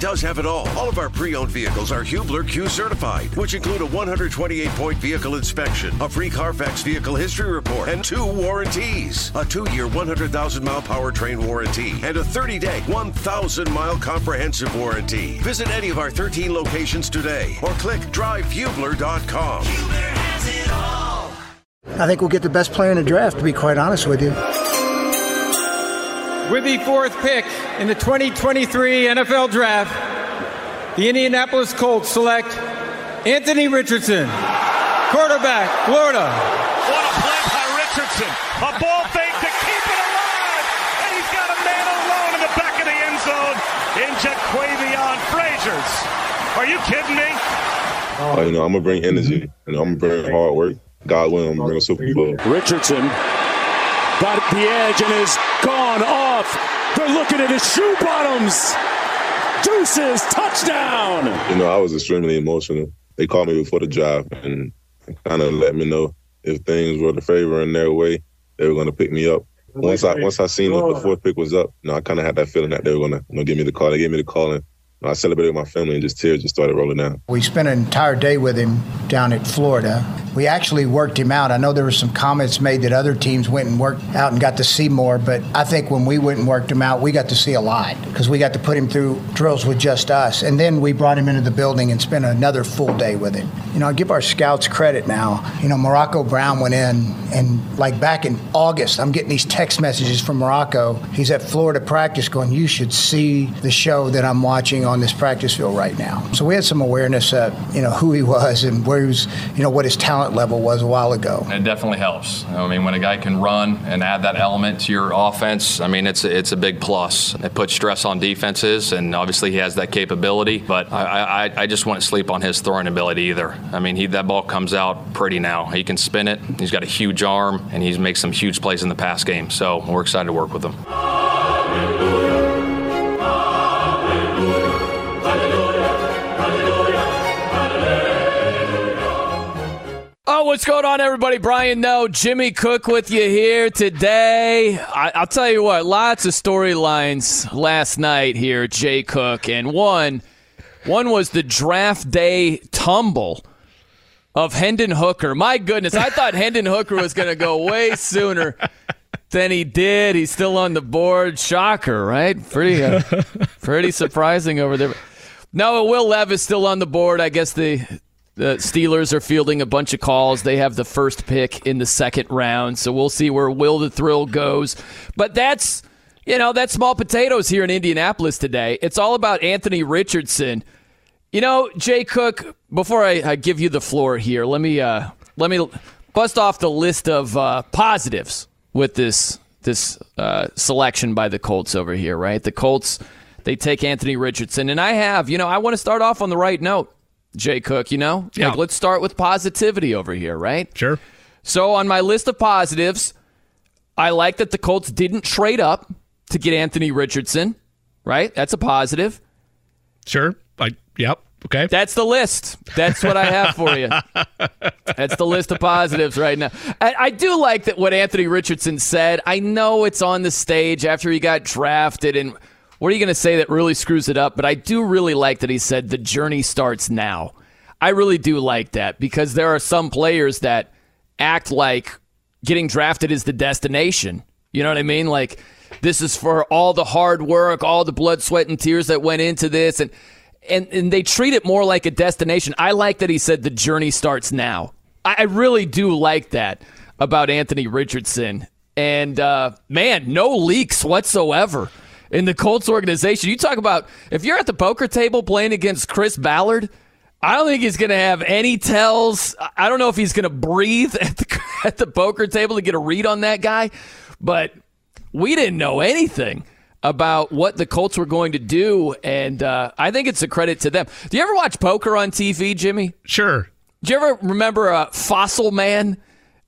does have it all. All of our pre-owned vehicles are Hubler Q certified, which include a 128-point vehicle inspection, a free Carfax vehicle history report, and two warranties. A two-year 100,000-mile powertrain warranty and a 30-day 1,000-mile comprehensive warranty. Visit any of our 13 locations today or click drivehubler.com. Hubler has it all. I think we'll get the best player in the draft, to be quite honest with you. With the fourth pick in the 2023 NFL Draft, the Indianapolis Colts select Anthony Richardson, quarterback, Florida. What a play by Richardson. A ball fake to keep it alive. And he's got a man alone in the back of the end zone in Jaquavion Frazier's. Are you kidding me? Uh, you know, I'm gonna bring energy and I'm gonna bring hard work. God willing, I'm gonna bring a Super Bowl. Richardson got the edge and is gone off. They're looking at his shoe bottoms. Deuces, touchdown. You know, I was extremely emotional. They called me before the drive and kind of let me know if things were to favor in their way, they were gonna pick me up. Once I once I seen that the fourth pick was up, you know, I kind of had that feeling that they were gonna you know, give me the call. They gave me the call and I celebrated with my family and just tears just started rolling down. We spent an entire day with him down at Florida. We actually worked him out. I know there were some comments made that other teams went and worked out and got to see more, but I think when we went and worked him out, we got to see a lot because we got to put him through drills with just us. And then we brought him into the building and spent another full day with him. You know, I give our scouts credit now. You know, Morocco Brown went in and like back in August, I'm getting these text messages from Morocco. He's at Florida practice going, You should see the show that I'm watching on this practice field right now. So we had some awareness of, you know, who he was and where he was, you know, what his talent level was a while ago. It definitely helps. I mean, when a guy can run and add that element to your offense, I mean, it's it's a big plus. It puts stress on defenses, and obviously he has that capability. But I I, I just wouldn't sleep on his throwing ability either. I mean, he that ball comes out pretty now. He can spin it. He's got a huge arm, and he's makes some huge plays in the pass game. So we're excited to work with him. What's going on, everybody? Brian Noe, Jimmy Cook with you here today. I, will tell you what, lots of storylines last night here, Jay Cook, and one, one was the draft day tumble of Hendon Hooker. My goodness, I thought Hendon Hooker was going to go way sooner than he did. He's still on the board. Shocker, right? Pretty, uh, pretty surprising over there. No, Will Levis still on the board. I guess the the Steelers are fielding a bunch of calls. They have the first pick in the second round, so we'll see where Will the Thrill goes. But that's you know that's small potatoes here in Indianapolis today. It's all about Anthony Richardson. You know, Jay Cook. Before I, I give you the floor here, let me uh, let me bust off the list of uh, positives with this this uh, selection by the Colts over here. Right, the Colts they take Anthony Richardson, and I have you know I want to start off on the right note. Jay Cook, you know? Yeah. Like, let's start with positivity over here, right? Sure. So, on my list of positives, I like that the Colts didn't trade up to get Anthony Richardson, right? That's a positive. Sure. I, yep. Okay. That's the list. That's what I have for you. That's the list of positives right now. I, I, do like that what Anthony Richardson said. I know it's on the stage after he got drafted and what are you going to say that really screws it up? But I do really like that he said the journey starts now. I really do like that because there are some players that act like getting drafted is the destination. You know what I mean? Like this is for all the hard work, all the blood, sweat, and tears that went into this, and and and they treat it more like a destination. I like that he said the journey starts now. I, I really do like that about Anthony Richardson. And uh, man, no leaks whatsoever in the Colts organization. You talk about if you're at the poker table playing against Chris Ballard, I don't think he's going to have any tells. I don't know if he's going to breathe at the, at the poker table to get a read on that guy, but we didn't know anything about what the Colts were going to do, and uh, I think it's a credit to them. Do you ever watch poker on TV, Jimmy? Sure. Do you ever remember a Fossilman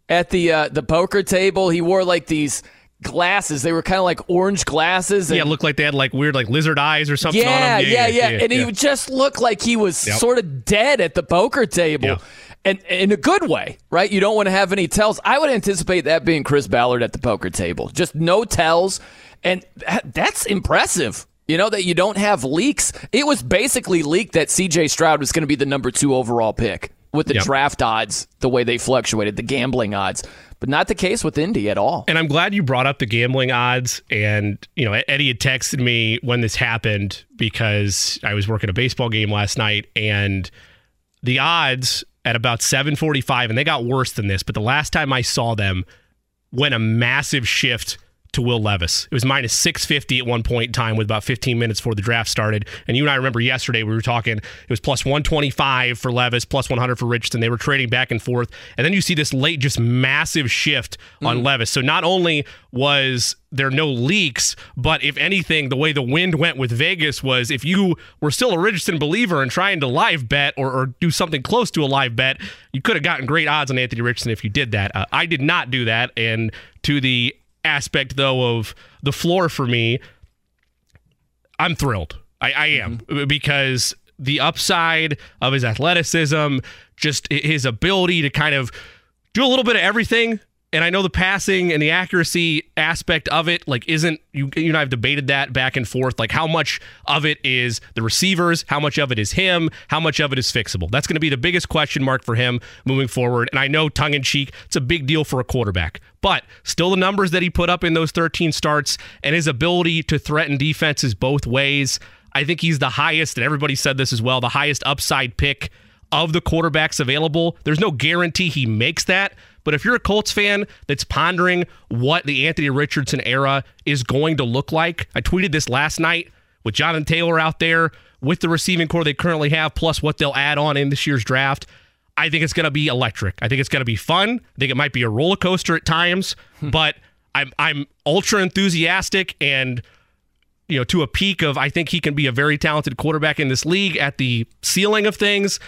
at the uh, the poker table? He wore like these glasses. They were kind of like orange glasses. And, yeah, looked like they had like weird like lizard eyes or something yeah, on them. Yeah, yeah, yeah. And he just looked like he was yep. sort of dead at the poker table. Yep. And in a good way, right? You don't want to have any tells. I would anticipate that being Chris Ballard at the poker table. Just no tells. And that's impressive. You know, that you don't have leaks. It was basically leaked that CJ Stroud was going to be the number two overall pick with the Yep. draft odds, the way they fluctuated, the gambling odds. But not the case with Indy at all. And I'm glad you brought up the gambling odds. And, you know, Eddie had texted me when this happened because I was working a baseball game last night and the odds at about 745, and they got worse than this, but the last time I saw them went a massive shift to Will Levis. It was minus 650 at one point in time with about 15 minutes before the draft started. And you and I remember yesterday we were talking, it was plus 125 for Levis, plus 100 for Richardson. They were trading back and forth. And then you see this late, just massive shift on Levis. So not only was there no leaks, but if anything, the way the wind went with Vegas was if you were still a Richardson believer and trying to live bet or, or do something close to a live bet, you could have gotten great odds on Anthony Richardson if you did that. Uh, I did not do that. And to the aspect, though, of the floor for me, I'm thrilled. I, I am mm-hmm. because the upside of his athleticism, just his ability to kind of do a little bit of everything. And I know the passing and the accuracy aspect of it, like, isn't you? You and I have debated that back and forth. Like, how much of it is the receivers? How much of it is him? How much of it is fixable? That's going to be the biggest question mark for him moving forward. And I know, tongue in cheek, it's a big deal for a quarterback. But still, the numbers that he put up in those 13 starts and his ability to threaten defenses both ways, I think he's the highest, and everybody said this as well, the highest upside pick of the quarterbacks available. There's no guarantee he makes that. But if you're a Colts fan that's pondering what the Anthony Richardson era is going to look like, I tweeted this last night with Jonathan Taylor out there with the receiving corps they currently have, plus what they'll add on in this year's draft. I think it's going to be electric. I think it's going to be fun. I think it might be a roller coaster at times, but I'm I'm ultra enthusiastic and you know to a peak of I think he can be a very talented quarterback in this league at the ceiling of things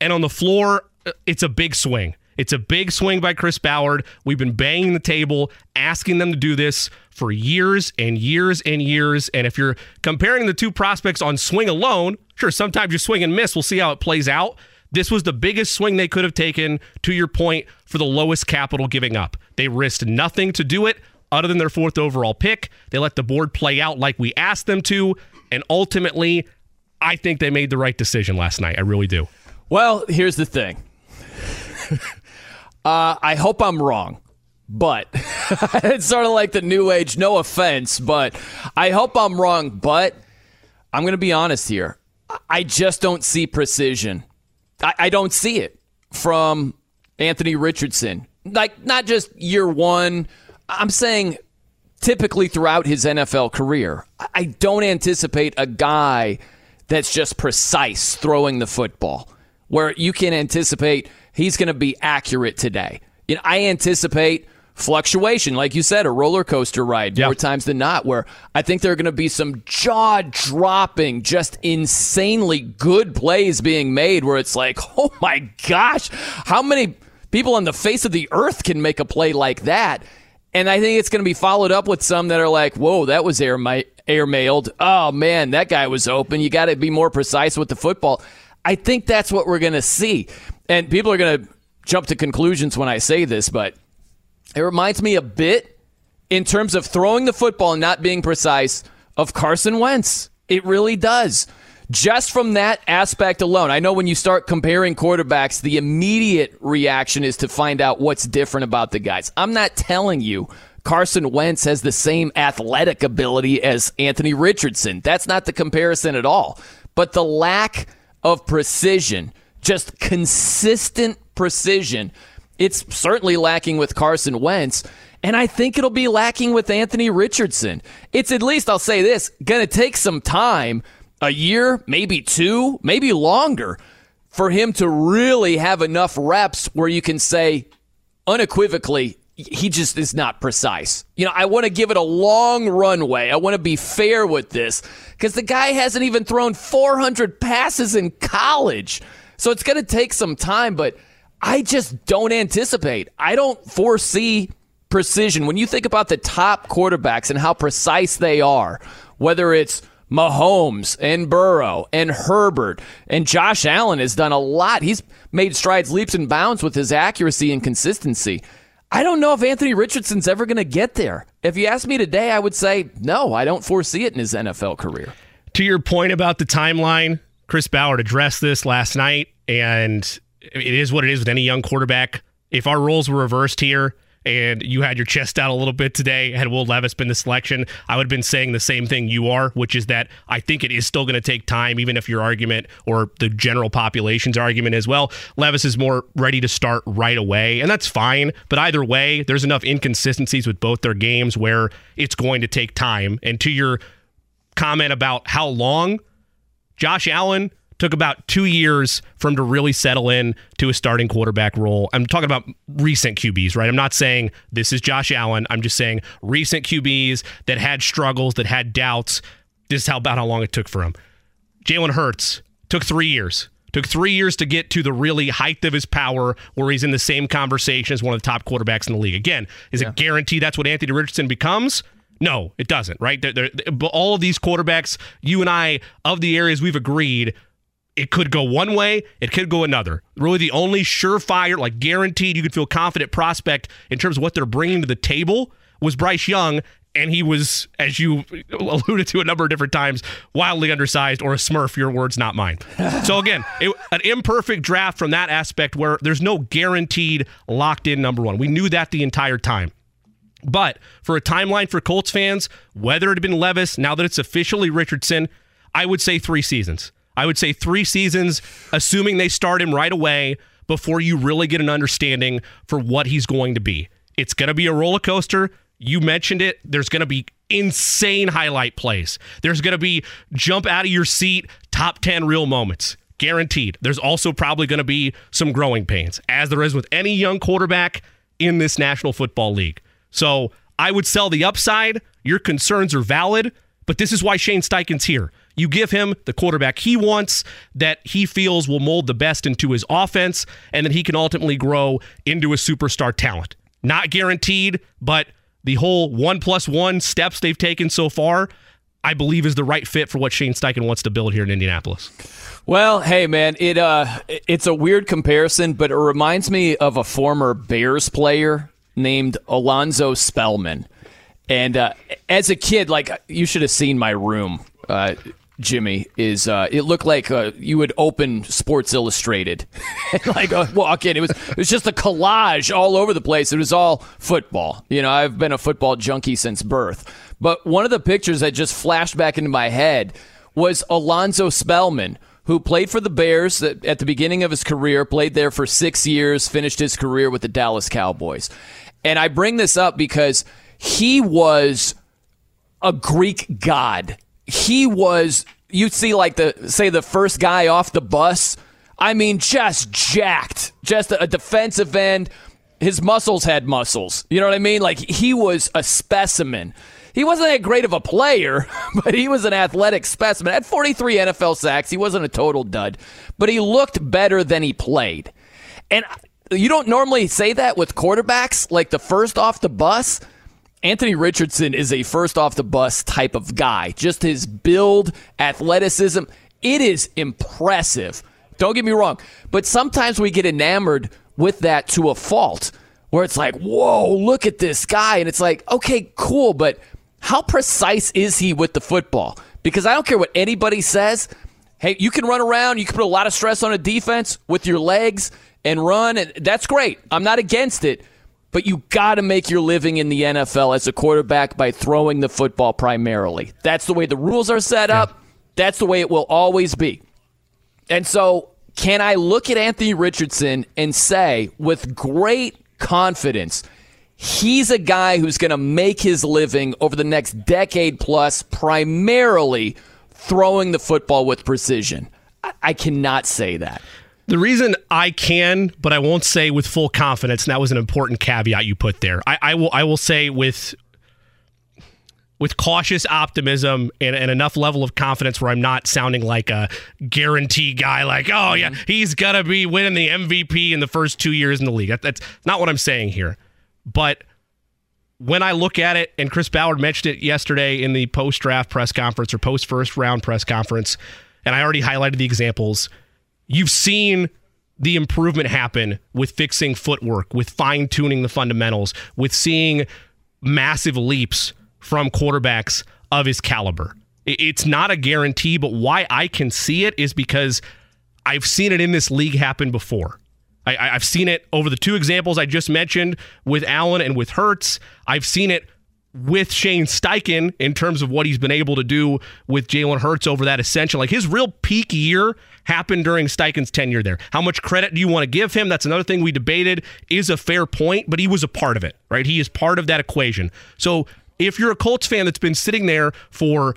and on the floor uh, it's a big swing. It's a big swing by Chris Ballard. We've been banging the table asking them to do this for years and years and years and if you're comparing the two prospects on swing alone, sure sometimes you swing and miss. We'll see how it plays out. This was the biggest swing they could have taken, to your point, for the lowest capital giving up. They risked nothing to do it other than their fourth overall pick. They let the board play out like we asked them to. And ultimately, I think they made the right decision last night. I really do. Well, here's the thing. Uh, I hope I'm wrong, but it's sort of like the new age. No offense, but I hope I'm wrong. But I'm going to be honest here. I just don't see precision. I, I don't see it from Anthony Richardson. Like, not just year one. I'm saying typically throughout his NFL career. I- I don't anticipate a guy that's just precise throwing the football, where you can anticipate he's going to be accurate today. You know, I anticipate fluctuation, like you said, a roller coaster ride more times than not, where I think there are going to be some jaw dropping, just insanely good plays being made where it's like, oh my gosh, how many people on the face of the earth can make a play like that? And I think it's going to be followed up with some that are like, whoa, that was air, ma- air mailed. Oh, man, that guy was open. You got to be more precise with the football. I think that's what we're going to see. And people are going to jump to conclusions when I say this, but it reminds me a bit in terms of throwing the football and not being precise of Carson Wentz. It really does. Just from that aspect alone, I know when you start comparing quarterbacks, the immediate reaction is to find out what's different about the guys. I'm not telling you Carson Wentz has the same athletic ability as Anthony Richardson. That's not the comparison at all. But the lack of precision, just consistent precision, it's certainly lacking with Carson Wentz. And I think it'll be lacking with Anthony Richardson. It's at least, I'll say this, going to take some time, a year, maybe two, maybe longer, for him to really have enough reps where you can say unequivocally, he just is not precise. You know, I want to give it a long runway. I want to be fair with this because the guy hasn't even thrown 400 passes in college. So it's going to take some time, but I just don't anticipate. I don't foresee precision. When you think about the top quarterbacks and how precise they are, whether it's Mahomes and Burrow and Herbert and Josh Allen has done a lot. He's made strides, leaps and bounds with his accuracy and consistency. I don't know if Anthony Richardson's ever going to get there. If you ask me today, I would say no, I don't foresee it in his NFL career. to your point about the timeline, Chris Ballard addressed this last night, and it is what it is with any young quarterback. If our roles were reversed here, and you had your chest out a little bit today, had Will Levis been the selection, I would have been saying the same thing you are, which is that I think it is still going to take time, even if your argument or the general population's argument is, well, Levis is more ready to start right away, and that's fine. But either way, there's enough inconsistencies with both their games where it's going to take time. And to your comment about how long, Josh Allen took about two years for him to really settle in to a starting quarterback role. I'm talking about recent QBs, right? I'm not saying this is Josh Allen. I'm just saying recent QBs that had struggles, that had doubts. This is how about how long it took for him. Jalen Hurts took three years. Took three years to get to the really height of his power, where he's in the same conversation as one of the top quarterbacks in the league. Again, is yeah. it guaranteed that's what Anthony Richardson becomes? No, it doesn't, right? They're, they're, all of these quarterbacks, you and I, of the areas we've agreed, it could go one way, it could go another. Really, the only surefire, like guaranteed, you could feel confident prospect in terms of what they're bringing to the table was Bryce Young. And he was, as you alluded to a number of different times, wildly undersized or a smurf, your words, not mine. so, again, it, an imperfect draft from that aspect where there's no guaranteed locked in number one. We knew that the entire time. But for a timeline for Colts fans, whether it had been Levis, now that it's officially Richardson, I would say three seasons. I would say three seasons, assuming they start him right away before you really get an understanding for what he's going to be. It's going to be a roller coaster. You mentioned it. There's going to be insane highlight plays. There's going to be jump out of your seat, top 10 real moments. Guaranteed. There's also probably going to be some growing pains, as there is with any young quarterback in this National Football League. So I would sell the upside. Your concerns are valid, but this is why Shane Steichen's here. You give him the quarterback he wants that he feels will mold the best into his offense and that he can ultimately grow into a superstar talent. Not guaranteed, but the whole one plus one steps they've taken so far, I believe is the right fit for what Shane Steichen wants to build here in Indianapolis. Well, hey man, it uh it's a weird comparison, but it reminds me of a former Bears player named Alonzo Spellman. And uh, as a kid, like you should have seen my room. Uh, Jimmy is uh, it looked like uh, you would open Sports Illustrated, like uh, walk in. It was it was just a collage all over the place. It was all football. You know, I've been a football junkie since birth. But one of the pictures that just flashed back into my head was Alonzo Spellman, who played for the Bears at the beginning of his career, played there for six years, finished his career with the Dallas Cowboys. And I bring this up because he was a Greek god. He was, you'd see like the, say, the first guy off the bus. I mean, just jacked, just a defensive end. His muscles had muscles. You know what I mean? Like he was a specimen. He wasn't that great of a player, but he was an athletic specimen. At 43 NFL sacks, he wasn't a total dud, but he looked better than he played. And you don't normally say that with quarterbacks, like the first off the bus. Anthony Richardson is a first off the bus type of guy. Just his build, athleticism, it is impressive. Don't get me wrong, but sometimes we get enamored with that to a fault where it's like, whoa, look at this guy. And it's like, okay, cool, but how precise is he with the football? Because I don't care what anybody says. Hey, you can run around, you can put a lot of stress on a defense with your legs and run, and that's great. I'm not against it, but you got to make your living in the NFL as a quarterback by throwing the football primarily. That's the way the rules are set up. That's the way it will always be. And so, can I look at Anthony Richardson and say with great confidence, he's a guy who's going to make his living over the next decade plus primarily throwing the football with precision? I cannot say that. The reason I can, but I won't say with full confidence, and that was an important caveat you put there. I, I will I will say with with cautious optimism and, and, enough level of confidence where I'm not sounding like a guarantee guy, like, oh, yeah, mm-hmm. he's going to be winning the MVP in the first two years in the league. That, that's not what I'm saying here. But when I look at it, and Chris Ballard mentioned it yesterday in the post draft press conference or post first round press conference, and I already highlighted the examples you've seen the improvement happen with fixing footwork, with fine tuning the fundamentals, with seeing massive leaps from quarterbacks of his caliber. It's not a guarantee, but why I can see it is because I've seen it in this league happen before. I, have seen it over the two examples I just mentioned with Allen and with Hurts. I've seen it with Shane Steichen in terms of what he's been able to do with Jalen Hurts over that ascension. Like his real peak year happened during Steichen's tenure there. How much credit do you want to give him? That's another thing we debated is a fair point, but he was a part of it, right? He is part of that equation. So if you're a Colts fan that's been sitting there for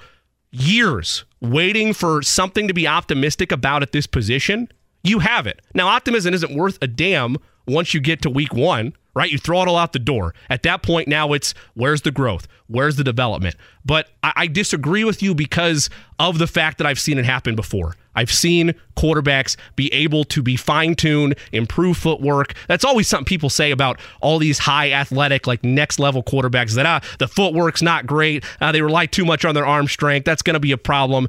years waiting for something to be optimistic about at this position, you have it. Now, optimism isn't worth a damn once you get to week one, right? You throw it all out the door. At that point, now it's where's the growth? Where's the development? But I, I disagree with you because of the fact that I've seen it happen before. I've seen quarterbacks be able to be fine tuned, improve footwork. That's always something people say about all these high athletic, like next level quarterbacks that ah, the footwork's not great. Uh, they rely too much on their arm strength. That's going to be a problem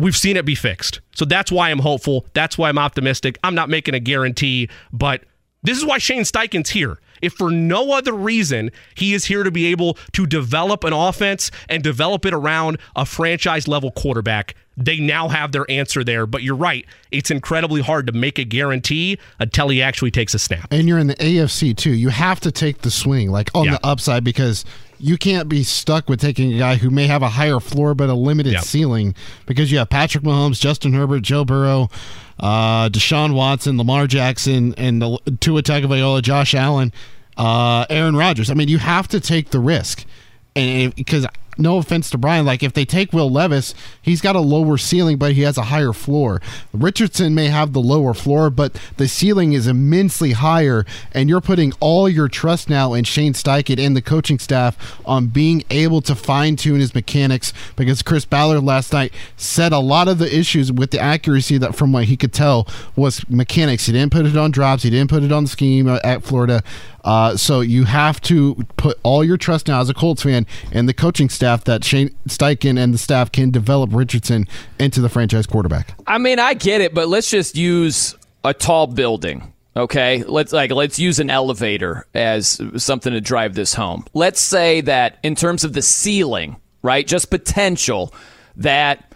we've seen it be fixed. So that's why I'm hopeful. That's why I'm optimistic. I'm not making a guarantee, but this is why Shane Steichen's here. If for no other reason, he is here to be able to develop an offense and develop it around a franchise level quarterback. They now have their answer there. But you're right. It's incredibly hard to make a guarantee until he actually takes a snap. And you're in the AFC too. You have to take the swing, like on yeah. the upside, because you can't be stuck with taking a guy who may have a higher floor but a limited ceiling because you have Patrick Mahomes, Justin Herbert, Joe Burrow uh, Deshaun Watson, Lamar Jackson, and the Tua Tagovailoa, Josh Allen, uh, Aaron Rodgers. I mean, you have to take the risk, and because no offense to Brian, like if they take Will Levis, he's got a lower ceiling, but he has a higher floor. Richardson may have the lower floor, but the ceiling is immensely higher, and you're putting all your trust now in Shane Steichen and the coaching staff on being able to fine tune his mechanics because Chris Ballard last night said a lot of the issues with the accuracy that from what he could tell was mechanics. He didn't put it on drops, he didn't put it on scheme at Florida. Uh, so you have to put all your trust now as a Colts fan and the coaching staff that Shane Steichen and the staff can develop Richardson into the franchise quarterback. I mean, I get it, but let's just use a tall building. Okay, let's like let's use an elevator as something to drive this home. Let's say that in terms of the ceiling, right, just potential, that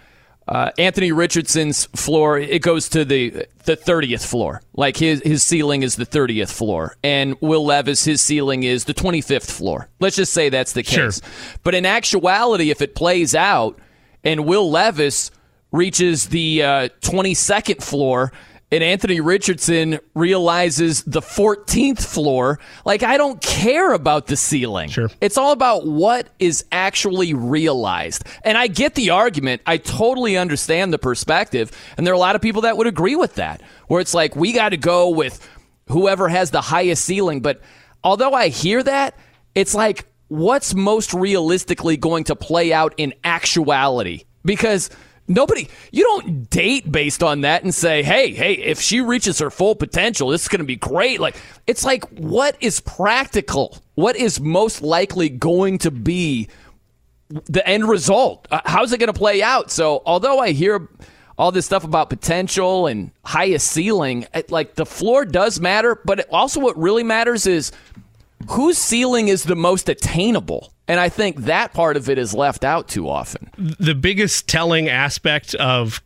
uh, Anthony Richardson's floor it goes to the the thirtieth floor. Like his his ceiling is the thirtieth floor, and Will Levis his ceiling is the twenty fifth floor. Let's just say that's the case. Sure. But in actuality, if it plays out, and Will Levis reaches the twenty uh, second floor and Anthony Richardson realizes the 14th floor. Like, I don't care about the ceiling. Sure. It's all about what is actually realized. And I get the argument. I totally understand the perspective. And there are a lot of people that would agree with that, where it's like, we got to go with whoever has the highest ceiling. But although I hear that, it's like, what's most realistically going to play out in actuality? Because Nobody, you don't date based on that and say, hey, hey, if she reaches her full potential, this is going to be great. Like, it's like, what is practical? What is most likely going to be the end result? Uh, how's it going to play out? So, although I hear all this stuff about potential and highest ceiling, it, like the floor does matter, but also what really matters is whose ceiling is the most attainable? And I think that part of it is left out too often. The biggest telling aspect of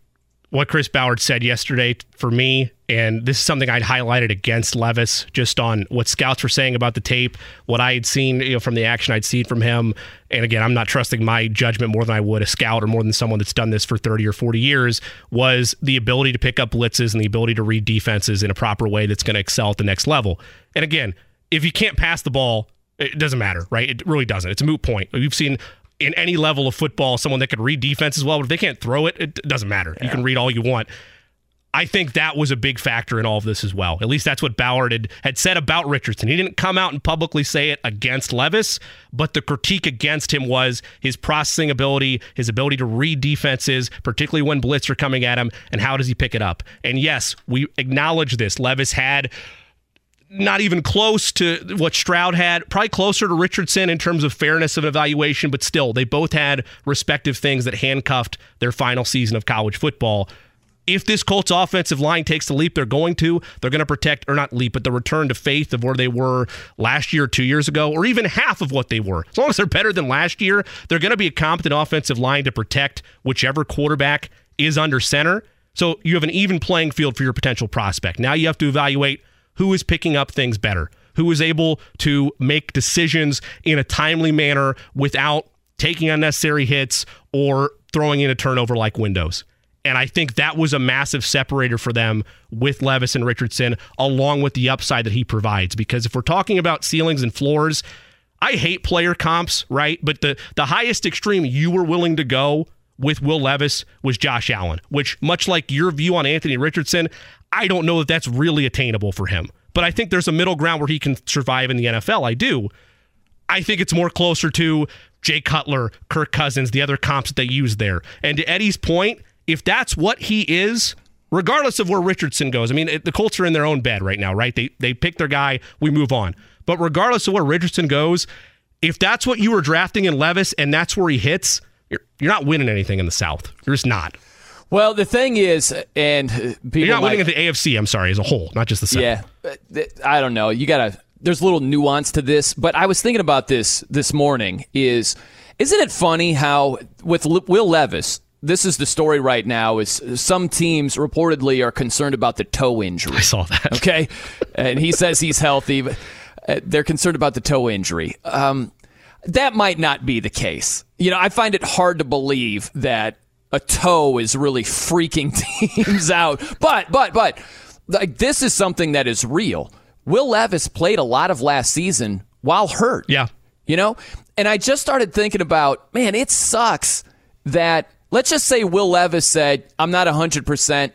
what Chris Ballard said yesterday for me, and this is something I'd highlighted against Levis, just on what scouts were saying about the tape, what I had seen you know, from the action I'd seen from him. And again, I'm not trusting my judgment more than I would a scout or more than someone that's done this for 30 or 40 years, was the ability to pick up blitzes and the ability to read defenses in a proper way that's going to excel at the next level. And again, if you can't pass the ball, it doesn't matter, right? It really doesn't. It's a moot point. We've seen in any level of football someone that could read defense as well, but if they can't throw it, it doesn't matter. Yeah. You can read all you want. I think that was a big factor in all of this as well. At least that's what Ballard had, had said about Richardson. He didn't come out and publicly say it against Levis, but the critique against him was his processing ability, his ability to read defenses, particularly when blitz are coming at him, and how does he pick it up? And yes, we acknowledge this. Levis had not even close to what Stroud had, probably closer to Richardson in terms of fairness of evaluation, but still, they both had respective things that handcuffed their final season of college football. if this Colts offensive line takes the leap they're going to, they're going to protect, or not leap, but the return to faith of where they were last year, two years ago, or even half of what they were. As long as they're better than last year, they're going to be a competent offensive line to protect whichever quarterback is under center. So you have an even playing field for your potential prospect. Now you have to evaluate who is picking up things better, who is able to make decisions in a timely manner without taking unnecessary hits or throwing in a turnover like Windows. And I think that was a massive separator for them with Levis and Richardson, along with the upside that he provides. Because if we're talking about ceilings and floors, I hate player comps, right? But the, the highest extreme you were willing to go with Will Levis was Josh Allen, which, much like your view on Anthony Richardson, I don't know that that's really attainable for him. But I think there's a middle ground where he can survive in the NFL. I do. I think it's more closer to Jay Cutler, Kirk Cousins, the other comps that they use there. And to Eddie's point, if that's what he is, regardless of where Richardson goes, I mean, it, the Colts are in their own bed right now, right? They they pick their guy, we move on. But regardless of where Richardson goes, if that's what you were drafting in Levis and that's where he hits, you're, you're not winning anything in the South. You're just not. Well, the thing is, and people you're not winning at the AFC. I'm sorry, as a whole, not just the South. Yeah, I don't know. You gotta. There's a little nuance to this, but I was thinking about this this morning. Is isn't it funny how with Will Levis, this is the story right now is some teams reportedly are concerned about the toe injury. I saw that. Okay. and he says he's healthy, but uh, they're concerned about the toe injury. Um, that might not be the case. You know, I find it hard to believe that a toe is really freaking teams out. But, but, but, like, this is something that is real. Will Levis played a lot of last season while hurt. Yeah. You know? And I just started thinking about, man, it sucks that let's just say Will Levis said, I'm not 100%.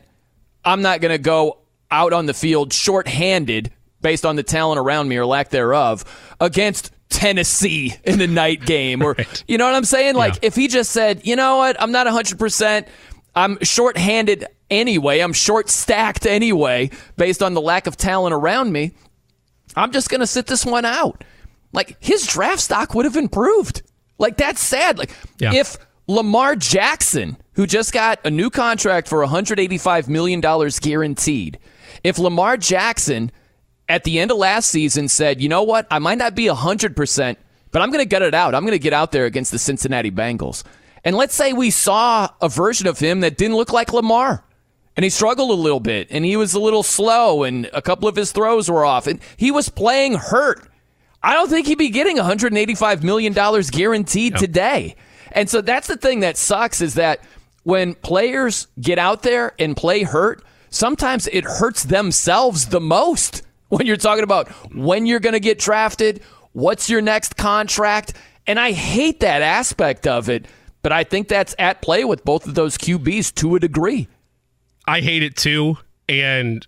I'm not going to go out on the field shorthanded based on the talent around me or lack thereof against Tennessee in the night game. Or, right. you know what I'm saying? Like, yeah. if he just said, you know what, I'm not 100%, I'm shorthanded anyway, I'm short stacked anyway, based on the lack of talent around me, I'm just going to sit this one out. Like, his draft stock would have improved. Like, that's sad. Like, yeah. if Lamar Jackson, who just got a new contract for $185 million guaranteed. If Lamar Jackson at the end of last season said, you know what, I might not be 100%, but I'm going to get it out. I'm going to get out there against the Cincinnati Bengals. And let's say we saw a version of him that didn't look like Lamar. And he struggled a little bit, and he was a little slow, and a couple of his throws were off, and he was playing hurt. I don't think he'd be getting $185 million guaranteed today. And so that's the thing that sucks is that when players get out there and play hurt, sometimes it hurts themselves the most when you're talking about when you're going to get drafted, what's your next contract. And I hate that aspect of it, but I think that's at play with both of those QBs to a degree. I hate it too. And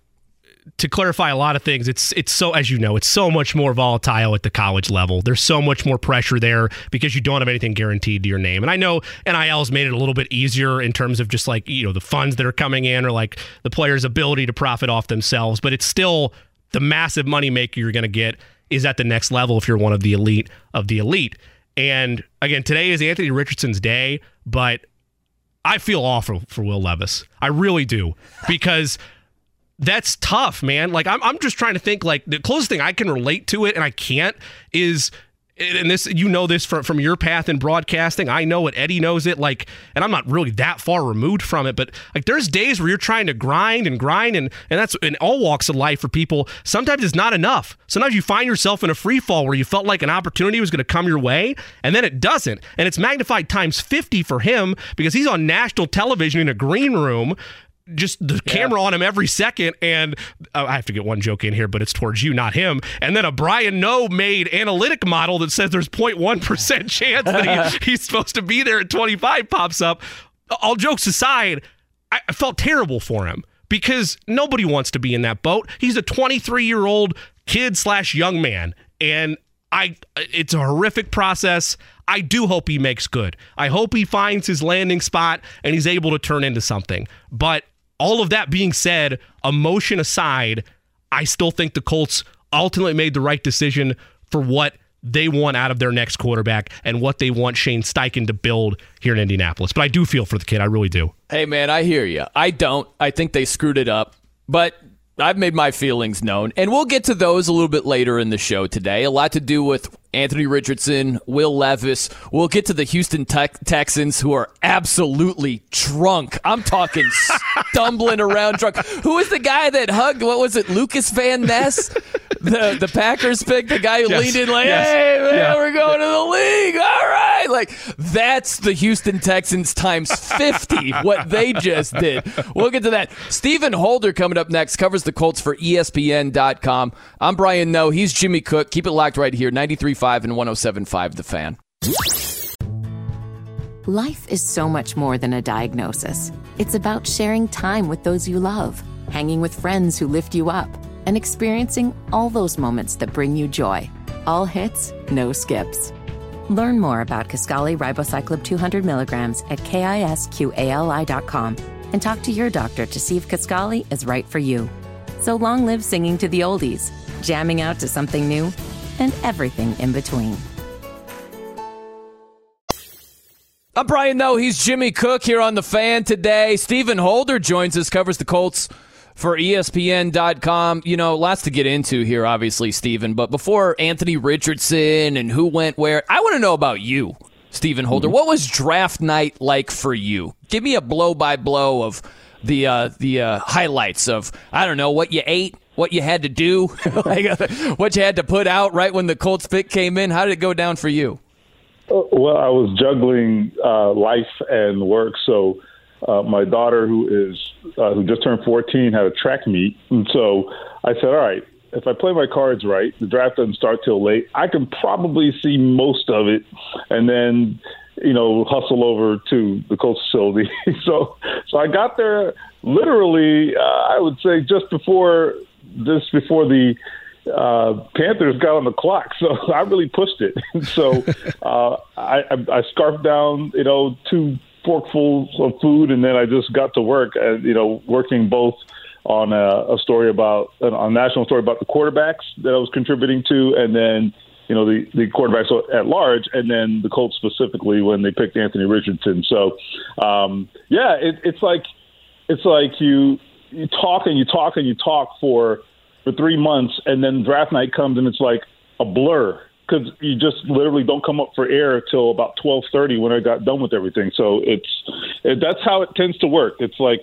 to clarify a lot of things, it's it's so as you know, it's so much more volatile at the college level. There's so much more pressure there because you don't have anything guaranteed to your name. And I know NIL's made it a little bit easier in terms of just like, you know, the funds that are coming in or like the players' ability to profit off themselves, but it's still the massive money maker you're going to get is at the next level if you're one of the elite of the elite. And again, today is Anthony Richardson's day, but I feel awful for Will Levis. I really do because that's tough, man. Like I'm, I'm just trying to think. Like the closest thing I can relate to it, and I can't, is and this you know this from from your path in broadcasting. I know it. Eddie knows it. Like, and I'm not really that far removed from it, but like there's days where you're trying to grind and grind, and and that's in all walks of life for people. Sometimes it's not enough. Sometimes you find yourself in a free fall where you felt like an opportunity was going to come your way, and then it doesn't, and it's magnified times 50 for him because he's on national television in a green room just the yeah. camera on him every second. And uh, I have to get one joke in here, but it's towards you, not him. And then a Brian Noe made analytic model that says there's 0.1% chance that he, he's supposed to be there at 25 pops up. All jokes aside, I, I felt terrible for him because nobody wants to be in that boat. He's a 23 year old kid slash young man. And I, it's a horrific process. I do hope he makes good. I hope he finds his landing spot and he's able to turn into something. But all of that being said, emotion aside, I still think the Colts ultimately made the right decision for what they want out of their next quarterback and what they want Shane Steichen to build here in Indianapolis. But I do feel for the kid. I really do. Hey, man, I hear you. I don't. I think they screwed it up. But I've made my feelings known, and we'll get to those a little bit later in the show today. A lot to do with Anthony Richardson, Will Levis. We'll get to the Houston te- Texans, who are absolutely drunk. I'm talking stumbling around drunk. Who was the guy that hugged? What was it, Lukas Van Ness? The the Packers pick the guy who yes. leaned in like, yes. "Hey man, yeah. we're going to the league." All right, like that's the Houston Texans times fifty. what they just did. We'll get to that. Stephen Holder coming up next covers the Colts for ESPN.com. I'm Brian Noe. He's Jimmy Cook. Keep it locked right here, 93.5 and 107.5 The Fan. Life is so much more than a diagnosis. It's about sharing time with those you love, hanging with friends who lift you up and experiencing all those moments that bring you joy. All hits, no skips. Learn more about Kisqali Ribociclib 200 milligrams at kisqali.com and talk to your doctor to see if Kisqali is right for you. So long live singing to the oldies, jamming out to something new, and everything in between. I'm Brian Noe. He's Jimmy Cook here on The Fan today. Stephen Holder joins us, covers the Colts for ESPN.com. You know, lots to get into here, obviously, Stephen. But before Anthony Richardson and who went where, I want to know about you, Stephen Holder. Mm-hmm. What was draft night like for you? Give me a blow by blow of the uh, the uh, highlights of I don't know what you ate, what you had to do, like, what you had to put out right when the Colts pick came in. How did it go down for you? Uh, well, I was juggling uh, life and work, so uh, my daughter, who is uh, who just turned 14, had a track meet, and so I said, "All right, if I play my cards right, the draft doesn't start till late. I can probably see most of it, and then." You know, hustle over to the Colts facility. so, so I got there literally. Uh, I would say just before this, before the uh, Panthers got on the clock, so I really pushed it. so uh, I, I, I scarfed down, you know, two forkfuls of food, and then I just got to work. And, you know, working both on a, a story about a national story about the quarterbacks that I was contributing to, and then you know the the quarterbacks at large, and then the Colts specifically when they picked Anthony Richardson. So um, yeah, it, it's like it's like you you talk and you talk and you talk for for three months, and then draft night comes and it's like a blur because you just literally don't come up for air till about twelve thirty when I got done with everything. So it's it, that's how it tends to work. It's like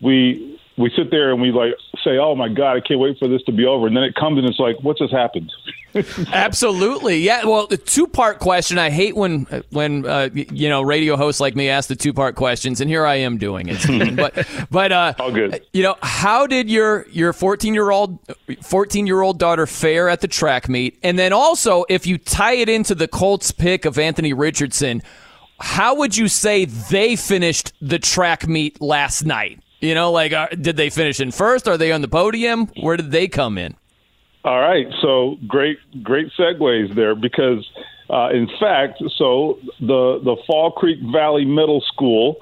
we we sit there and we like say, "Oh my God, I can't wait for this to be over," and then it comes and it's like, "What just happened?" Absolutely, yeah. Well, the two part question. I hate when when uh, you know radio hosts like me ask the two part questions, and here I am doing it. but but uh, all good. You know, how did your your fourteen year old fourteen year old daughter fare at the track meet? And then also, if you tie it into the Colts pick of Anthony Richardson. How would you say they finished the track meet last night? You know, like, uh, did they finish in first? Are they on the podium? Where did they come in? All right, so great, great segues there because, uh, in fact, so the the Fall Creek Valley Middle School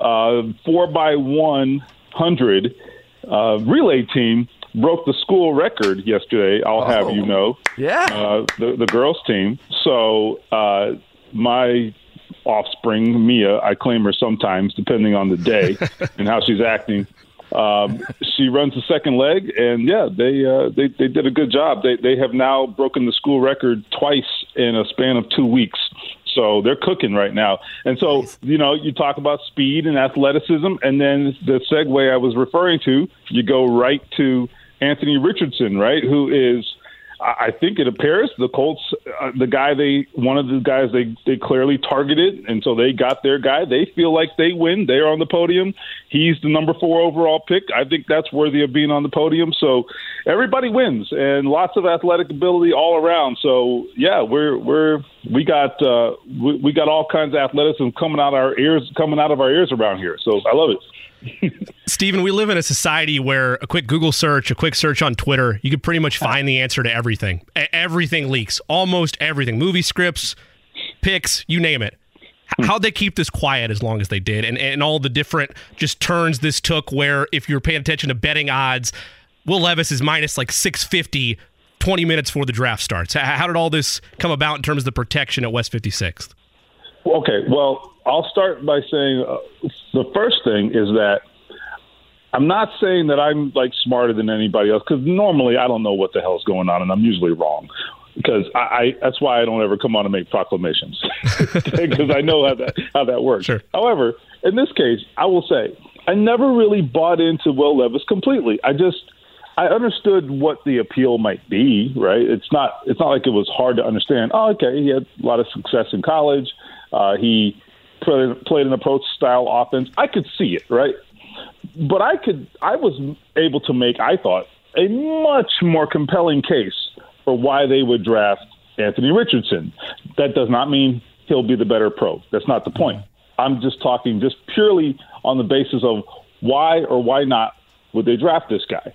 uh, four by one hundred uh, relay team broke the school record yesterday. I'll oh. have you know, yeah, uh, the the girls team. So uh, my offspring, Mia. I claim her sometimes, depending on the day and how she's acting. Um, she runs the second leg, and yeah, they uh, they they did a good job. They they have now broken the school record twice in a span of two weeks. So they're cooking right now. And so, you know, you talk about speed and athleticism, and then the segue I was referring to, you go right to Anthony Richardson, right, who is I think it appears the Colts, uh, the guy they, one of the guys they they clearly targeted, and so they got their guy. They feel like they win. They're on the podium. He's the number four overall pick. I think that's worthy of being on the podium. So everybody wins, and lots of athletic ability all around. So yeah, we're we're we got uh, we, we got all kinds of athleticism coming out our ears, coming out of our ears around here. So I love it. Stephen, we live in a society where a quick Google search, a quick search on Twitter, you could pretty much find the answer to everything. Everything leaks, almost everything. Movie scripts, picks, you name it. How'd they keep this quiet as long as they did? And, and all the different just turns this took where if you're paying attention to betting odds, Will Levis is minus like 650 20 minutes before the draft starts? How did all this come about in terms of the protection at West 56th? Okay, well, I'll start by saying uh, the first thing is that I'm not saying that I'm like smarter than anybody else because normally I don't know what the hell's going on and I'm usually wrong because I, I that's why I don't ever come on and make proclamations because I know how that how that works. Sure. However, in this case, I will say I never really bought into Will Levis completely. I just I understood what the appeal might be. Right? It's not it's not like it was hard to understand. Oh, okay, he had a lot of success in college. Uh, he played, played an approach style offense. I could see it. Right? But I could I was able to make I thought a much more compelling case for why they would draft Anthony Richardson. That does not mean he'll be the better pro. That's not the point. I'm just talking just purely on the basis of why or why not would they draft this guy.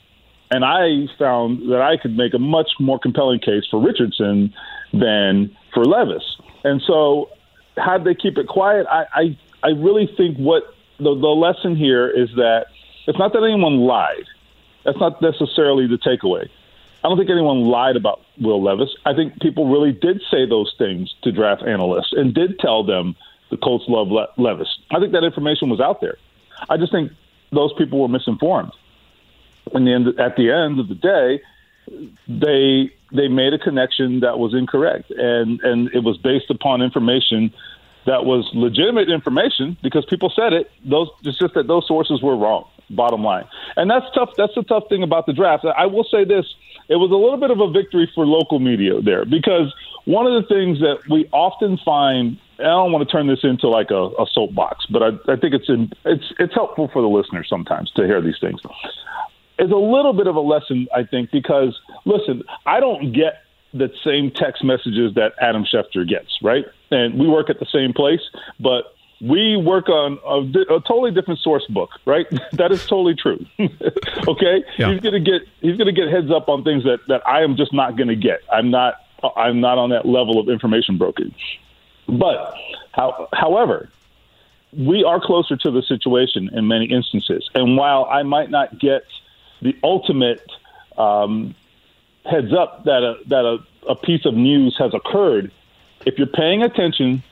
And I found that I could make a much more compelling case for Richardson than for Levis. And so, how they keep it quiet? I, I, I really think what the, the lesson here is that it's not that anyone lied. That's not necessarily the takeaway. I don't think anyone lied about Will Levis. I think people really did say those things to draft analysts and did tell them the Colts love Le- Levis. I think that information was out there. I just think those people were misinformed. And the end, at the end of the day, they they made a connection that was incorrect, and and it was based upon information that was legitimate information because people said it. Those it's just that those sources were wrong. Bottom line, and that's tough. That's the tough thing about the draft. I will say this: it was a little bit of a victory for local media there because one of the things that we often find. I don't want to turn this into like a, a soapbox, but I, I think it's in, it's it's helpful for the listeners sometimes to hear these things. Is a little bit of a lesson, I think, because listen, I don't get the same text messages that Adam Schefter gets, right? And we work at the same place, but we work on a, a totally different source book, right? that is totally true. okay, Yeah. he's gonna get he's gonna get heads up on things that that I am just not gonna get. I'm not I'm not on that level of information brokerage. But how, however, we are closer to the situation in many instances, and while I might not get the ultimate um, heads up that a that a, a piece of news has occurred, if you're paying attention,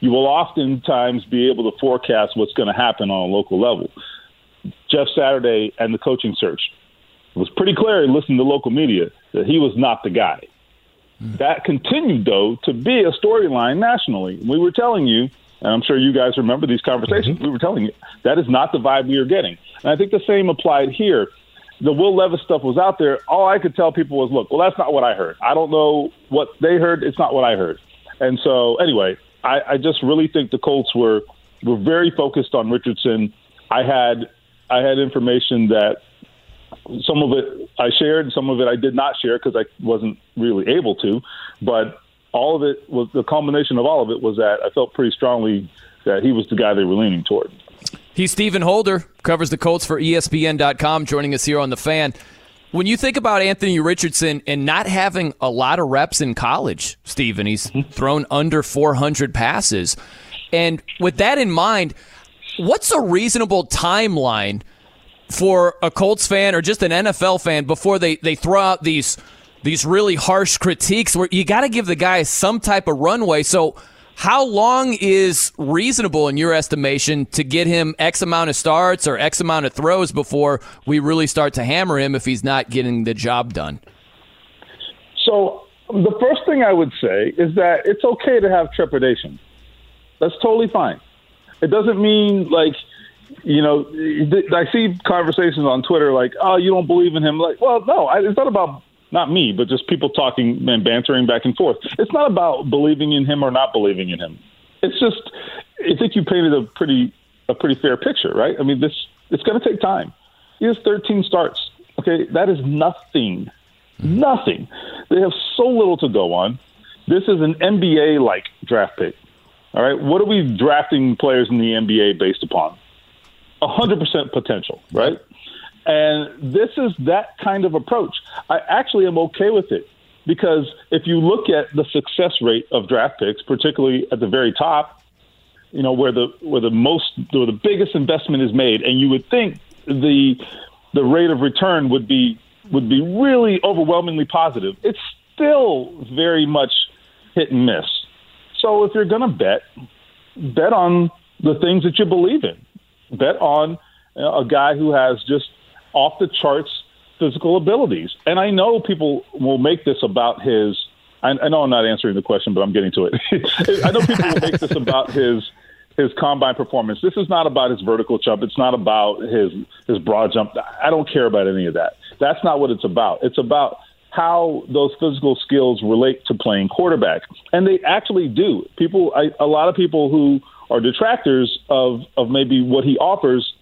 you will oftentimes be able to forecast what's going to happen on a local level. Jeff Saturday and the coaching search it was pretty clear in listening to local media that he was not the guy. That continued, though, to be a storyline nationally. We were telling you, and I'm sure you guys remember these conversations, we were telling you that is not the vibe we are getting. And I think the same applied here. The Will Levis stuff was out there. All I could tell people was, look, well, that's not what I heard. I don't know what they heard. It's not what I heard. And so, anyway, I, I just really think the Colts were were very focused on Richardson. I had I had information that some of it I shared, some of it I did not share because I wasn't really able to. But all of it was the culmination of all of it was that I felt pretty strongly that he was the guy they were leaning toward. He's Stephen Holder, covers the Colts for ESPN.com, joining us here on The Fan. When you think about Anthony Richardson and not having a lot of reps in college, Stephen, he's thrown under 400 passes. And with that in mind, what's a reasonable timeline for a Colts fan or just an NFL fan before they, they throw out these these really harsh critiques where you got to give the guy some type of runway. So how long is reasonable in your estimation to get him X amount of starts or X amount of throws before we really start to hammer him if he's not getting the job done? So the first thing I would say is that it's okay to have trepidation. That's totally fine. It doesn't mean like you know I see conversations on Twitter like oh you don't believe in him like well no it's not about not me but just people talking and bantering back and forth. It's not about believing in him or not believing in him. It's just I think you painted a pretty a pretty fair picture, right? I mean this it's going to take time. He has 13 starts. Okay, that is nothing. Nothing. They have so little to go on. This is an NBA like draft pick. All right. What are we drafting players in the NBA based upon? 100% potential, right? And this is that kind of approach. I actually am okay with it because if you look at the success rate of draft picks, particularly at the very top, you know where the where the most where the biggest investment is made, and you would think the the rate of return would be would be really overwhelmingly positive. It's still very much hit and miss. So if you're going to bet, bet on the things that you believe in. Bet on know, a guy who has just off the charts physical abilities. And I know people will make this about his. I, I know I'm not answering the question, but I'm getting to it. I know people will make this about his his combine performance. This is not about his vertical jump. It's not about his his broad jump. I don't care about any of that. That's not what it's about. It's about how those physical skills relate to playing quarterback, and they actually do. People, I, a lot of people who are detractors of of maybe what he offers,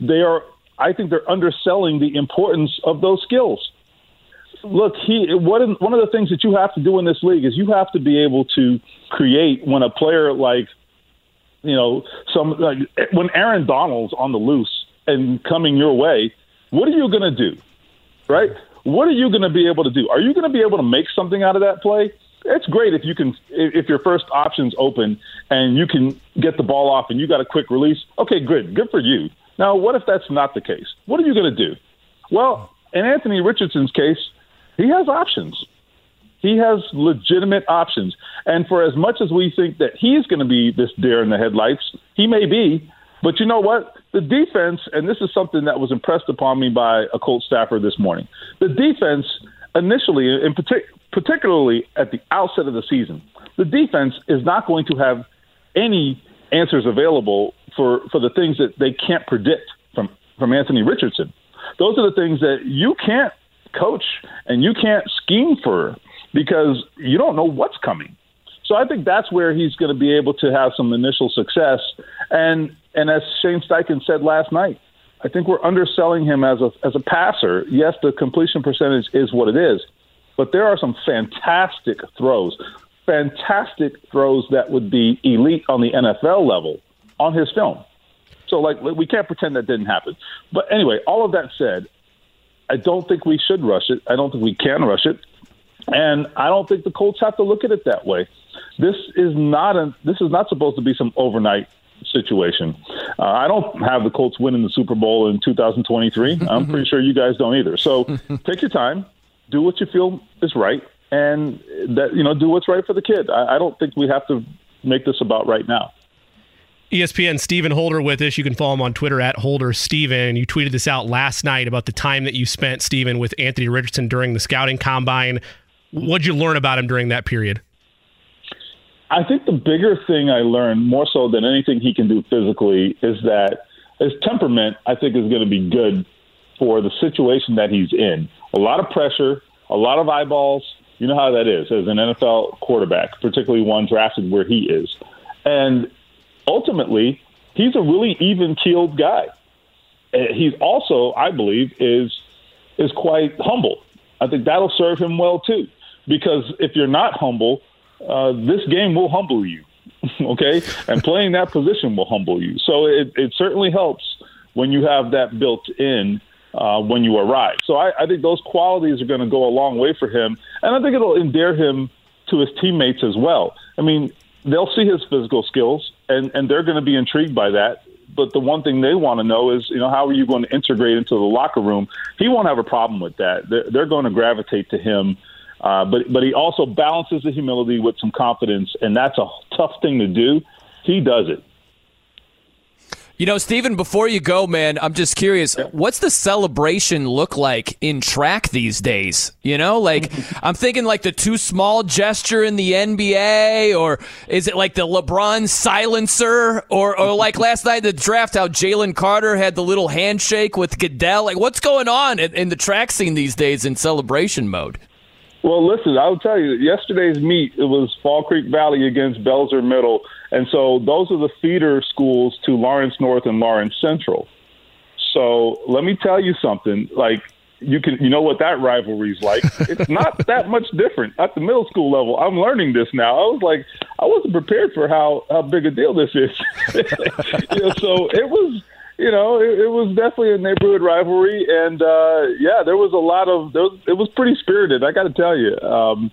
they are. I think they're underselling the importance of those skills. Look, he one of the things that you have to do in this league is you have to be able to create when a player like you know, some like, when Aaron Donald's on the loose and coming your way, what are you going to do? Right? What are you going to be able to do? Are you going to be able to make something out of that play? It's great if you can, if your first option's open and you can get the ball off and you got a quick release. Okay, good, good for you. Now, what if that's not the case? What are you going to do? Well, in Anthony Richardson's case, he has options. He has legitimate options. And for as much as we think that he's going to be this deer in the headlights, he may be. But you know what? The defense, and this is something that was impressed upon me by a Colt staffer this morning. The defense, initially, in partic- particularly at the outset of the season, the defense is not going to have any answers available for, for the things that they can't predict from, from Anthony Richardson. Those are the things that you can't coach and you can't scheme for because you don't know what's coming. So I think that's where he's going to be able to have some initial success. And and as Shane Steichen said last night, I think we're underselling him as a as a passer. Yes, the completion percentage is what it is, but there are some fantastic throws, fantastic throws that would be elite on the NFL level on his film. So like we can't pretend that didn't happen. But anyway, all of that said, I don't think we should rush it. I don't think we can rush it. And I don't think the Colts have to look at it that way. This is not a this is not supposed to be some overnight situation. Uh, I don't have the Colts winning the Super Bowl in 2023. I'm pretty sure you guys don't either. So take your time, do what you feel is right, and that you know do what's right for the kid. I, I don't think we have to make this about right now. ESPN Stephen Holder with us. You can follow him on Twitter at Holder Stephen. You tweeted this out last night about the time that you spent, Stephen, with Anthony Richardson during the scouting combine. What'd you learn about him during that period? I think the bigger thing I learned, more so than anything he can do physically, is that his temperament, I think, is going to be good for the situation that he's in. A lot of pressure, a lot of eyeballs. You know how that is as an NFL quarterback, particularly one drafted where he is. And ultimately, he's a really even keeled guy. He's also, I believe, is is quite humble. I think that'll serve him well too because if you're not humble, uh, this game will humble you. okay, and playing that position will humble you. So it, it certainly helps when you have that built in uh, when you arrive. So I, I think those qualities are going to go a long way for him, and I think it'll endear him to his teammates as well. I mean, they'll see his physical skills, and and they're going to be intrigued by that. But the one thing they want to know is, you know, how are you going to integrate into the locker room? He won't have a problem with that. They're, they're going to gravitate to him uh, but but he also balances the humility with some confidence, and that's a tough thing to do. He does it. You know, Stephen, before you go, man, I'm just curious. What's the celebration look like in track these days? You know, like I'm thinking like the too small gesture in the NBA, or is it like the LeBron silencer, or or like last night the draft how Jalen Carter had the little handshake with Goodell? Like, what's going on in, in the track scene these days in celebration mode? Well, listen, I'll tell you, yesterday's meet, it was Fall Creek Valley against Belzer Middle. And so those are the feeder schools to Lawrence North and Lawrence Central. So let me tell you something. Like, you can, you know what that rivalry's like. it's not that much different at the middle school level. I'm learning this now. I was like, I wasn't prepared for how how big a deal this is. you know, so it was you know, it, it was definitely a neighborhood rivalry, and uh, yeah, there was a lot of there was, it was pretty spirited. I got to tell you, um,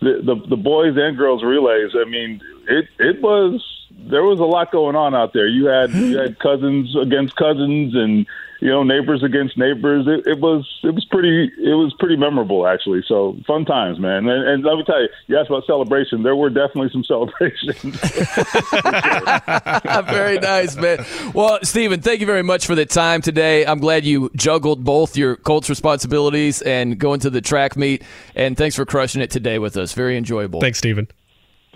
the, the the boys and girls relays. I mean, it it was there was a lot going on out there. You had you had cousins against cousins, and you know, neighbors against neighbors. It, it was it was pretty it was pretty memorable actually. So fun times, man. And, and let me tell you, you asked about celebration. There were definitely some celebrations. very nice, man. Well, Stephen, thank you very much for the time today. I'm glad you juggled both your Colts responsibilities and going to the track meet. And thanks for crushing it today with us. Very enjoyable. Thanks, Stephen.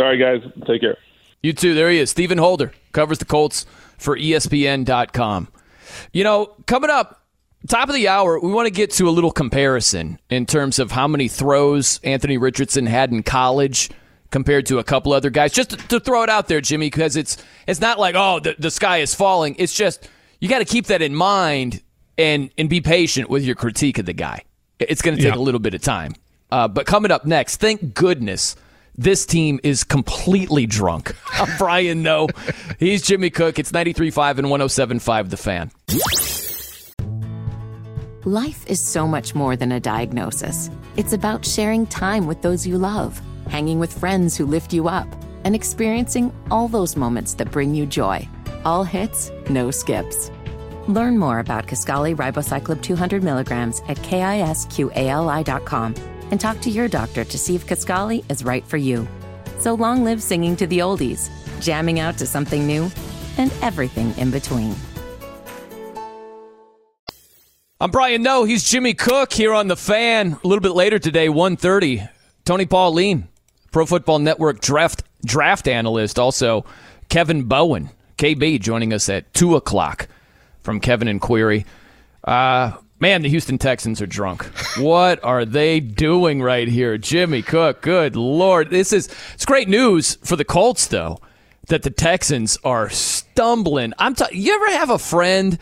All right, guys. Take care. You too. There he is. Stephen Holder covers the Colts for ESPN.com. You know, coming up, top of the hour, we want to get to a little comparison in terms of how many throws Anthony Richardson had in college compared to a couple other guys. Just to, to throw it out there, Jimmy, because it's it's not like oh the, the sky is falling. It's just you got to keep that in mind and and be patient with your critique of the guy. It's going to take yeah. a little bit of time. Uh, but coming up next, thank goodness this team is completely drunk. I'm Brian Noe. He's Jimmy Cook. It's 93.5 and 107.5 The Fan. Life is so much more than a diagnosis. It's about sharing time with those you love, hanging with friends who lift you up, and experiencing all those moments that bring you joy. All hits, no skips. Learn more about Kisqali Ribociclib 200 milligrams at kisqali.com and talk to your doctor to see if Kisqali is right for you. So long live singing to the oldies, jamming out to something new, and everything in between. I'm Brian Noe. He's Jimmy Cook here on the Fan. A little bit later today, 1.30, Tony Pauline, Pro Football Network draft draft analyst. Also, Kevin Bowen, KB, joining us at two o'clock from Kevin and Query. Uh, Man, the Houston Texans are drunk. what are they doing right here? Jimmy Cook, good lord. This is it's great news for the Colts though that the Texans are stumbling. I'm t- you ever have a friend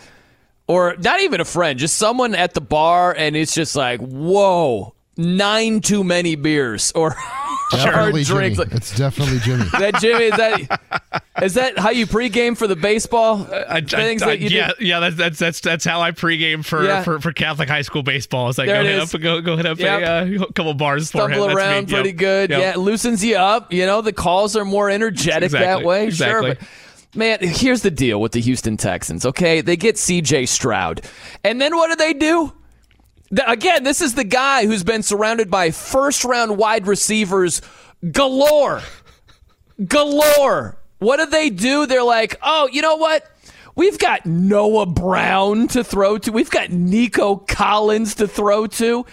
or not even a friend, just someone at the bar and it's just like, "Whoa, nine too many beers or definitely drinks. Jimmy. It's definitely Jimmy. that Jimmy is that is that how you pregame for the baseball I, things? I, I, yeah, do? yeah. That's, that's that's that's how I pregame for, yeah. for for Catholic high school baseball. It's like there go hit up, go go hit up yep. a uh, couple bars Stumble for him. around pretty yep. good. Yep. Yeah, it loosens you up. You know, the calls are more energetic exactly. that way. Exactly. Sure, but. Man, here's the deal with the Houston Texans, okay? They get CJ Stroud. And then what do they do? Again, this is the guy who's been surrounded by first round wide receivers galore. Galore. What do they do? They're like, oh, you know what? We've got Noah Brown to throw to. We've got Nico Collins to throw to.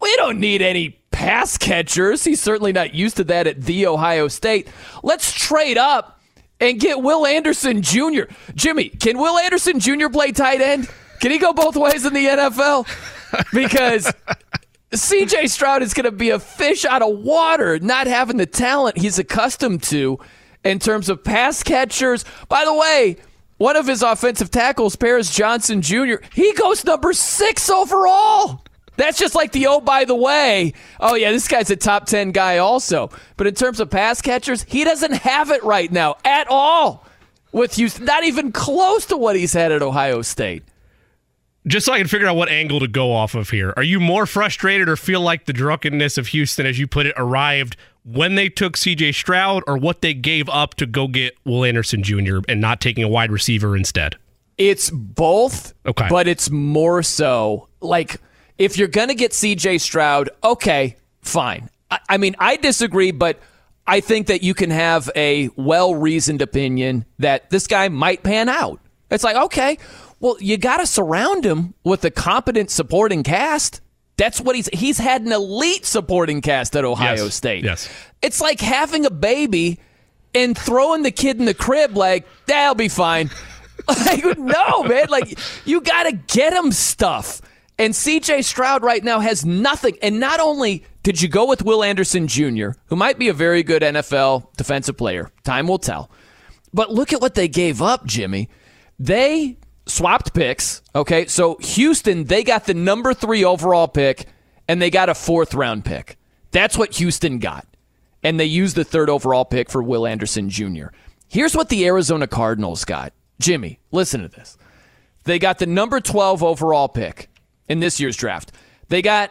We don't need any pass catchers. He's certainly not used to that at The Ohio State. Let's trade up and get Will Anderson Jr. Jimmy, can Will Anderson Jr. play tight end? Can he go both ways in the NFL? Because CJ Stroud is going to be a fish out of water, not having the talent he's accustomed to in terms of pass catchers. By the way, one of his offensive tackles, Paris Johnson Jr., he goes number six overall. That's just like the oh, by the way, oh, yeah, this guy's a top 10 guy also. But in terms of pass catchers, he doesn't have it right now at all with Houston, not even close to what he's had at Ohio State just so I can figure out what angle to go off of here. Are you more frustrated or feel like the drunkenness of Houston, as you put it, arrived when they took CJ Stroud or what they gave up to go get Will Anderson Jr. and not taking a wide receiver instead? It's both. Okay. But it's more so like if you're going to get CJ Stroud, okay, fine. I, I mean, I disagree, but I think that you can have a well reasoned opinion that this guy might pan out. It's like, okay, well, you got to surround him with a competent supporting cast. That's what he's he's had an elite supporting cast at Ohio yes. State. Yes. It's like having a baby and throwing the kid in the crib like, that'll be fine. like, no, man. Like, you got to get him stuff. And CJ Stroud right now has nothing. And not only did you go with Will Anderson Jr., who might be a very good NFL defensive player, time will tell. But look at what they gave up, Jimmy. They swapped picks. Okay, so Houston, they got the number three overall pick and they got a fourth round pick. That's what Houston got. And they used the third overall pick for Will Anderson Jr. Here's what the Arizona Cardinals got. Jimmy, listen to this. They got the number 12 overall pick in this year's draft. They got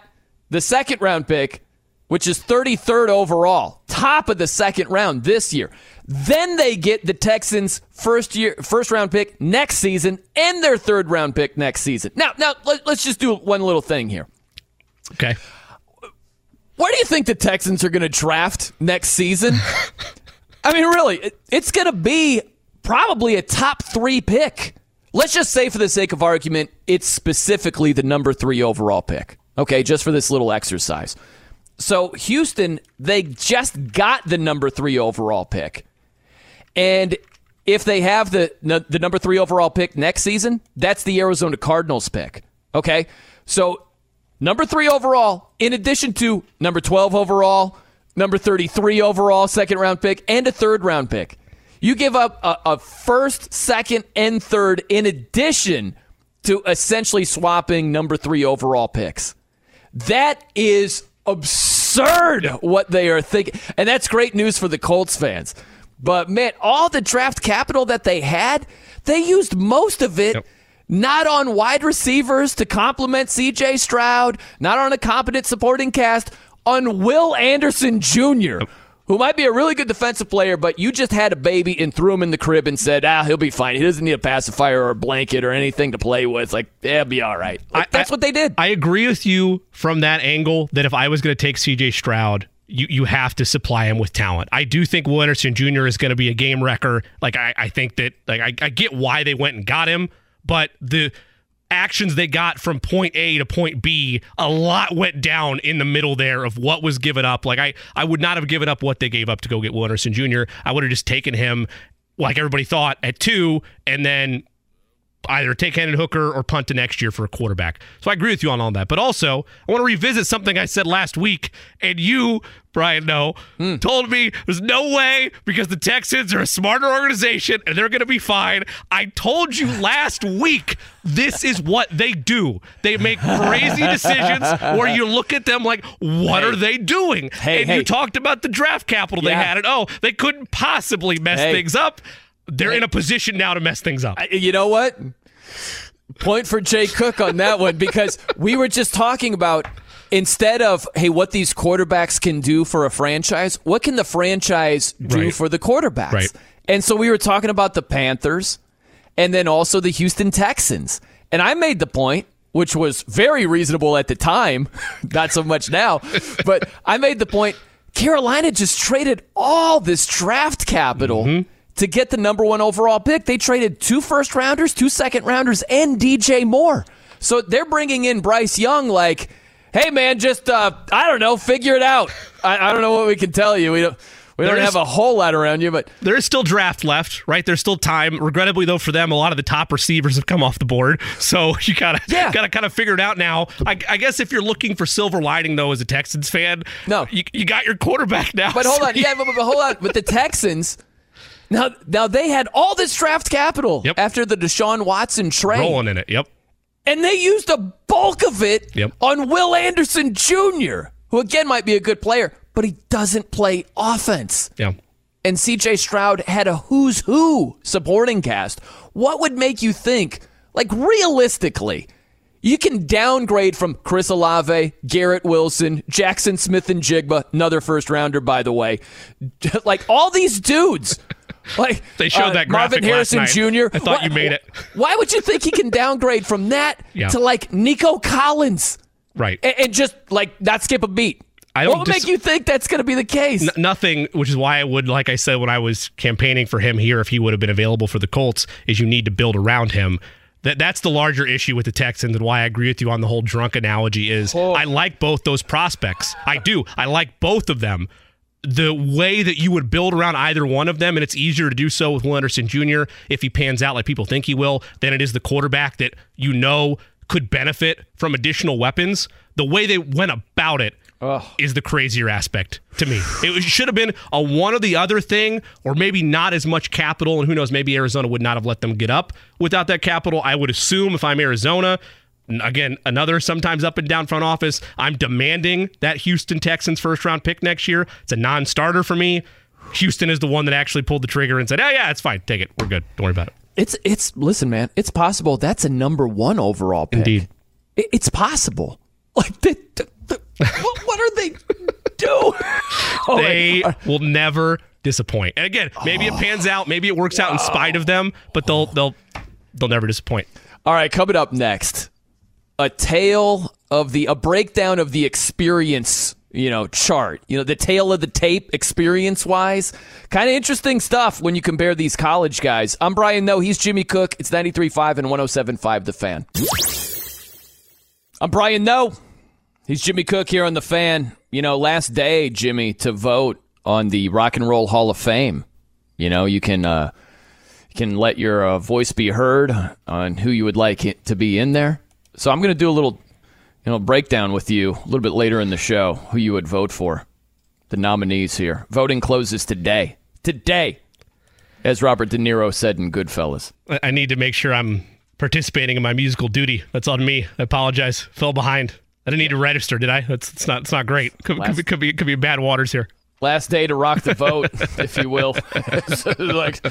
the second round pick which is 33rd overall, top of the second round this year. Then they get the Texans' first year, first round pick next season, and their third round pick next season. Now, now let, us just do one little thing here. Okay. Where do you think the Texans are going to draft next season? I mean, really, it's going to be probably a top three pick. Let's just say, for the sake of argument, it's specifically the number three overall pick. Okay, just for this little exercise. So, Houston, they just got the number three overall pick. And if they have the the number three overall pick next season, that's the Arizona Cardinals pick. Okay, so number three overall, in addition to number twelve overall, number thirty three overall, second round pick, and a third round pick. You give up a, a first, second, and third in addition to essentially swapping number three overall picks. That is absurd what they are thinking. And that's great news for the Colts fans but man, all the draft capital that they had, they used most of it. Yep. Not on wide receivers to complement CJ Stroud, not on a competent supporting cast, on Will Anderson Jr., who might be a really good defensive player, but you just had a baby and threw him in the crib and said, ah, he'll be fine. He doesn't need a pacifier or a blanket or anything to play with. Like, yeah, he'll be all right. Like, I, that's I, what they did. I agree with you from that angle that if I was going to take CJ Stroud, you, you have to supply him with talent. I do think Will Anderson Jr. is going to be a game wrecker. Like I, I think that like I, I get why they went and got him, but the actions they got from point A to point B, a lot went down in the middle there of what was given up. Like I, I would not have given up what they gave up to go get Will Anderson Jr. I would have just taken him like everybody thought at two, and then either take Hendon Hooker or punt to next year for a quarterback. So I agree with you on all that. But also, I want to revisit something I said last week, and you, Brian, no, mm. told me there's no way because the Texans are a smarter organization and they're going to be fine. I told you last week this is what they do. They make crazy decisions where you look at them like, what hey. are they doing? Hey, and hey. you talked about the draft capital yeah. they had, and oh, they couldn't possibly mess things up they're in a position now to mess things up. You know what? Point for Jay Cook on that one because we were just talking about instead of hey what these quarterbacks can do for a franchise, what can the franchise do right. for the quarterbacks? Right. And so we were talking about the Panthers and then also the Houston Texans. And I made the point which was very reasonable at the time, not so much now, but I made the point Carolina just traded all this draft capital mm-hmm to get the number one overall pick. They traded two first rounders, two second rounders, and DJ Moore. So they're bringing in Bryce Young like, hey, man, just, uh, I don't know, figure it out. I, I don't know what we can tell you. We don't. We don't have a whole lot around you, but there is still draft left, right? There's still time. Regrettably, though, for them, a lot of the top receivers have come off the board, so you gotta yeah. gotta kind of figure it out now. I, I, guess if you're looking for silver lining, though, as a Texans fan, no, you, you got your quarterback now. But hold on, yeah, but, but hold on. But the Texans, now, now they had all this draft capital yep. after the Deshaun Watson trade. Rolling in it, yep. And they used a bulk of it yep. on Will Anderson Jr., who again might be a good player, but he doesn't play offense. Yeah. And CJ Stroud had a who's who supporting cast. What would make you think, like realistically, you can downgrade from Chris Olave, Garrett Wilson, Jaxon Smith-Njigba, another first rounder, by the way. like all these dudes like they showed uh, that Marvin Harrison Jr. I thought why, you made it. Why would you think he can downgrade from that yeah. to like Nico Collins? Right. And, and, just like not skip a beat. I don't what would dis- make you think that's going to be the case? N- nothing, which is why I would, like I said when I was campaigning for him here, if he would have been available for the Colts, is you need to build around him. That that's the larger issue with the Texans and why I agree with you on the whole drunk analogy is oh. I like both those prospects. I do. I like both of them the way that you would build around either one of them, and it's easier to do so with Will Anderson Jr. if he pans out like people think he will, than it is the quarterback that you know could benefit from additional weapons. The way they went about it Ugh. is the crazier aspect to me. It should have been a one or the other thing, or maybe not as much capital. And who knows, maybe Arizona would not have let them get up without that capital. I would assume if I'm Arizona, Again, another sometimes up and down front office. I'm demanding that Houston Texans first round pick next year. It's a non starter for me. Houston is the one that actually pulled the trigger and said, "Oh yeah, it's fine. Take it. We're good. Don't worry about it." It's it's listen, man. It's possible that's a number one overall pick. Indeed, it's possible. Like, the, the, the, what, what, are they do? Oh, they will never disappoint. And again, maybe it pans out, maybe it works wow. out in spite of them, but they'll they'll they'll never disappoint. All right, coming up next, a tale of the a breakdown of the experience you know, chart. You know, the tail of the tape experience wise. Kind of interesting stuff when you compare these college guys. I'm Brian Noe. He's Jimmy Cook. It's 93.5 and 107.5 The Fan. I'm Brian Noe. He's Jimmy Cook here on The Fan. You know, last day, Jimmy, to vote on the Rock and Roll Hall of Fame. You know, you can uh, can let your uh, voice be heard on who you would like to be in there. So I'm going to do a little you know, breakdown with you a little bit later in the show who you would vote for. The nominees here. Voting closes today. Today. As Robert De Niro said in Goodfellas. I need to make sure I'm participating in my musical duty. That's on me. I apologize. Fell behind. I didn't need to register, did I? That's it's not it's not great. Could, could, be, could be could be bad waters here. Last day to rock the vote, if you will. like,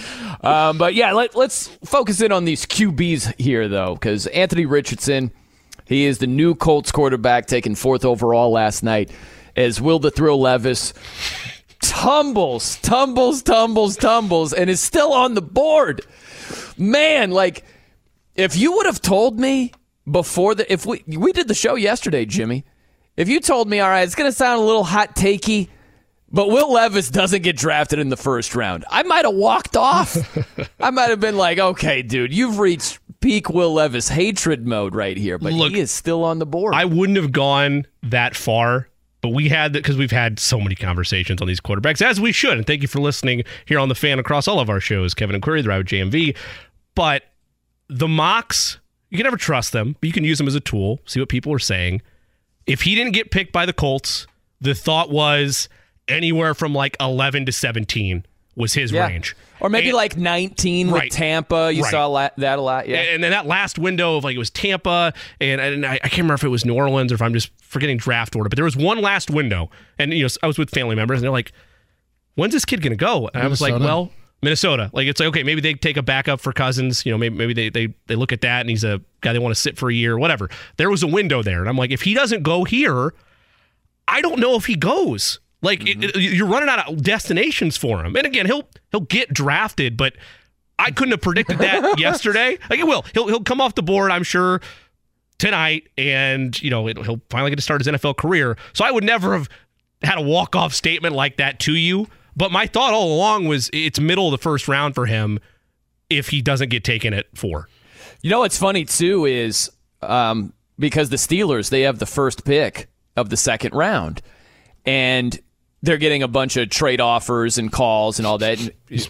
um, but yeah, let, let's focus in on these QBs here, though, because Anthony Richardson he is the new Colts quarterback, taken fourth overall last night, as Will the Thrill Levis tumbles, tumbles, tumbles, tumbles, and is still on the board. Man, like, if you would have told me before the, if we, we did the show yesterday, Jimmy, if you told me, all right, it's going to sound a little hot takey, but Will Levis doesn't get drafted in the first round. I might have walked off. I might have been like, okay, dude, you've reached peak Will Levis hatred mode right here, but Look, he is still on the board. I wouldn't have gone that far, but we had that because we've had so many conversations on these quarterbacks, as we should. And thank you for listening here on the fan across all of our shows, Kevin and Query, the Route JMV. But the mocks, you can never trust them, but you can use them as a tool, see what people are saying. If he didn't get picked by the Colts, the thought was anywhere from like 11 to 17 was his yeah. range. Or maybe and, like 19 with right, Tampa. You right. saw that a lot. Yeah. And then that last window of like it was Tampa, and, and I, I, can't remember if it was New Orleans or if I'm just forgetting draft order, but there was one last window. And, you know, I was with family members, and they're like, when's this kid going to go? And Minnesota. I was like, well, Minnesota. Like it's like okay, maybe they take a backup for Cousins. You know, maybe maybe they they they look at that and he's a guy they want to sit for a year, or whatever. There was a window there, and I'm like, if he doesn't go here, I don't know if he goes. Like mm-hmm. it, you're running out of destinations for him. And again, he'll he'll get drafted, but I couldn't have predicted that yesterday. Like it will. He'll he'll come off the board, I'm sure, tonight, and you know it, he'll finally get to start his NFL career. So I would never have had a walk off statement like that to you. But my thought all along was it's middle of the first round for him if he doesn't get taken at four. You know what's funny too is um, because the Steelers they have the first pick of the second round, and they're getting a bunch of trade offers and calls and all that.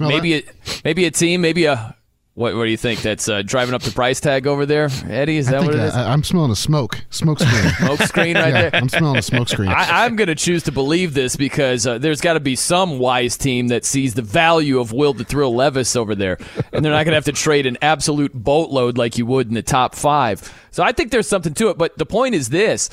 maybe that? A, maybe a team, maybe a what, what do you think? That's uh, driving up the price tag over there, Eddie. Is that what it is? I, am smelling a smoke, smoke screen, smoke screen right yeah, there. I'm smelling a smoke screen. I, am going to choose to believe this because uh, there's got to be some wise team that sees the value of Will the Thrill Levis over there, and they're not going to have to trade an absolute boatload like you would in the top five. So I think there's something to it. But the point is this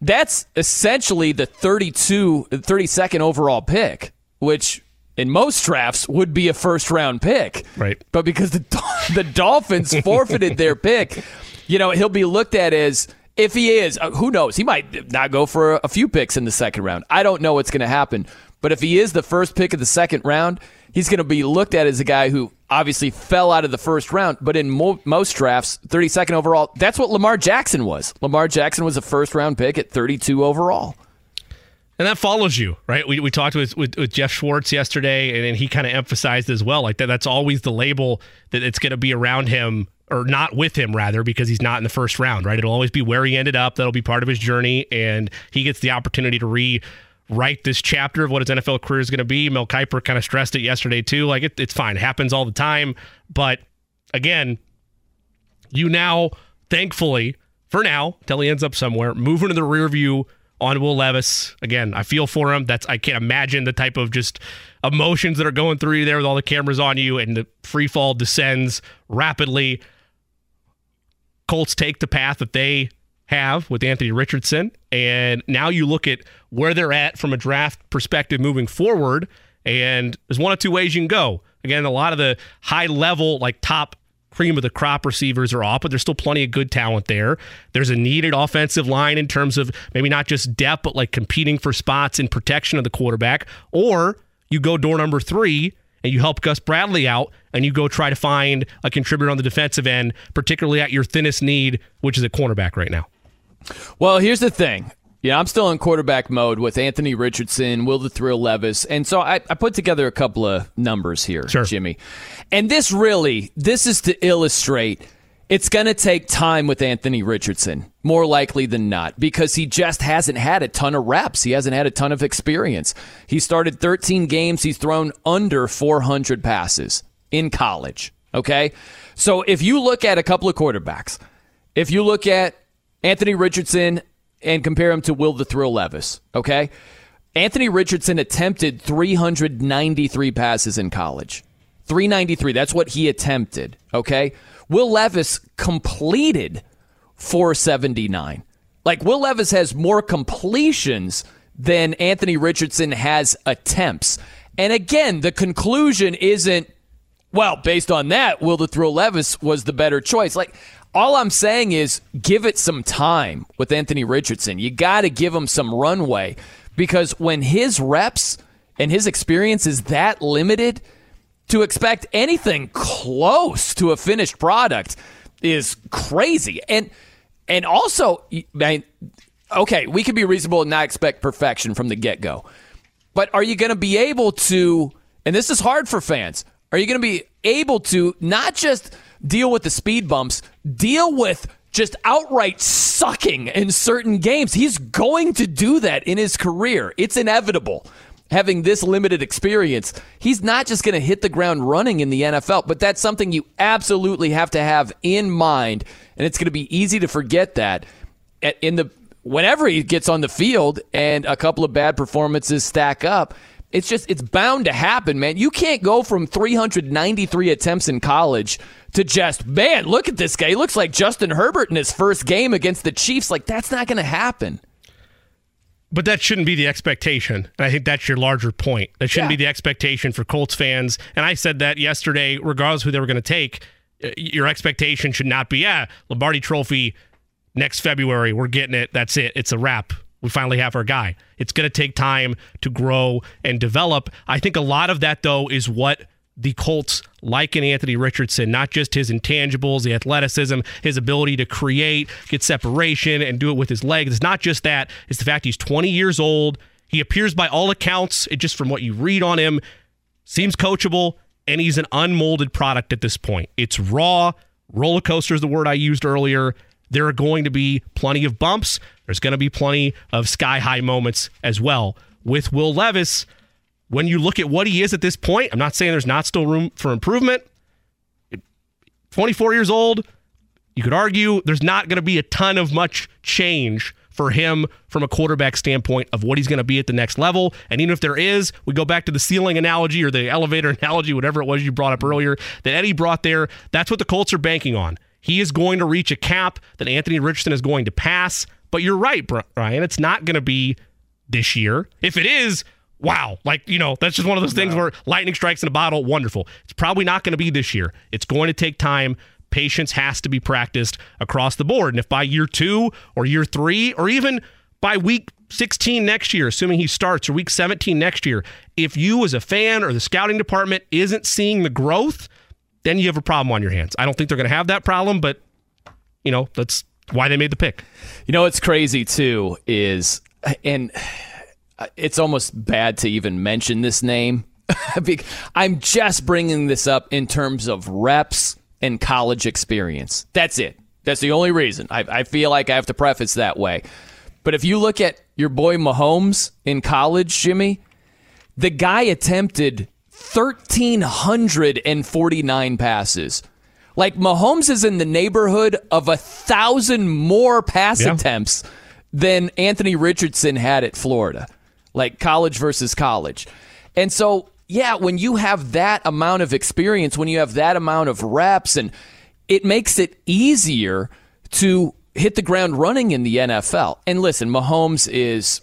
that's essentially the 32, 32nd overall pick, which in most drafts would be a first round pick. Right. But because the the Dolphins forfeited their pick, you know, he'll be looked at as if he is, uh, who knows? He might not go for a few picks in the second round. I don't know what's going to happen. But if he is the first pick of the second round, he's going to be looked at as a guy who obviously fell out of the first round, but in mo- most drafts, 32nd overall, that's what Lamar Jackson was. Lamar Jackson was a first round pick at 32 overall. And that follows you, right? We, we talked with, with, with Jeff Schwartz yesterday, and, and he kind of emphasized as well, like that, that's always the label that it's going to be around him or not with him rather because he's not in the first round, right? It'll always be where he ended up. That'll be part of his journey, and he gets the opportunity to re write this chapter of what his NFL career is going to be. Mel Kiper kind of stressed it yesterday too. Like it, it's fine, it happens all the time. But again, you now, thankfully, for now, till he ends up somewhere, move into the rear view on Will Levis. Again, I feel for him. That's I can't imagine the type of just emotions that are going through you there with all the cameras on you and the free fall descends rapidly. Colts take the path that they have with Anthony Richardson. And now you look at where they're at from a draft perspective moving forward. And there's one of two ways you can go. Again, a lot of the high level, like top cream of the crop receivers are off, but there's still plenty of good talent there. There's a needed offensive line in terms of maybe not just depth, but like competing for spots in protection of the quarterback. Or you go door number three and you help Gus Bradley out and you go try to find a contributor on the defensive end, particularly at your thinnest need, which is a cornerback right now. Well, here's the thing. Yeah, I'm still in quarterback mode with Anthony Richardson, Will the Thrill Levis, and so I, I put together a couple of numbers here, sure. Jimmy. And this really, this is to illustrate it's going to take time with Anthony Richardson, more likely than not, because he just hasn't had a ton of reps. He hasn't had a ton of experience. He started 13 games. He's thrown under 400 passes in college. Okay. So if you look at a couple of quarterbacks, if you look at Anthony Richardson and compare him to Will the Thrill Levis, okay? Anthony Richardson attempted 393 passes in college. 393. That's what he attempted, okay? Will Levis completed 479. Like, Will Levis has more completions than Anthony Richardson has attempts. And again, the conclusion isn't, well, based on that, Will the Thrill Levis was the better choice. Like, all I'm saying is give it some time with Anthony Richardson. You got to give him some runway because when his reps and his experience is that limited, to expect anything close to a finished product is crazy. And and also, man, okay, we can be reasonable and not expect perfection from the get go. But are you going to be able to? And this is hard for fans. Are you going to be able to not just deal with the speed bumps, deal with just outright sucking in certain games. He's going to do that in his career. It's inevitable. Having this limited experience, he's not just going to hit the ground running in the NFL, but that's something you absolutely have to have in mind. And it's going to be easy to forget that in the whenever he gets on the field and a couple of bad performances stack up. It's just it's bound to happen, man. You can't go from 393 attempts in college to just, man, look at this guy. He looks like Justin Herbert in his first game against the Chiefs. Like, that's not going to happen. But that shouldn't be the expectation. And I think that's your larger point. That shouldn't yeah. be the expectation for Colts fans. And I said that yesterday, regardless who they were going to take, your expectation should not be, yeah, Lombardi Trophy next February. We're getting it. That's it. It's a wrap. We finally have our guy. It's going to take time to grow and develop. I think a lot of that, though, is what the Colts like in Anthony Richardson, not just his intangibles, the athleticism, his ability to create, get separation, and do it with his legs. It's not just that, it's the fact he's 20 years old. He appears by all accounts, it just from what you read on him, seems coachable, and he's an unmolded product at this point. It's raw. Roller coaster is the word I used earlier. There are going to be plenty of bumps. There's going to be plenty of sky high moments as well. With Will Levis, when you look at what he is at this point, I'm not saying there's not still room for improvement. 24 years old, you could argue there's not going to be a ton of much change for him from a quarterback standpoint of what he's going to be at the next level. And even if there is, we go back to the ceiling analogy or the elevator analogy, whatever it was you brought up earlier that Eddie brought there. That's what the Colts are banking on. He is going to reach a cap that Anthony Richardson is going to pass. But you're right, Brian. It's not going to be this year. If it is, wow, like, you know, that's just one of those things no. where lightning strikes in a bottle, wonderful. It's probably not going to be this year. It's going to take time. Patience has to be practiced across the board. And if by year two or year three, or even by week 16 next year, assuming he starts, or week 17 next year, if you as a fan or the scouting department isn't seeing the growth, then you have a problem on your hands. I don't think they're going to have that problem, but, you know, that's why they made the pick. You know, what's crazy too is, and it's almost bad to even mention this name. I'm just bringing this up in terms of reps and college experience. That's it. That's the only reason. I, I feel like I have to preface that way. But if you look at your boy Mahomes in college, Jimmy, the guy attempted 1,349 passes. Like Mahomes is in the neighborhood of a thousand more pass yeah. attempts than Anthony Richardson had at Florida like college versus college. And so, yeah, when you have that amount of experience, when you have that amount of reps, and it makes it easier to hit the ground running in the NFL. And listen, Mahomes is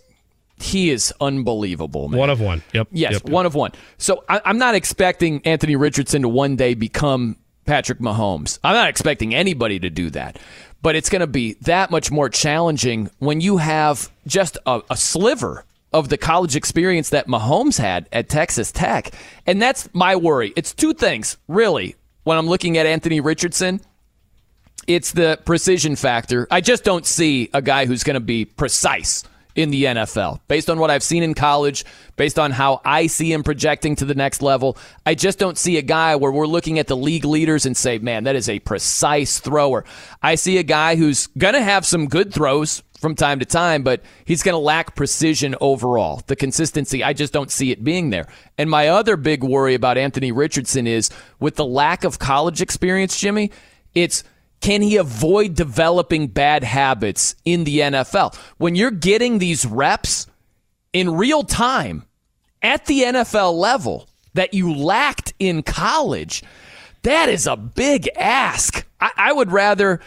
he is unbelievable, man. One of one. Yep. Yes, yep, one of one. So I, am not expecting Anthony Richardson to one day become Patrick Mahomes. I'm not expecting anybody to do that, but it's going to be that much more challenging when you have just a, a sliver of the college experience that Mahomes had at Texas Tech. And that's my worry. It's two things, really, when I'm looking at Anthony Richardson. It's the precision factor. I just don't see a guy who's going to be precise in the NFL. Based on what I've seen in college, based on how I see him projecting to the next level, I just don't see a guy where we're looking at the league leaders and say, man, that is a precise thrower. I see a guy who's going to have some good throws from time to time, but he's going to lack precision overall. The consistency, I just don't see it being there. And my other big worry about Anthony Richardson is with the lack of college experience, Jimmy, it's can he avoid developing bad habits in the NFL? When you're getting these reps in real time at the NFL level that you lacked in college, that is a big ask. I, I would rather,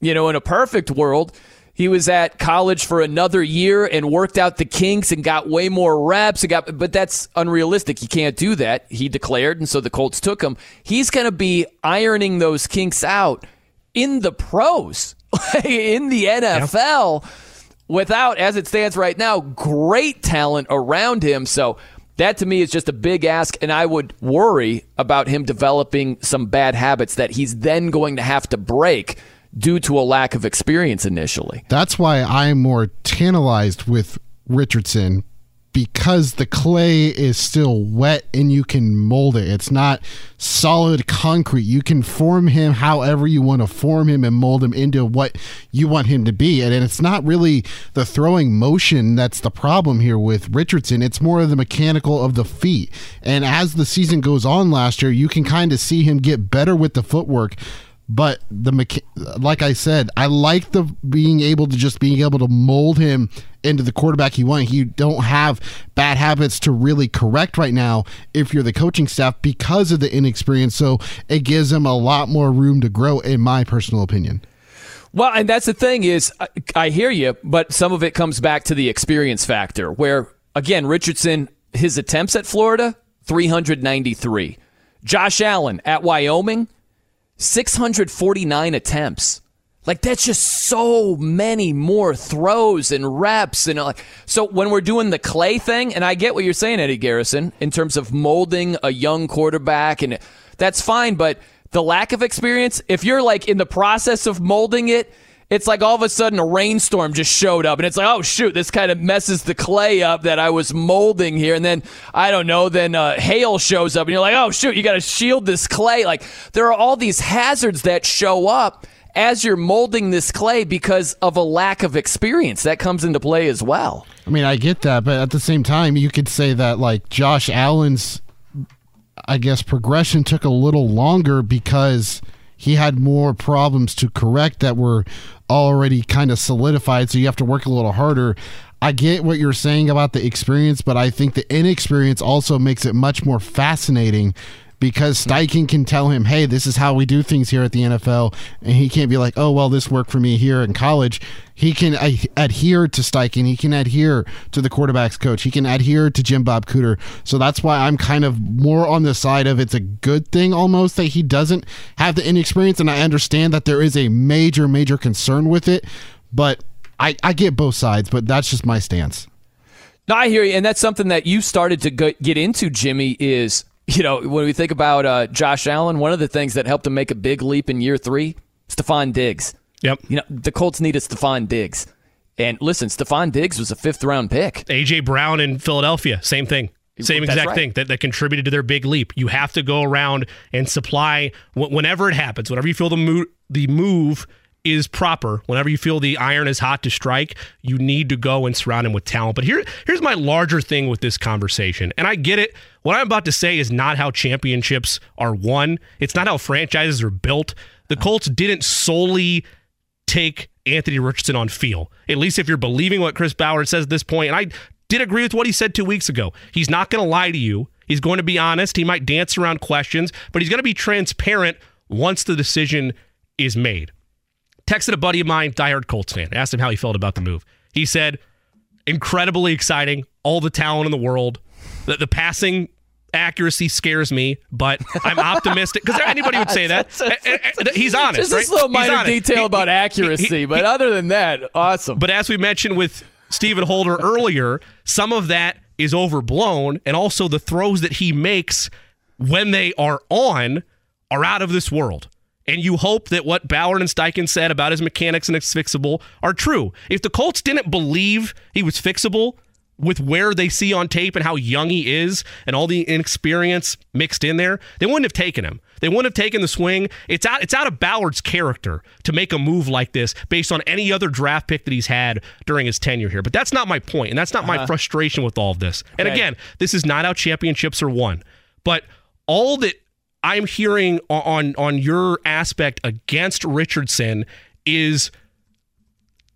you know, in a perfect world, he was at college for another year and worked out the kinks and got way more reps. Got, but that's unrealistic. You can't do that. He declared, and so the Colts took him. He's going to be ironing those kinks out in the pros, in the NFL, yeah. without, as it stands right now, great talent around him. So that to me is just a big ask, and I would worry about him developing some bad habits that he's then going to have to break due to a lack of experience initially. That's why I'm more tantalized with Richardson because the clay is still wet and you can mold it. It's not solid concrete. You can form him however you want to form him and mold him into what you want him to be. And it's not really the throwing motion that's the problem here with Richardson. It's more of the mechanical of the feet. And as the season goes on last year, you can kind of see him get better with the footwork but the like I said, I like the being able to just being able to mold him into the quarterback you want. You don't have bad habits to really correct right now if you're the coaching staff because of the inexperience. So it gives him a lot more room to grow, in my personal opinion. Well, and that's the thing is, I hear you, but some of it comes back to the experience factor. Where again, Richardson, his attempts at Florida, 393. Josh Allen at Wyoming. 649 attempts. Like that's just so many more throws and reps and like so when we're doing the clay thing and I get what you're saying Eddie Garrison in terms of molding a young quarterback and that's fine but the lack of experience if you're like in the process of molding it it's like all of a sudden a rainstorm just showed up and it's like oh shoot this kind of messes the clay up that i was molding here and then i don't know then uh, hail shows up and you're like oh shoot you got to shield this clay. Like there are all these hazards that show up as you're molding this clay because of a lack of experience that comes into play as well i mean i get that but at the same time you could say that like josh allen's i guess progression took a little longer because he had more problems to correct that were already kind of solidified, so you have to work a little harder. I get what you're saying about the experience, but I think the inexperience also makes it much more fascinating because hmm. Steichen can tell him, hey, this is how we do things here at the NFL. And he can't be like, oh, well, this worked for me here in college. He can adhere to Steichen. He can adhere to the quarterback's coach. He can adhere to Jim Bob Cooter. So that's why I'm kind of more on the side of it's a good thing almost that he doesn't have the inexperience. And I understand that there is a major, major concern with it. But I, I get both sides, but that's just my stance. No, I hear you, and that's something that you started to get into, Jimmy. Is you know, when we think about uh, Josh Allen, one of the things that helped him make a big leap in year three, Stefon Diggs. Yep. You know, the Colts needed Stefon Diggs. And listen, Stefon Diggs was a fifth round pick. AJ Brown in Philadelphia, same thing. Same exact right. thing that, that contributed to their big leap. You have to go around and supply whenever it happens, whenever you feel the move, the move is proper, whenever you feel the iron is hot to strike, you need to go and surround him with talent. But here, here's my larger thing with this conversation. And I get it. What I'm about to say is not how championships are won. It's not how franchises are built. The Colts didn't solely take Anthony Richardson on feel. At least if you're believing what Chris Ballard says at this point. And I did agree with what he said two weeks ago. He's not going to lie to you. He's going to be honest. He might dance around questions, but he's going to be transparent once the decision is made. Texted a buddy of mine, diehard Colts fan, asked him how he felt about the move. He said, incredibly exciting, all the talent in the world. The, the passing accuracy scares me, but I'm optimistic because anybody would say that. Eh, eh, eh, He's honest, Just right? this little minor detail He- about he- accuracy, he- but other than that, awesome. But as we mentioned with Stephen Holder earlier, some of that is overblown, and also the throws that he makes when they are on are out of this world. And you hope that what Ballard and Steichen said about his mechanics and his fixable are true. If the Colts didn't believe he was fixable with where they see on tape and how young he is and all the inexperience mixed in there, they wouldn't have taken him. They wouldn't have taken the swing. It's out it's out of Ballard's character to make a move like this based on any other draft pick that he's had during his tenure here. But that's not my point, and that's not my Uh-huh. frustration with all of this. And Okay. again, this is not how championships are won. But all that I'm hearing on on, your aspect against Richardson is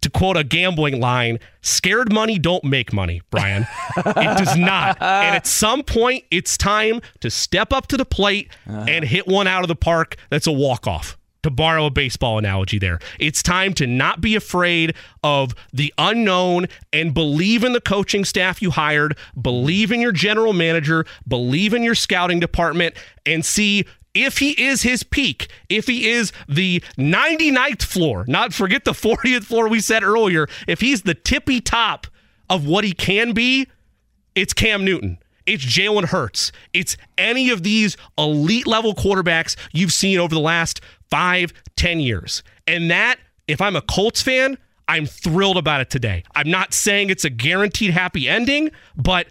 to quote a gambling line, scared money don't make money, Brian. it does not. And at some point, it's time to step up to the plate and hit one out of the park that's a walk off. To borrow a baseball analogy, there. It's time to not be afraid of the unknown and believe in the coaching staff you hired, believe in your general manager, believe in your scouting department, and see if he is his peak, if he is the 99th floor, not forget the 40th floor we said earlier, if he's the tippy top of what he can be, it's Cam Newton. It's Jalen Hurts. It's any of these elite level quarterbacks you've seen over the last five, ten years. And that, if I'm a Colts fan, I'm thrilled about it today. I'm not saying it's a guaranteed happy ending, but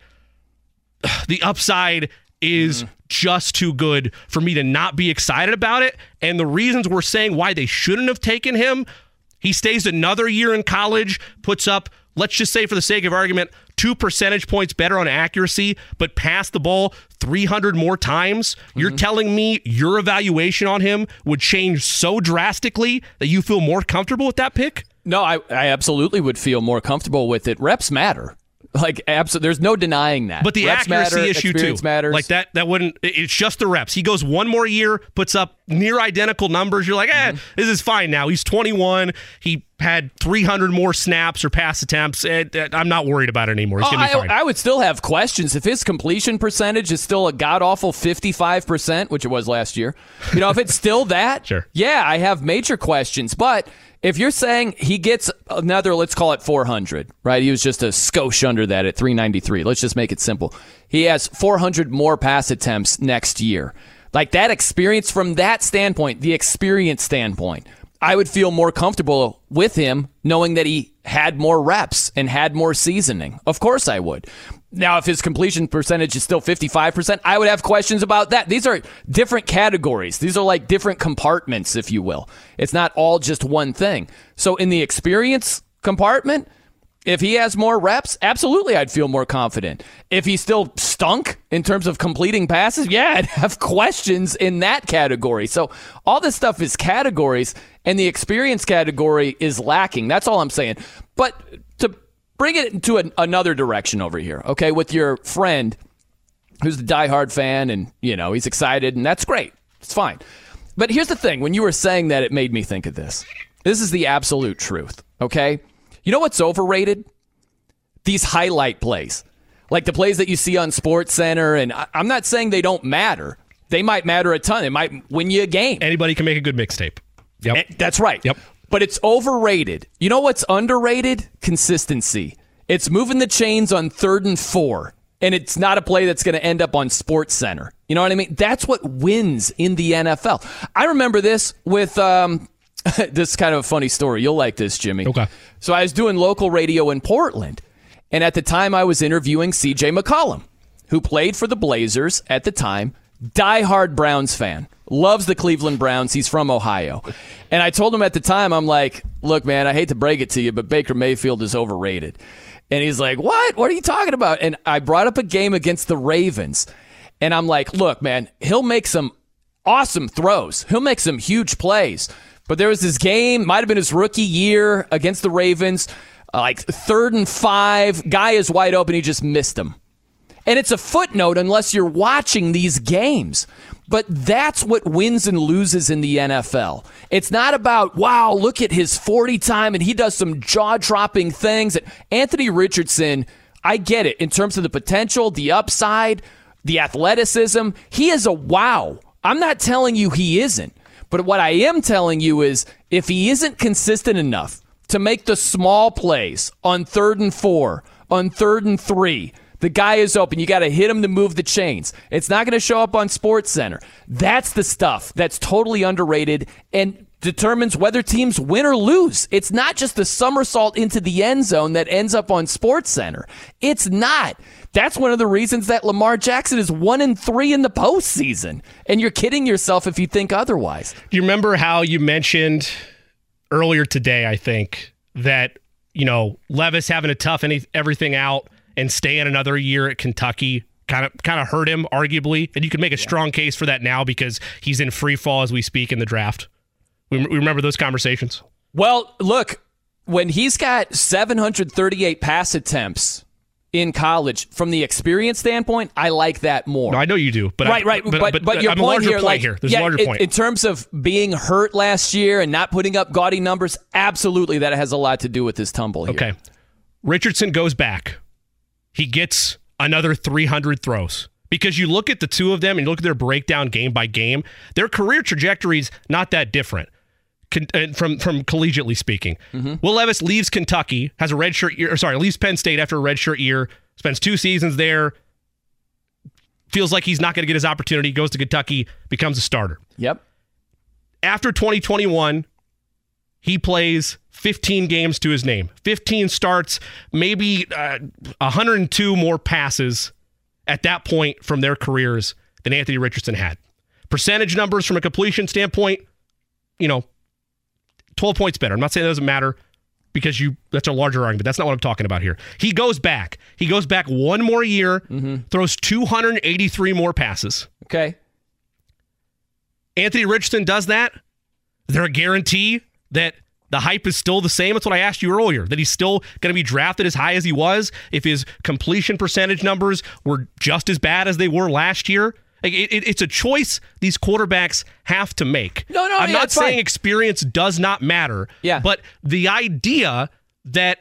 the upside is mm-hmm. just too good for me to not be excited about it. And the reasons we're saying why they shouldn't have taken him, he stays another year in college, puts up, let's just say for the sake of argument, two percentage points better on accuracy, but pass the ball 300 more times. You're telling me your evaluation on him would change so drastically that you feel more comfortable with that pick? No, I, I absolutely would feel more comfortable with it. Reps matter. Like, absolutely, there's no denying that. But the Reps accuracy matter, issue too, matters. like that, that wouldn't. It's just the reps. He goes one more year, puts up near identical numbers. You're like, eh, Mm-hmm. this is fine now. He's 21. He had 300 more snaps or pass attempts. Eh, eh, I'm not worried about it anymore. He's Oh, gonna be I, fine. I would still have questions if his completion percentage is still a god awful 55%, which it was last year. You know, if it's still that, Sure. yeah, I have major questions. But if you're saying he gets another, let's call it 400, right? He was just a skosh under that at 393. Let's just make it simple. He has 400 more pass attempts next year. Like that experience from that standpoint, the experience standpoint, I would feel more comfortable with him knowing that he had more reps and had more seasoning. Of course I would. Now, if his completion percentage is still 55%, I would have questions about that. These are different categories. These are like different compartments, if you will. It's not all just one thing. So, in the experience compartment, if he has more reps, absolutely I'd feel more confident. If he still stunk in terms of completing passes, yeah, I'd have questions in that category. So all this stuff is categories, and the experience category is lacking. That's all I'm saying. But to bring it into an, another direction over here, okay, with your friend who's the diehard fan and, you know, he's excited, and that's great. It's fine. But here's the thing when you were saying that, it made me think of this. This is the absolute truth, okay? You know what's overrated? These highlight plays. Like the plays that you see on Sports Center, and I'm not saying they don't matter. They might matter a ton. It might win you a game. Anybody can make a good mixtape. Yep. Eh, That's right. Yep. But it's overrated. You know what's underrated? Consistency. It's moving the chains on third and four, and it's not a play that's going to end up on Sports Center. You know what I mean? That's what wins in the NFL. I remember this with um, this is kind of a funny story. You'll like this, Jimmy. Okay. So I was doing local radio in Portland, and at the time I was interviewing C.J. McCollum, who played for the Blazers at the time. Diehard Browns fan, loves the Cleveland Browns. He's from Ohio, and I told him at the time, I'm like, "Look, man, I hate to break it to you, but Baker Mayfield is overrated." And he's like, "What? What are you talking about?" And I brought up a game against the Ravens, and I'm like, "Look, man, he'll make some awesome throws. He'll make some huge plays. But there was this game, might have been his rookie year against the Ravens, like third and five. Guy is wide open. He just missed him. And it's a footnote unless you're watching these games. But that's what wins and loses in the NFL. It's not about, wow, look at his 40 time and he does some jaw dropping things. Anthony Richardson, I get it in terms of the potential, the upside. the athleticism. He is a wow. I'm not telling you he isn't. But what I am telling you is if he isn't consistent enough to make the small plays on third and four, on third and three, the guy is open. You got to hit him to move the chains. It's not going to show up on Sports Center. That's the stuff that's totally underrated and determines whether teams win or lose. It's not just the somersault into the end zone that ends up on Sports Center. It's not. That's one of the reasons that Lamar Jackson is one and three in the postseason. And you're kidding yourself if you think otherwise. Do you remember how you mentioned earlier today, I think, that, you know, Levis having to tough any, everything out and staying another year at Kentucky kind of kind of hurt him arguably and you can make a strong case for that now because he's in free fall as we speak in the draft we, we remember those conversations well look when he's got 738 pass attempts in college from the experience standpoint, I like that more. No, I know you do, but right, I, right. But, but, but, but your I'm point here, like, here. There's yeah, a larger in, point in terms of being hurt last year and not putting up gaudy numbers. Absolutely, that has a lot to do with his tumble. Here. Okay, Richardson goes back. He gets another 300 throws because you look at the two of them and you look at their breakdown game by game. Their career trajectories not that different from from collegiately speaking. Mm-hmm. Will Levis leaves Kentucky, has a red shirt year, or sorry, leaves Penn State after a red shirt year, spends two seasons there, feels like he's not going to get his opportunity, goes to Kentucky, becomes a starter. Yep. After 2021, he plays 15 games to his name, 15 starts, maybe uh, 102 more passes at that point from their careers than Anthony Richardson had. Percentage numbers from a completion standpoint, you know, 12 points better. I'm not saying that doesn't matter because you that's a larger argument. That's not what I'm talking about here. He goes back. He goes back one more year, mm-hmm. throws 283 more passes. Okay. Anthony Richardson does that. Is there a guarantee that the hype is still the same? That's what I asked you earlier. That he's still going to be drafted as high as he was if his completion percentage numbers were just as bad as they were last year. Like it, it, it's a choice these quarterbacks have to make. No, no, I'm yeah, not saying fine. experience does not matter. Yeah. But the idea that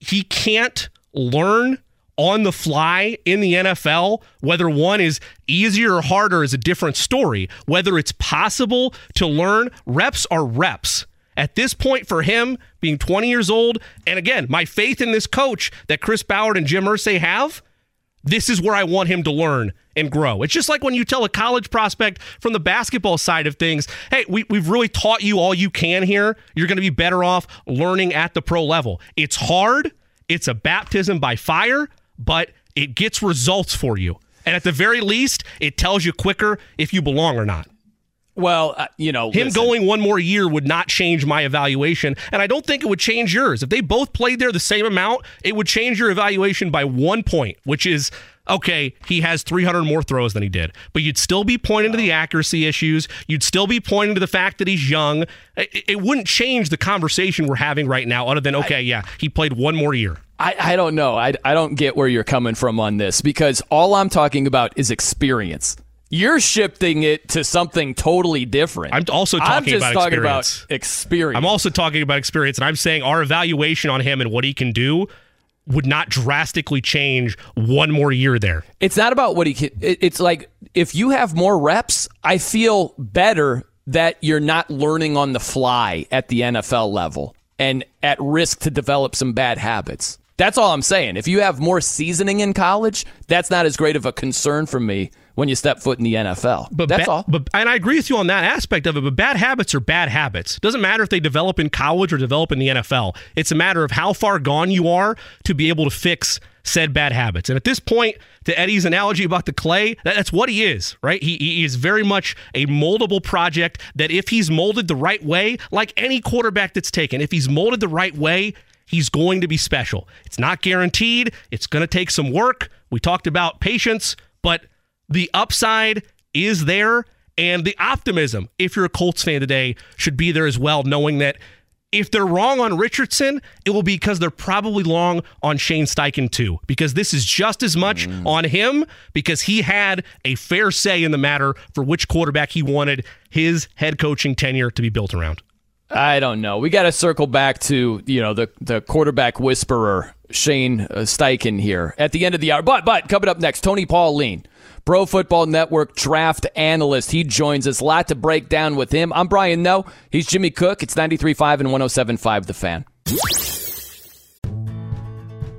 he can't learn on the fly in the NFL, whether one is easier or harder is a different story. Whether it's possible to learn, reps are reps. At this point, for him being 20 years old, and again, my faith in this coach that Chris Ballard and Jim Irsay have, this is where I want him to learn and grow. It's just like when you tell a college prospect from the basketball side of things, hey, we, we've really taught you all you can here. You're going to be better off learning at the pro level. It's hard, it's a baptism by fire, but it gets results for you. And at the very least, it tells you quicker if you belong or not. Well, uh, you know, him listen. going one more year would not change my evaluation, and I don't think it would change yours. If they both played there the same amount, it would change your evaluation by one point, which is okay, he has 300 more throws than he did. But you'd still be pointing to the accuracy issues. You'd still be pointing to the fact that he's young. It, it wouldn't change the conversation we're having right now, other than, okay, yeah, he played one more year. I, I don't know. I, I don't get where you're coming from on this because all I'm talking about is experience. You're shifting it to something totally different. I'm also talking I'm just about talking experience. about experience. I'm also talking about experience, and I'm saying our evaluation on him and what he can do would not drastically change one more year there. It's not about what he can. It's like if you have more reps, I feel better that you're not learning on the fly at the NFL level and at risk to develop some bad habits. That's all I'm saying. If you have more seasoning in college, that's not as great of a concern for me when you step foot in the NFL. But that's ba- all. But and I agree with you on that aspect of it. But bad habits are bad habits. Doesn't matter if they develop in college or develop in the NFL. It's a matter of how far gone you are to be able to fix said bad habits. And at this point, to Eddie's analogy about the clay, that, that's what he is, right? He, he is very much a moldable project that if he's molded the right way, like any quarterback that's taken, if he's molded the right way, he's going to be special. It's not guaranteed. It's going to take some work. We talked about patience, but the upside is there. And the optimism, if you're a Colts fan today, should be there as well, knowing that if they're wrong on Richardson, it will be because they're probably wrong on Shane Steichen too, because this is just as much mm. on him because he had a fair say in the matter for which quarterback he wanted his head coaching tenure to be built around. I don't know. We got to circle back to you know the the quarterback whisperer Shane uh, Steichen here at the end of the hour. But but coming up next, Tony Pauline, Pro Football Network draft analyst. He joins us. A lot to break down with him. I'm Brian Noe. He's Jimmy Cook. It's 93.5 and 107.5 The Fan.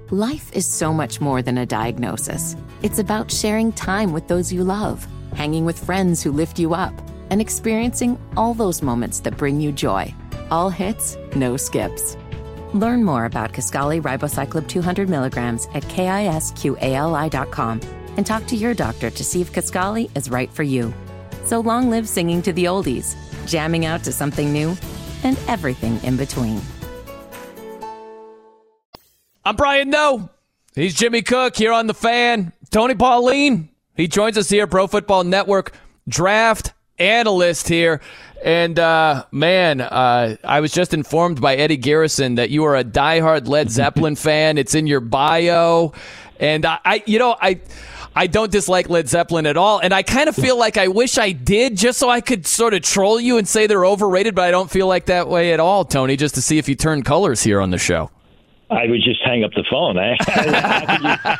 Life is so much more than a diagnosis. It's about sharing time with those you love, hanging with friends who lift you up, and experiencing all those moments that bring you joy. All hits, no skips. Learn more about Kisqali Ribociclib 200 milligrams at kisqali.com and talk to your doctor to see if Kisqali is right for you. So long live singing to the oldies, jamming out to something new, and everything in between. I'm Brian Noe. He's Jimmy Cook here on The Fan. Tony Pauline, he joins us here, Pro Football Network draft analyst here. And uh, man, uh, I was just informed by Eddie Garrison that you are a diehard Led Zeppelin fan. It's in your bio, and I, I, you know, I. I don't dislike Led Zeppelin at all, and I kind of feel like I wish I did, just so I could sort of troll you and say they're overrated. But I don't feel like that way at all, Tony. Just to see if you turn colors here on the show. I would just hang up the phone. Eh?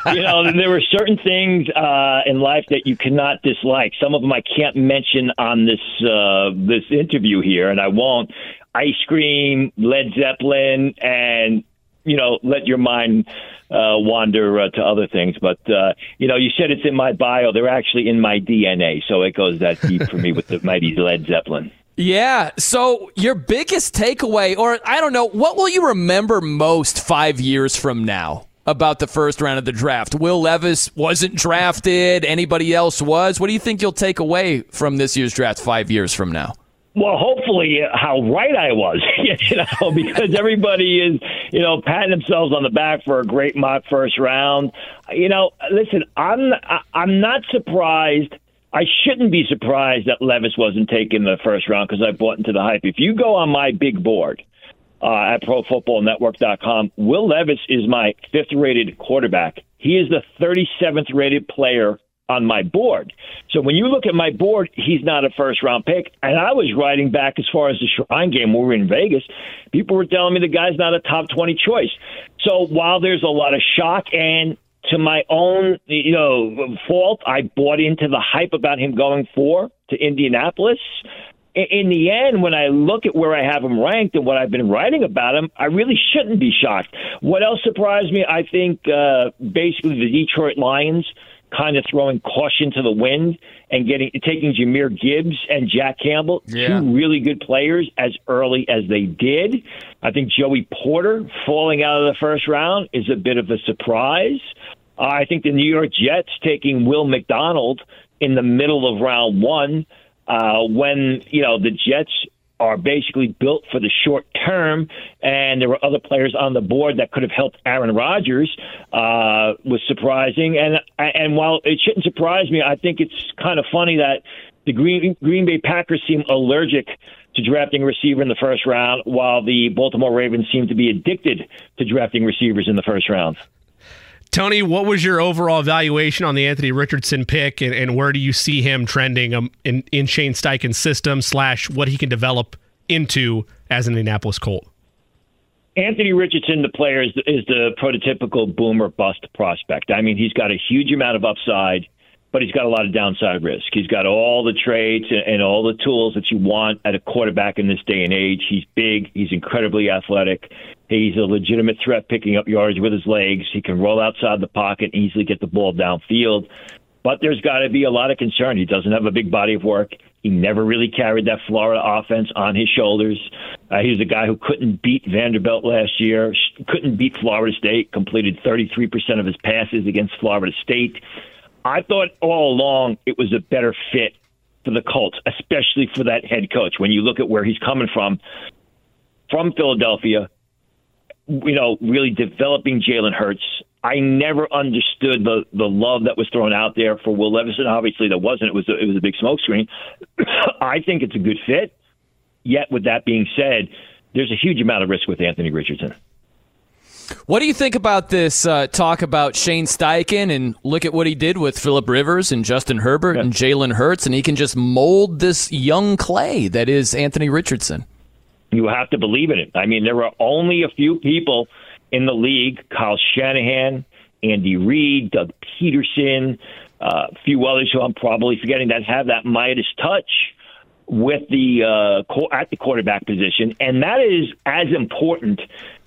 you know, there were certain things uh, in life that you cannot dislike. Some of them I can't mention on this uh, this interview here, and I won't. Ice cream, Led Zeppelin, and you know, let your mind uh, wander uh, to other things. But uh, you know, you said it's in my bio. They're actually in my DNA, so it goes that deep for me with the mighty Led Zeppelin. Yeah. So your biggest takeaway, or I don't know, what will you remember most five years from now about the first round of the draft? Will Levis wasn't drafted. Anybody else was. What do you think you'll take away from this year's draft five years from now? Well, hopefully, how right I was, you know, because everybody is, you know, patting themselves on the back for a great mock first round. You know, listen, I'm I'm not surprised I shouldn't be surprised that Levis wasn't taken in the first round because I bought into the hype. If you go on my big board uh, at ProFootballNetwork.com, Will Levis is my fifth-rated quarterback. He is the 37th rated player on my board. So when you look at my board, he's not a first round pick. And I was writing back as far as the Shrine game we were in Vegas. People were telling me the guy's not a top 20 choice. So while there's a lot of shock and to my own, you know, fault, I bought into the hype about him going for to Indianapolis. In the end, when I look at where I have him ranked and what I've been writing about him, I really shouldn't be shocked. What else surprised me? I think uh, basically the Detroit Lions kind of throwing caution to the wind and getting taking Jahmyr Gibbs and Jack Campbell, yeah. two really good players, as early as they did. I think Joey Porter falling out of the first round is a bit of a surprise. Uh, I think the New York Jets taking Will McDonald in the middle of round one, uh, when you know the Jets are basically built for the short term, and there were other players on the board that could have helped Aaron Rodgers, uh, was surprising. And and while it shouldn't surprise me, I think it's kind of funny that the Green Green Bay Packers seem allergic to drafting a receiver in the first round, while the Baltimore Ravens seem to be addicted to drafting receivers in the first round. Tony, what was your overall evaluation on the Anthony Richardson pick, and, and where do you see him trending um, in, in Shane Steichen's system slash what he can develop into as an Indianapolis Colt? Anthony Richardson, the player, is, is the prototypical boomer bust prospect. I mean, he's got a huge amount of upside but he's got a lot of downside risk. He's got all the traits and all the tools that you want at a quarterback in this day and age. He's big. He's incredibly athletic. He's a legitimate threat picking up yards with his legs. He can roll outside the pocket and easily get the ball downfield. But there's got to be a lot of concern. He doesn't have a big body of work. He never really carried that Florida offense on his shoulders. Uh, he was a guy who couldn't beat Vanderbilt last year, couldn't beat Florida State, completed 33% of his passes against Florida State. I thought all along it was a better fit for the Colts, especially for that head coach. When you look at where he's coming from, from Philadelphia, you know, really developing Jalen Hurts. I never understood the the love that was thrown out there for Will Levis. Obviously, there wasn't. It was a, it was a big smokescreen. I think it's a good fit. Yet, with that being said, there's a huge amount of risk with Anthony Richardson. What do you think about this uh, talk about Shane Steichen and look at what he did with Philip Rivers and Justin Herbert yeah. and Jalen Hurts, and he can just mold this young clay that is Anthony Richardson? You have to believe in it. I mean, there were only a few people in the league. Kyle Shanahan, Andy Reid, Doug Pederson, uh, a few others who I'm probably forgetting that have that Midas touch with the uh, at the quarterback position, and that is as important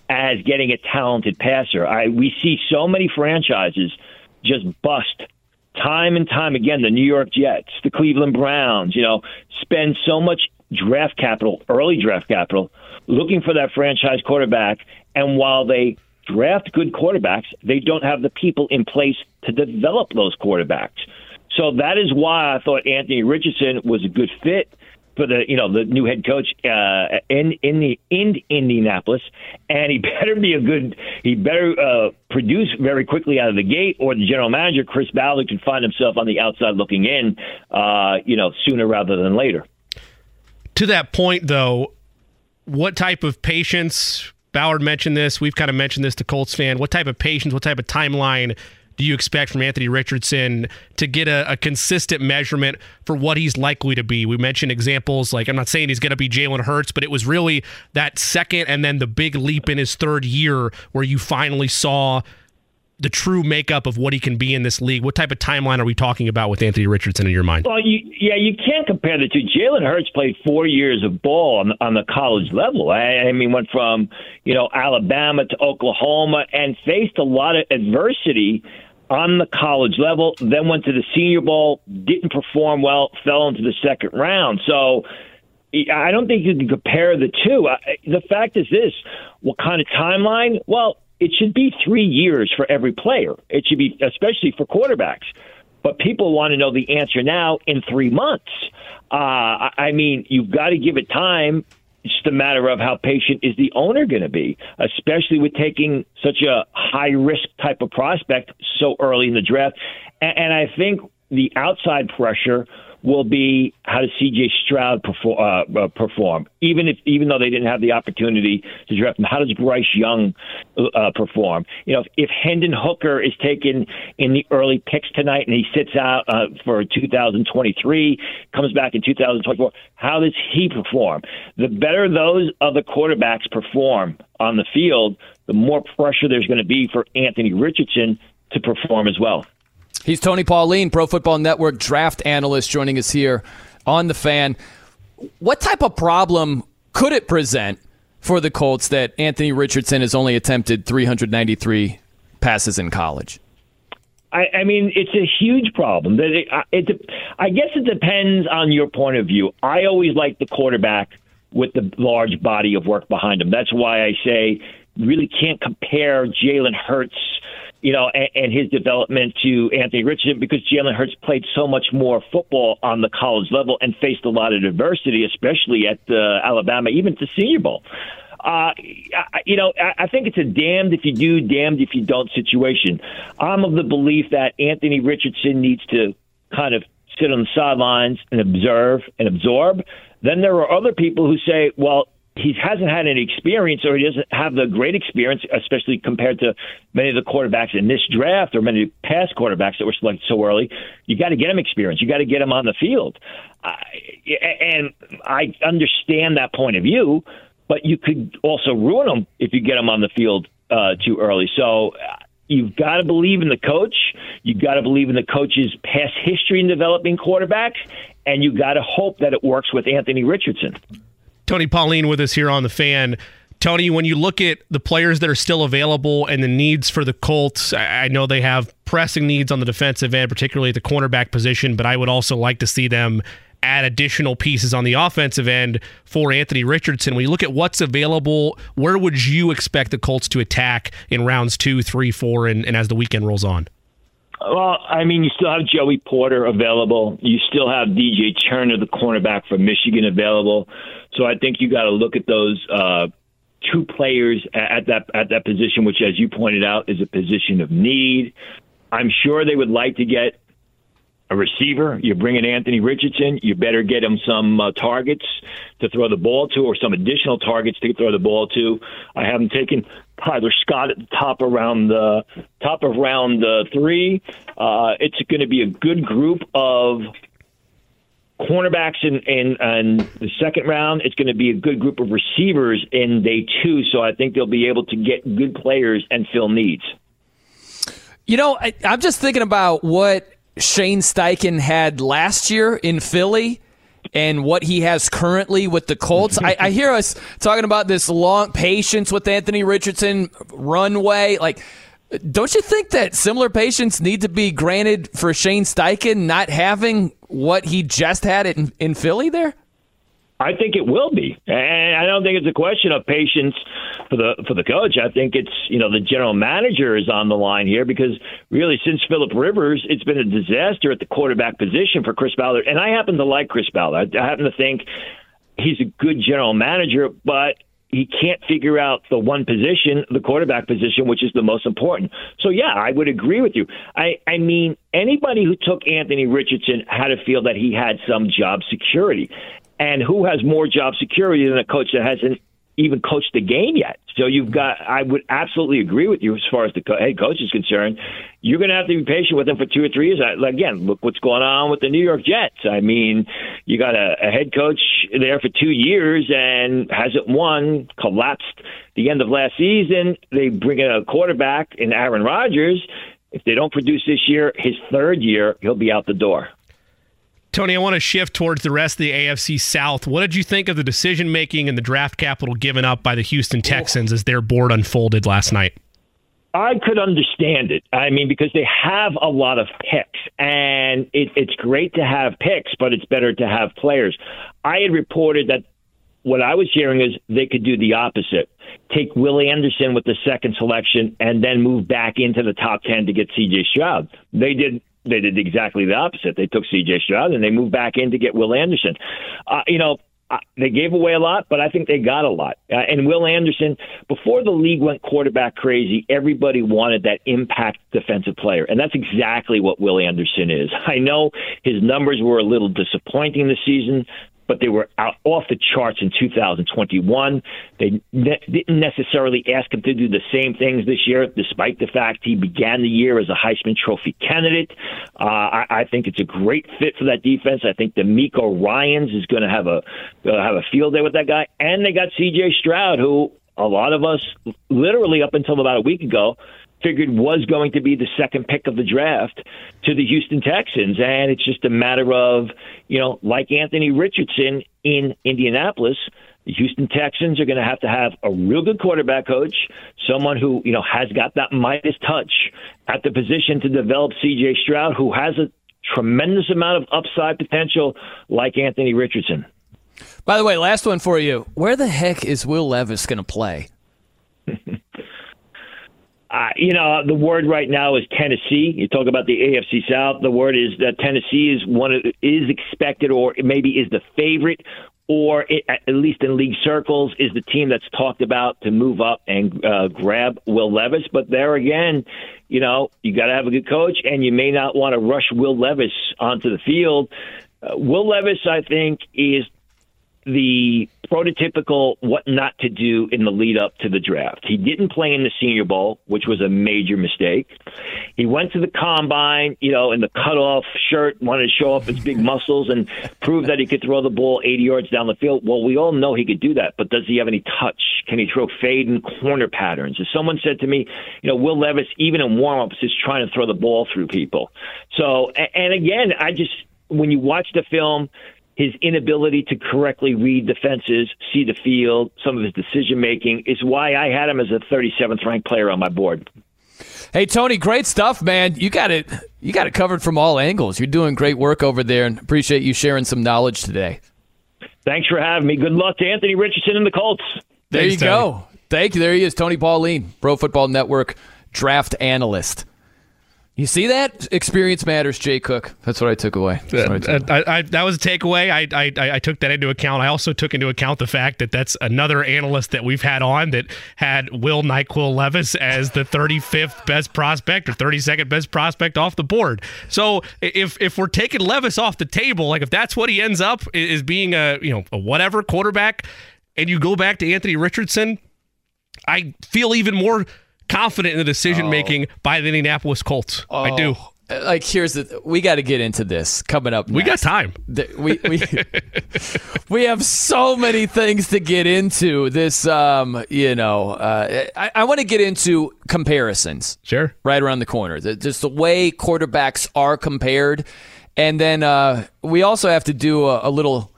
as getting a talented passer. I we see so many franchises just bust time and time again. The New York Jets, the Cleveland Browns, you know, spend so much draft capital, early draft capital, looking for that franchise quarterback, and while they draft good quarterbacks, they don't have the people in place to develop those quarterbacks. So that is why I thought Anthony Richardson was a good fit for the you know the new head coach uh, in in the in Indianapolis, and he better be a good. He better uh, produce very quickly out of the gate, or the general manager Chris Ballard can find himself on the outside looking in. Uh, you know, sooner rather than later. To that point, though, what type of patience? Ballard mentioned this. We've kind of mentioned this to Colts fan. What type of patience? What type of timeline do you expect from Anthony Richardson to get a, a, consistent measurement for what he's likely to be? We mentioned examples like I'm not saying he's going to be Jalen Hurts, but it was really that second and then the big leap in his third year where you finally saw the true makeup of what he can be in this league. What type of timeline are we talking about with Anthony Richardson in your mind? Well, you, yeah, you can't compare the two. Jalen Hurts played four years of ball on, on the college level. I, I mean, went from you know Alabama to Oklahoma and faced a lot of adversity on the college level, then went to the Senior Bowl, didn't perform well, fell into the second round. So I don't think you can compare the two. The fact is this what kind of timeline? Well, it should be three years for every player. It should be, especially for quarterbacks. But people want to know the answer now in three months. Uh, I mean, you've got to give it time it's just a matter of how patient is the owner going to be, especially with taking such a high risk type of prospect so early in the draft. And, and I think the outside pressure will be how does C.J. Stroud perform, uh, uh, perform, even if even though they didn't have the opportunity to draft him. How does Bryce Young uh, perform? You know, if, if Hendon Hooker is taken in the early picks tonight and he sits out uh, for 2023, comes back in 2024, how does he perform? The better those other quarterbacks perform on the field, the more pressure there's going to be for Anthony Richardson to perform as well. He's Tony Pauline, Pro Football Network draft analyst, joining us here on the fan. What type of problem could it present for the Colts that Anthony Richardson has only attempted 393 passes in college? I, I mean, it's a huge problem. It, it, I guess it depends on your point of view. I always like the quarterback with the large body of work behind him. That's why I say really can't compare Jalen Hurts you know, and, and his development to Anthony Richardson because Jalen Hurts played so much more football on the college level and faced a lot of adversity, especially at uh, Alabama, even to Senior Bowl. Uh, you know, I think it's a damned if you do, damned if you don't situation. I'm of the belief that Anthony Richardson needs to kind of sit on the sidelines and observe and absorb. Then there are other people who say, well, he hasn't had any experience or he doesn't have the great experience, especially compared to many of the quarterbacks in this draft or many past quarterbacks that were selected so early. You got to get him experience. You got to get him on the field. Uh, and I understand that point of view, but you could also ruin him if you get him on the field uh, too early. So uh, you've got to believe in the coach. You've got to believe in the coach's past history in developing quarterbacks, and you've got to hope that it works with Anthony Richardson. Tony Pauline with us here on the fan. Tony, when you look at the players that are still available and the needs for the Colts, I know they have pressing needs on the defensive end, particularly at the cornerback position, but I would also like to see them add additional pieces on the offensive end for Anthony Richardson. When you look at what's available, where would you expect the Colts to attack in rounds two, three, four, and, and as the weekend rolls on? Well, I mean, you still have Joey Porter available. You still have DJ Turner, the cornerback from Michigan, available. So I think you got to look at those uh, two players at that at that position, which, as you pointed out, is a position of need. I'm sure they would like to get a receiver. You bring in Anthony Richardson, you better get him some uh, targets to throw the ball to, or some additional targets to throw the ball to. I haven't taken Tyler Scott at the top around the top of round uh, three. Uh, it's going to be a good group of cornerbacks in, in, in the second round. It's going to be a good group of receivers in day two. So I think they'll be able to get good players and fill needs. You know, I, I'm just thinking about what Shane Steichen had last year in Philly and what he has currently with the Colts. I, I, hear us talking about this long patience with Anthony Richardson, runway. Like, don't you think that similar patience need to be granted for Shane Steichen not having what he just had in, in Philly there? I think it will be, and I don't think it's a question of patience for the for the coach. I think it's you know the general manager is on the line here because really since Philip Rivers, it's been a disaster at the quarterback position for Chris Ballard. And I happen to like Chris Ballard. I happen to think he's a good general manager, but he can't figure out the one position, the quarterback position, which is the most important. So yeah, I would agree with you. I I mean anybody who took Anthony Richardson had to feel that he had some job security. And who has more job security than a coach that hasn't even coached the game yet? So you've got, I would absolutely agree with you as far as the head coach is concerned. You're going to have to be patient with him for two or three years. Again, look what's going on with the New York Jets. I mean, you got a, a head coach there for two years and hasn't won, collapsed the end of last season. They bring in a quarterback in Aaron Rodgers. If they don't produce this year, his third year, he'll be out the door. Tony, I want to shift towards the rest of the AFC South. What did you think of the decision making and the draft capital given up by the Houston Texans as their board unfolded last night? I could understand it. I mean, because they have a lot of picks, and it, it's great to have picks, but it's better to have players. I had reported that what I was hearing is they could do the opposite. Take Willie Anderson with the second selection and then move back into the top 10 to get CJ Stroud. They did they did exactly the opposite. They took C.J. Stroud and they moved back in to get Will Anderson. Uh, you know, uh, they gave away a lot, but I think they got a lot. Uh, and Will Anderson, before the league went quarterback crazy, everybody wanted that impact defensive player, and that's exactly what Will Anderson is. I know his numbers were a little disappointing this season, but they were out off the charts in 2021. They ne- didn't necessarily ask him to do the same things this year, despite the fact he began the year as a Heisman Trophy candidate. Uh, I, I think it's a great fit for that defense. I think DeMeco Ryans is going to have a uh, have a field day with that guy, and they got C.J. Stroud, who a lot of us, literally up until about a week ago, figured was going to be the second pick of the draft to the Houston Texans. And it's just a matter of, you know, like Anthony Richardson in Indianapolis, the Houston Texans are going to have to have a real good quarterback coach, someone who, you know, has got that Midas touch at the position to develop CJ Stroud, who has a tremendous amount of upside potential like Anthony Richardson. By the way, last one for you. Where the heck is Will Levis going to play? Uh, you know, the word right now is Tennessee. You talk about the AFC South. The word is that Tennessee is one of, is expected, or maybe is the favorite, or it, at least in league circles, is the team that's talked about to move up and uh, grab Will Levis. But there again, you know, you got to have a good coach, and you may not want to rush Will Levis onto the field. Uh, Will Levis, I think, is the prototypical what not to do in the lead up to the draft. He didn't play in the Senior Bowl, which was a major mistake. He went to the combine, you know, in the cutoff shirt, wanted to show off his big muscles and prove that he could throw the ball 80 yards down the field. Well, we all know he could do that, but does he have any touch? Can he throw fade and corner patterns? As someone said to me, you know, Will Levis, even in warmups, is trying to throw the ball through people. So, and again, I just, when you watch the film, his inability to correctly read defenses, see the field, some of his decision making is why I had him as a 37th ranked player on my board. Hey Tony, great stuff, man. You got it. You got it covered from all angles. You're doing great work over there, and appreciate you sharing some knowledge today. Thanks for having me. Good luck to Anthony Richardson and the Colts. There Thanks, you Tony. go. Thank you. There he is, Tony Pauline, Pro Football Network draft analyst. You see that experience matters, Jay Cook. That's what I took away. I took I, I, that was a takeaway. I, I I took that into account. I also took into account the fact that that's another analyst that we've had on that had Will Nyquil Levis as the 35th best prospect or 32nd best prospect off the board. So if if we're taking Levis off the table, like if that's what he ends up is being a you know a whatever quarterback, and you go back to Anthony Richardson, I feel even more confident in the decision making oh. by the Indianapolis Colts. Oh. I do. like here's the we got to get into this coming up. Next. We got time. We we we have so many things to get into. This, um, you know, uh, I, I want to get into comparisons. Sure, right around the corner. The, just the way quarterbacks are compared, and then uh, we also have to do a, a little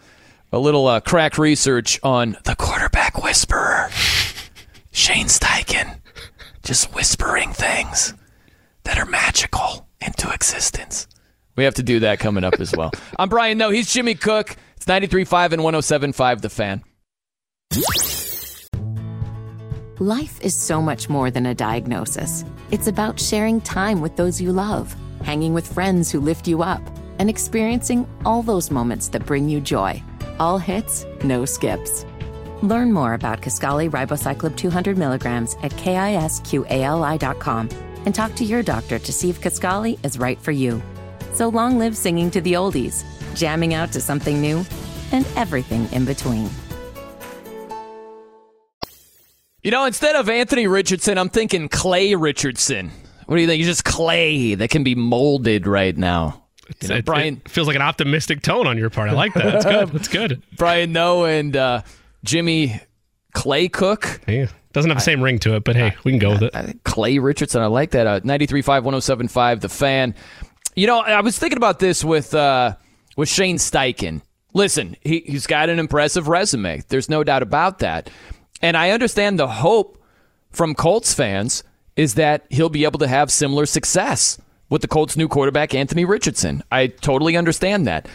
a little uh, crack research on the quarterback whisperer, Shane Steichen, just whispering things that are magical into existence. We have to do that coming up as well. I'm Brian Noe, he's Jimmy Cook. It's 93.5 and 107.5 The Fan. Life is so much more than a diagnosis. It's about sharing time with those you love, hanging with friends who lift you up, and experiencing all those moments that bring you joy. All hits, no skips. Learn more about Kisqali Ribociclib 200 milligrams at kisqali.com and talk to your doctor to see if Kisqali is right for you. So long live singing to the oldies, jamming out to something new, and everything in between. You know, instead of Anthony Richardson, I'm thinking Clay Richardson. What do you think? He's just clay that can be molded right now. You know, Brian it feels like an optimistic tone on your part. I like that. That's good. That's good. Brian Noe and uh, Jimmy Clay Cook. Yeah. Doesn't have the same I, ring to it, but hey, we can go with it. Clay Richardson, I like that. Uh, 93.5, 107.5, The Fan. You know, I was thinking about this with uh, with Shane Steichen. Listen, he, he's got an impressive resume. There's no doubt about that. And I understand the hope from Colts fans is that he'll be able to have similar success with the Colts' new quarterback, Anthony Richardson. I totally understand that.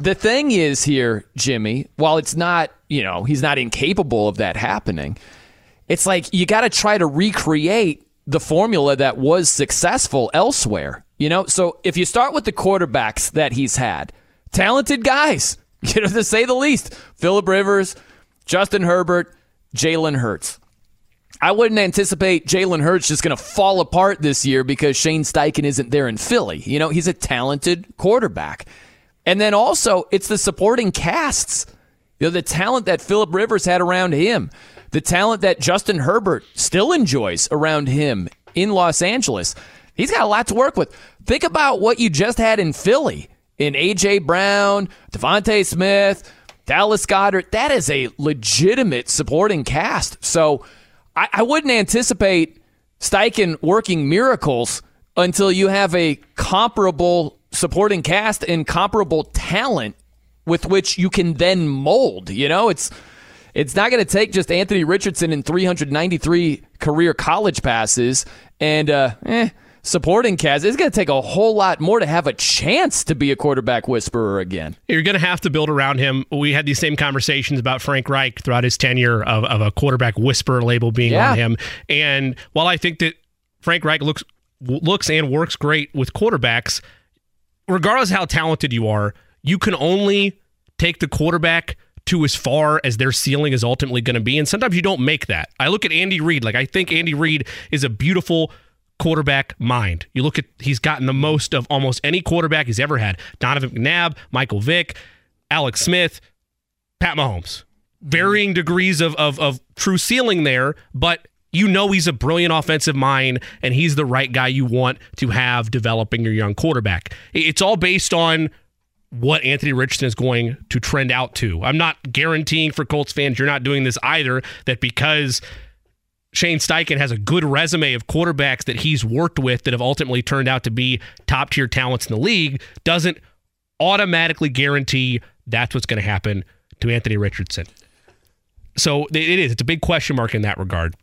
The thing is here, Jimmy, while it's not, you know, he's not incapable of that happening – it's like you got to try to recreate the formula that was successful elsewhere. You know, so if you start with the quarterbacks that he's had, talented guys, you know, to say the least, Philip Rivers, Justin Herbert, Jalen Hurts. I wouldn't anticipate Jalen Hurts just going to fall apart this year because Shane Steichen isn't there in Philly. You know, he's a talented quarterback. And then also, it's the supporting casts. You know, the talent that Philip Rivers had around him the talent that Justin Herbert still enjoys around him in Los Angeles. He's got a lot to work with. Think about what you just had in Philly in A.J. Brown, DeVonta Smith, Dallas Goedert. That is a legitimate supporting cast. So I, I wouldn't anticipate Steichen working miracles until you have a comparable supporting cast and comparable talent with which you can then mold. You know, it's it's not going to take just Anthony Richardson in 393 career college passes and uh, eh, supporting cast. It's going to take a whole lot more to have a chance to be a quarterback whisperer again. You're going to have to build around him. We had these same conversations about Frank Reich throughout his tenure of, of a quarterback whisperer label being yeah. on him. And while I think that Frank Reich looks looks and works great with quarterbacks, regardless how talented you are, you can only take the quarterback – to as far as their ceiling is ultimately going to be. And sometimes you don't make that. I look at Andy Reid, like I think Andy Reid is a beautiful quarterback mind. You look at he's gotten the most of almost any quarterback he's ever had. Donovan McNabb, Michael Vick, Alex Smith, Pat Mahomes. Varying degrees of, of, of true ceiling there, but you know he's a brilliant offensive mind and he's the right guy you want to have developing your young quarterback. It's all based on what Anthony Richardson is going to trend out to. I'm not guaranteeing for Colts fans you're not doing this either, that because Shane Steichen has a good resume of quarterbacks that he's worked with that have ultimately turned out to be top tier talents in the league doesn't automatically guarantee that's what's going to happen to Anthony Richardson. So it is. It's a big question mark in that regard.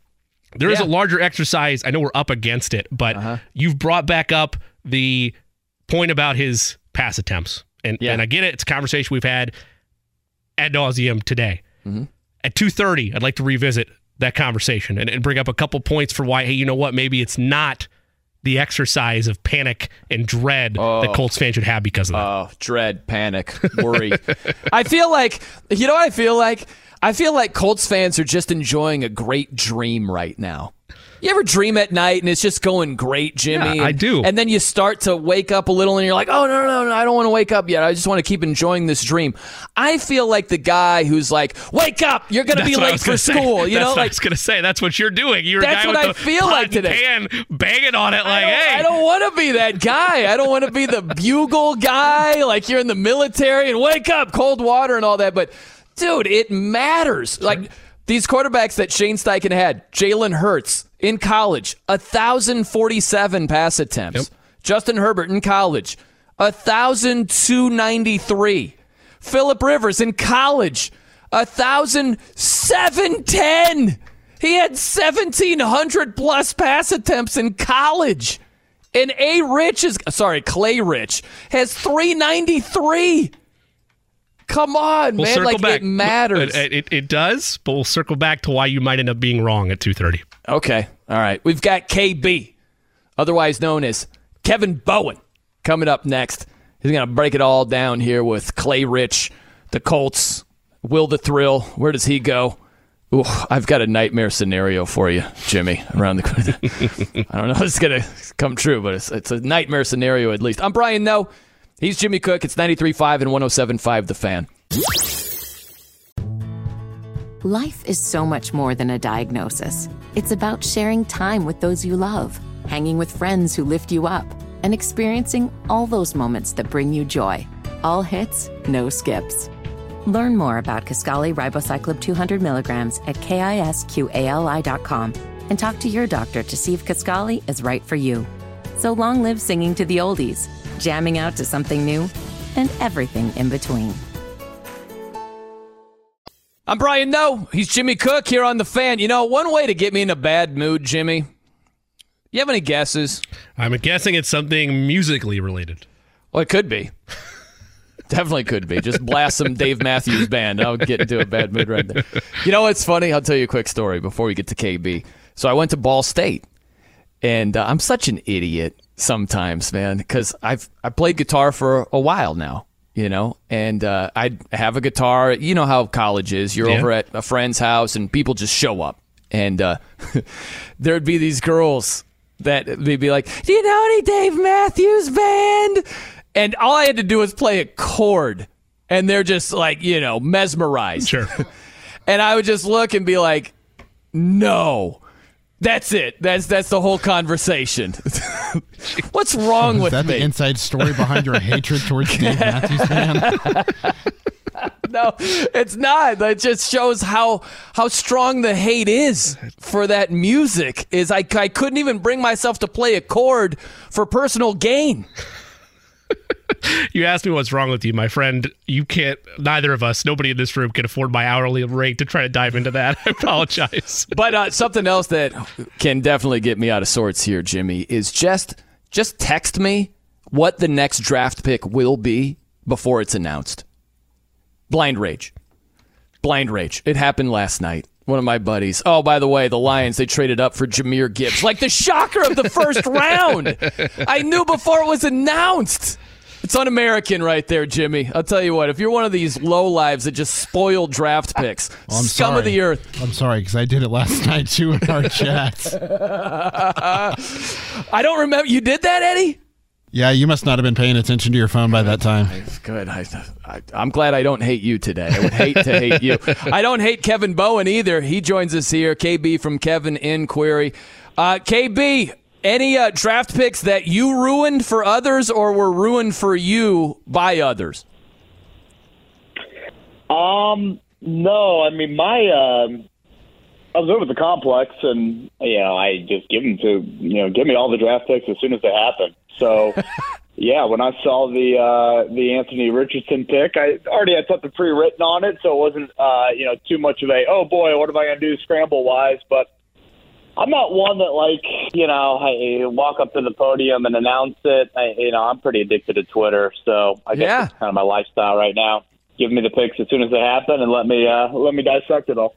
There is yeah. a larger exercise. I know we're up against it, but uh-huh. you've brought back up the point about his pass attempts. And yeah. and I get it. It's a conversation we've had ad nauseum today. Mm-hmm. At two thirty, I'd like to revisit that conversation and, and bring up a couple points for why. Hey, you know what? Maybe it's not the exercise of panic and dread oh. that Colts fans should have because of that. Oh, dread, panic, worry. I feel like you know what I feel like. I feel like Colts fans are just enjoying a great dream right now. You ever dream at night and it's just going great, Jimmy? Yeah, I And- do. And then you start to wake up a little and you're like, oh, no, no, no, I don't want to wake up yet. I just want to keep enjoying this dream. I feel like the guy who's like, wake up, you're going to be late for gonna say. school. You That's know, what I like, was gonna say. That's what you're doing. You're That's a guy what I feel like today. pan banging on it like, hey, I don't want to be that guy. I don't want to be the bugle guy, like you're in the military and wake up, cold water and all that. But, dude, it matters. Like these quarterbacks that Shane Steichen had, Jalen Hurts in college, 1,047 pass attempts. Justin Herbert in college, 1,293. Philip Rivers in college, 1,710. He had 1,700 plus pass attempts in college. And A. Rich is, sorry, Clay Rich has 393. Come on, We'll man. Like, back. it matters. It, it, it does, but we'll circle back to why you might end up being wrong at 2.30. Okay. All right. We've got KB, otherwise known as Kevin Bowen, coming up next. He's going to break it all down here with Clay Rich, the Colts, Will the Thrill. Where does he go? Ooh, I've got a nightmare scenario for you, Jimmy, around the corner. I don't know if it's going to come true, but it's, it's a nightmare scenario at least. I'm Brian Noe. He's Jimmy Cook. It's 93.5 and 107.5 The Fan. Life is so much more than a diagnosis. It's about sharing time with those you love, hanging with friends who lift you up, and experiencing all those moments that bring you joy. All hits, no skips. Learn more about Kisqali Ribociclib 200 milligrams at kisqali.com and talk to your doctor to see if Kisqali is right for you. So long live singing to the oldies, jamming out to something new, and everything in between. I'm Brian Noe. He's Jimmy Cook here on The Fan. You know, one way to get me in a bad mood, Jimmy, you have any guesses? I'm guessing it's something musically related. Well, it could be. Definitely could be. Just blast some Dave Matthews Band. I'll get into a bad mood right there. You know what's funny? I'll tell you a quick story before we get to KB. So I went to Ball State, and uh, I'm such an idiot sometimes, man, because I've I played guitar for a while now, you know, and uh, I have a guitar. You know how college is. You're Yeah. over at a friend's house, and people just show up, and uh, there'd be these girls that they'd be like, "Do you know any Dave Matthews Band?" And all I had to do was play a chord, and they're just like, you know, mesmerized. Sure. and I would just look and be like, "No." That's it. That's that's the whole conversation. What's wrong Is with that me? the inside story behind your hatred towards Dave Matthews Band? no, it's not. That just shows how how strong the hate is for that music. Is I I couldn't even bring myself to play a chord for personal gain. You asked me what's wrong with you, my friend. You can't, neither of us, nobody in this room can afford my hourly rate to try to dive into that. I apologize. But uh, something else that can definitely get me out of sorts here, Jimmy, is just just text me what the next draft pick will be before it's announced. Blind rage. Blind rage. It happened last night. One of my buddies. Oh, by the way, the Lions, they traded up for Jahmyr Gibbs. Like the shocker of the first round. I knew before it was announced. It's un American right there, Jimmy. I'll tell you what, if you're one of these low lives that just spoil draft picks, Well, I'm scum sorry. of the earth. I'm sorry because I did it last night too in our chat. I don't remember. You did that, Eddie? Yeah, you must not have been paying attention to your phone by that time. Good. I, I, I'm glad I don't hate you today. I would hate to hate you. I don't hate Kevin Bowen either. He joins us here. KB from Kevin and Query. Uh, KB, any uh, draft picks that you ruined for others or were ruined for you by others? Um, no, I mean my um, I was over at the complex, and you know I just give them to you know give me all the draft picks as soon as they happen. So. Yeah, when I saw the uh, the Anthony Richardson pick, I already had something pre-written on it, so it wasn't uh, you know too much of a oh boy, what am I going to do scramble wise? But I'm not one that like you know I walk up to the podium and announce it. I, you know I'm pretty addicted to Twitter, so I guess Yeah. that's kind of my lifestyle right now. Give me the picks as soon as they happen, and let me uh, let me dissect it all.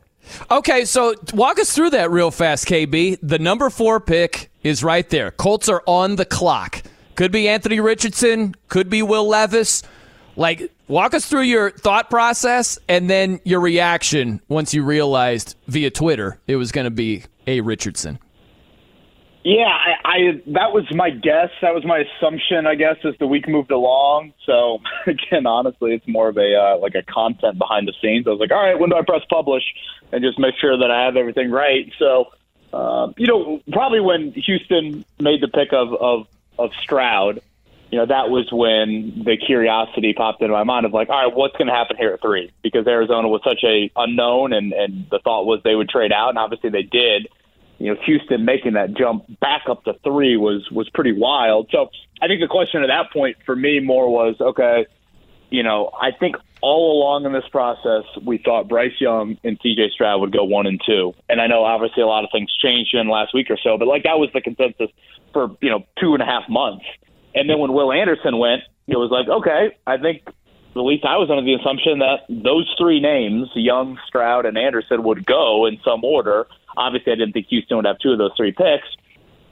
Okay, so walk us through that real fast, KB. The number four pick is right there. Colts are on the clock. Could be Anthony Richardson, could be Will Levis. Like, walk us through your thought process and then your reaction once you realized via Twitter it was going to be a Richardson. Yeah, I, I that was my guess. That was my assumption, I guess, as the week moved along. So again, honestly, it's more of a uh, like a content behind the scenes. I was like, all right, when do I press publish and just make sure that I have everything right? So, uh, you know, probably when Houston made the pick of of of Stroud, you know, that was when the curiosity popped into my mind of like, all right, what's going to happen here at three? Because Arizona was such a unknown, and and the thought was they would trade out, and obviously they did you know, Houston making that jump back up to three was was pretty wild. So I think the question at that point for me more was, okay, you know, I think all along in this process we thought Bryce Young and CJ Stroud would go one and two. And I know obviously a lot of things changed in the last week or so, but like that was the consensus for, you know, two and a half months. And then when Will Anderson went, it was like, okay, I think at least I was under the assumption that those three names, Young, Stroud, and Anderson, would go in some order. Obviously, I didn't think Houston would have two of those three picks.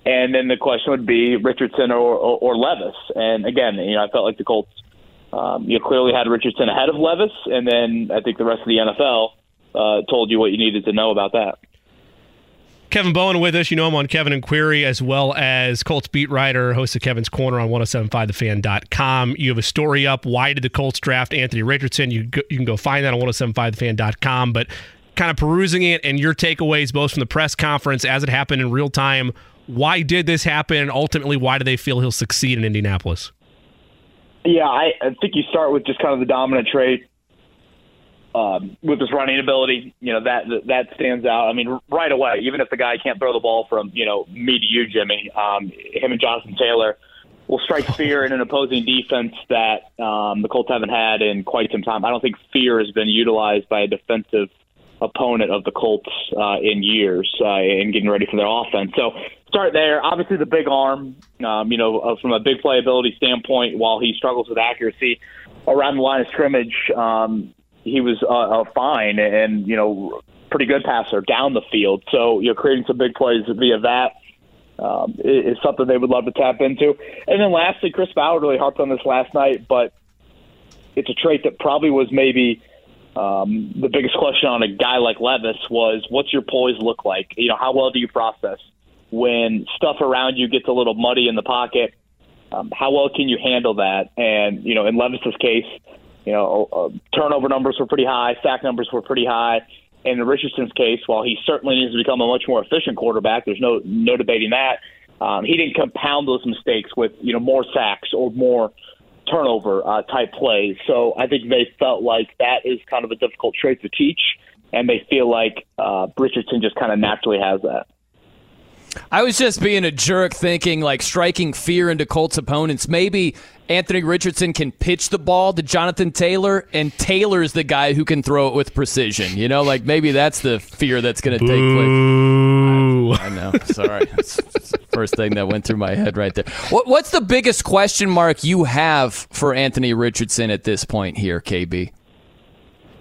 And then the question would be Richardson or, or, or Levis. And again, you know, I felt like the Colts, um, you clearly had Richardson ahead of Levis, and then I think the rest of the NFL uh, told you what you needed to know about that. Kevin Bowen with us. You know him on Kevin and Query, as well as Colts beat writer, host of Kevin's Corner on 1075thefan.com. You have a story up. Why did the Colts draft Anthony Richardson? You, go, you can go find that on 1075thefan.com. But kind of perusing it and your takeaways, both from the press conference as it happened in real time. Why did this happen? And ultimately, why do they feel he'll succeed in Indianapolis? Yeah, I, I think you start with just kind of the dominant trait um, with his running ability. You know that that stands out. I mean, right away, even if the guy can't throw the ball from you know me to you, Jimmy, um, him and Jonathan Taylor will strike fear in an opposing defense that um, the Colts haven't had in quite some time. I don't think fear has been utilized by a defensive opponent of the Colts uh, in years uh, in getting ready for their offense. So start there. Obviously, the big arm, um, you know, uh, from a big playability standpoint, while he struggles with accuracy around the line of scrimmage, um, he was uh, fine and you know pretty good passer down the field. So you know, creating some big plays via that. Um, is something they would love to tap into. And then lastly, Chris Ballard really harped on this last night, but it's a trait that probably was maybe um, the biggest question on a guy like Levis was, what's your poise look like? You know, how well do you process when stuff around you gets a little muddy in the pocket? Um, how well can you handle that? And you know, in Levis's case, you know, uh, turnover numbers were pretty high, sack numbers were pretty high. And in Richardson's case, while he certainly needs to become a much more efficient quarterback, there's no no debating that. Um, he didn't compound those mistakes with you know more sacks or more turnover uh, type plays. So I think they felt like that is kind of a difficult trait to teach, and they feel like uh, Richardson just kind of naturally has that. I was just being a jerk thinking like striking fear into Colts opponents. Maybe Anthony Richardson can pitch the ball to Jonathan Taylor, and Taylor's the guy who can throw it with precision. You know, like maybe that's the fear that's going to take place. I, I know. Sorry. That's the first thing that went through my head right there. What, what's the biggest question mark you have for Anthony Richardson at this point here, KB?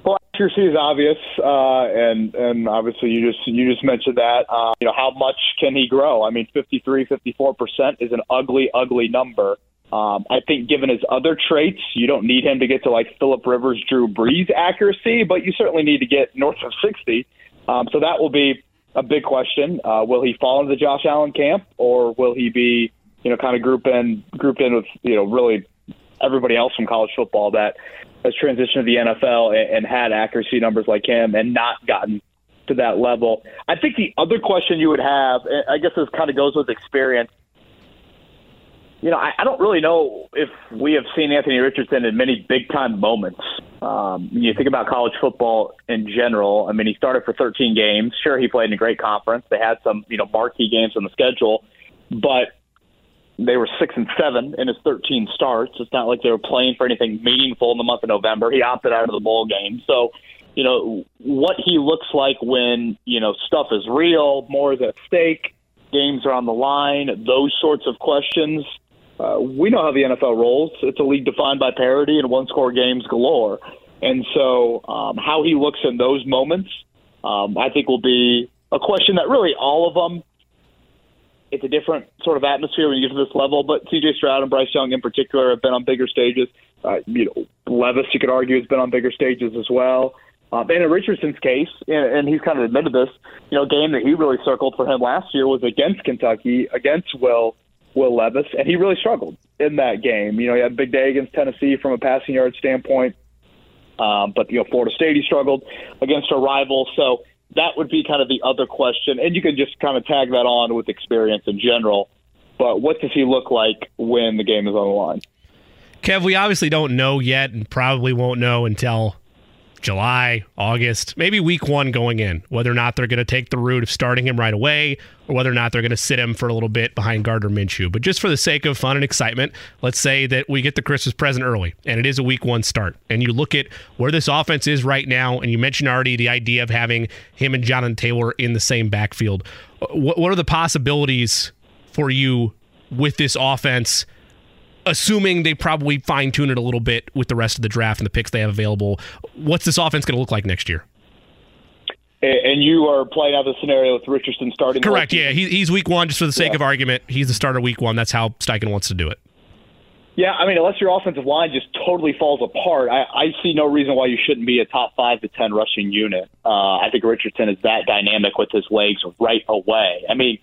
Well, accuracy is obvious, uh, and and obviously you just you just mentioned that. Uh, you know, how much can he grow? I mean, 53, 54 percent is an ugly, ugly number. Um, I think given his other traits, you don't need him to get to like Philip Rivers, Drew Brees accuracy, but you certainly need to get north of 60. Um, so that will be a big question. Uh, will he fall into the Josh Allen camp, or will he be, you know, kind of group in, grouped in with, you know, really everybody else from college football that has transitioned to the NFL and, and had accuracy numbers like him and not gotten to that level. I think the other question you would have, I guess this kind of goes with experience you know, I, I don't really know if we have seen Anthony Richardson in many big time moments. Um, you think about college football in general. I mean, he started for 13 games. Sure, he played in a great conference. They had some, you know, marquee games on the schedule, but they were six and seven in his 13 starts. It's not like they were playing for anything meaningful in the month of November. He opted out of the bowl game. So, you know, what he looks like when, you know, stuff is real, more is at stake, games are on the line, those sorts of questions uh, we know how the NFL rolls. It's a league defined by parity and one score games galore. And so, um, how he looks in those moments, um, I think, will be a question that really all of them. It's a different sort of atmosphere when you get to this level, but CJ Stroud and Bryce Young in particular have been on bigger stages. Uh, you know, Levis, you could argue, has been on bigger stages as well. Um, and in Richardson's case, and, and he's kind of admitted this, you know, game that he really circled for him last year was against Kentucky, against Will Will Levis, and he really struggled in that game. You know, he had a big day against Tennessee from a passing yard standpoint, um, but you know, Florida State he struggled against a rival. So that would be kind of the other question, and you could just kind of tag that on with experience in general. But what does he look like when the game is on the line? Kev, we obviously don't know yet, and probably won't know until July, August, maybe week one going in, whether or not they're going to take the route of starting him right away or whether or not they're going to sit him for a little bit behind Gardner Minshew. But just for the sake of fun and excitement, let's say that we get the Christmas present early and it is a week one start. And you look at where this offense is right now, and you mentioned already the idea of having him and Jonathan Taylor in the same backfield. What, what are the possibilities for you with this offense? Assuming they probably fine tune it a little bit with the rest of the draft and the picks they have available. What's this offense going to look like next year? And you are playing out the scenario with Richardson starting. Correct. Yeah, he's week one. Just for the sake yeah. of argument, he's the starter week one. That's how Steichen wants to do it. Yeah, I mean, unless your offensive line just totally falls apart, I, I see no reason why you shouldn't be a top five to ten rushing unit. Uh, I think Richardson is that dynamic with his legs right away. I mean,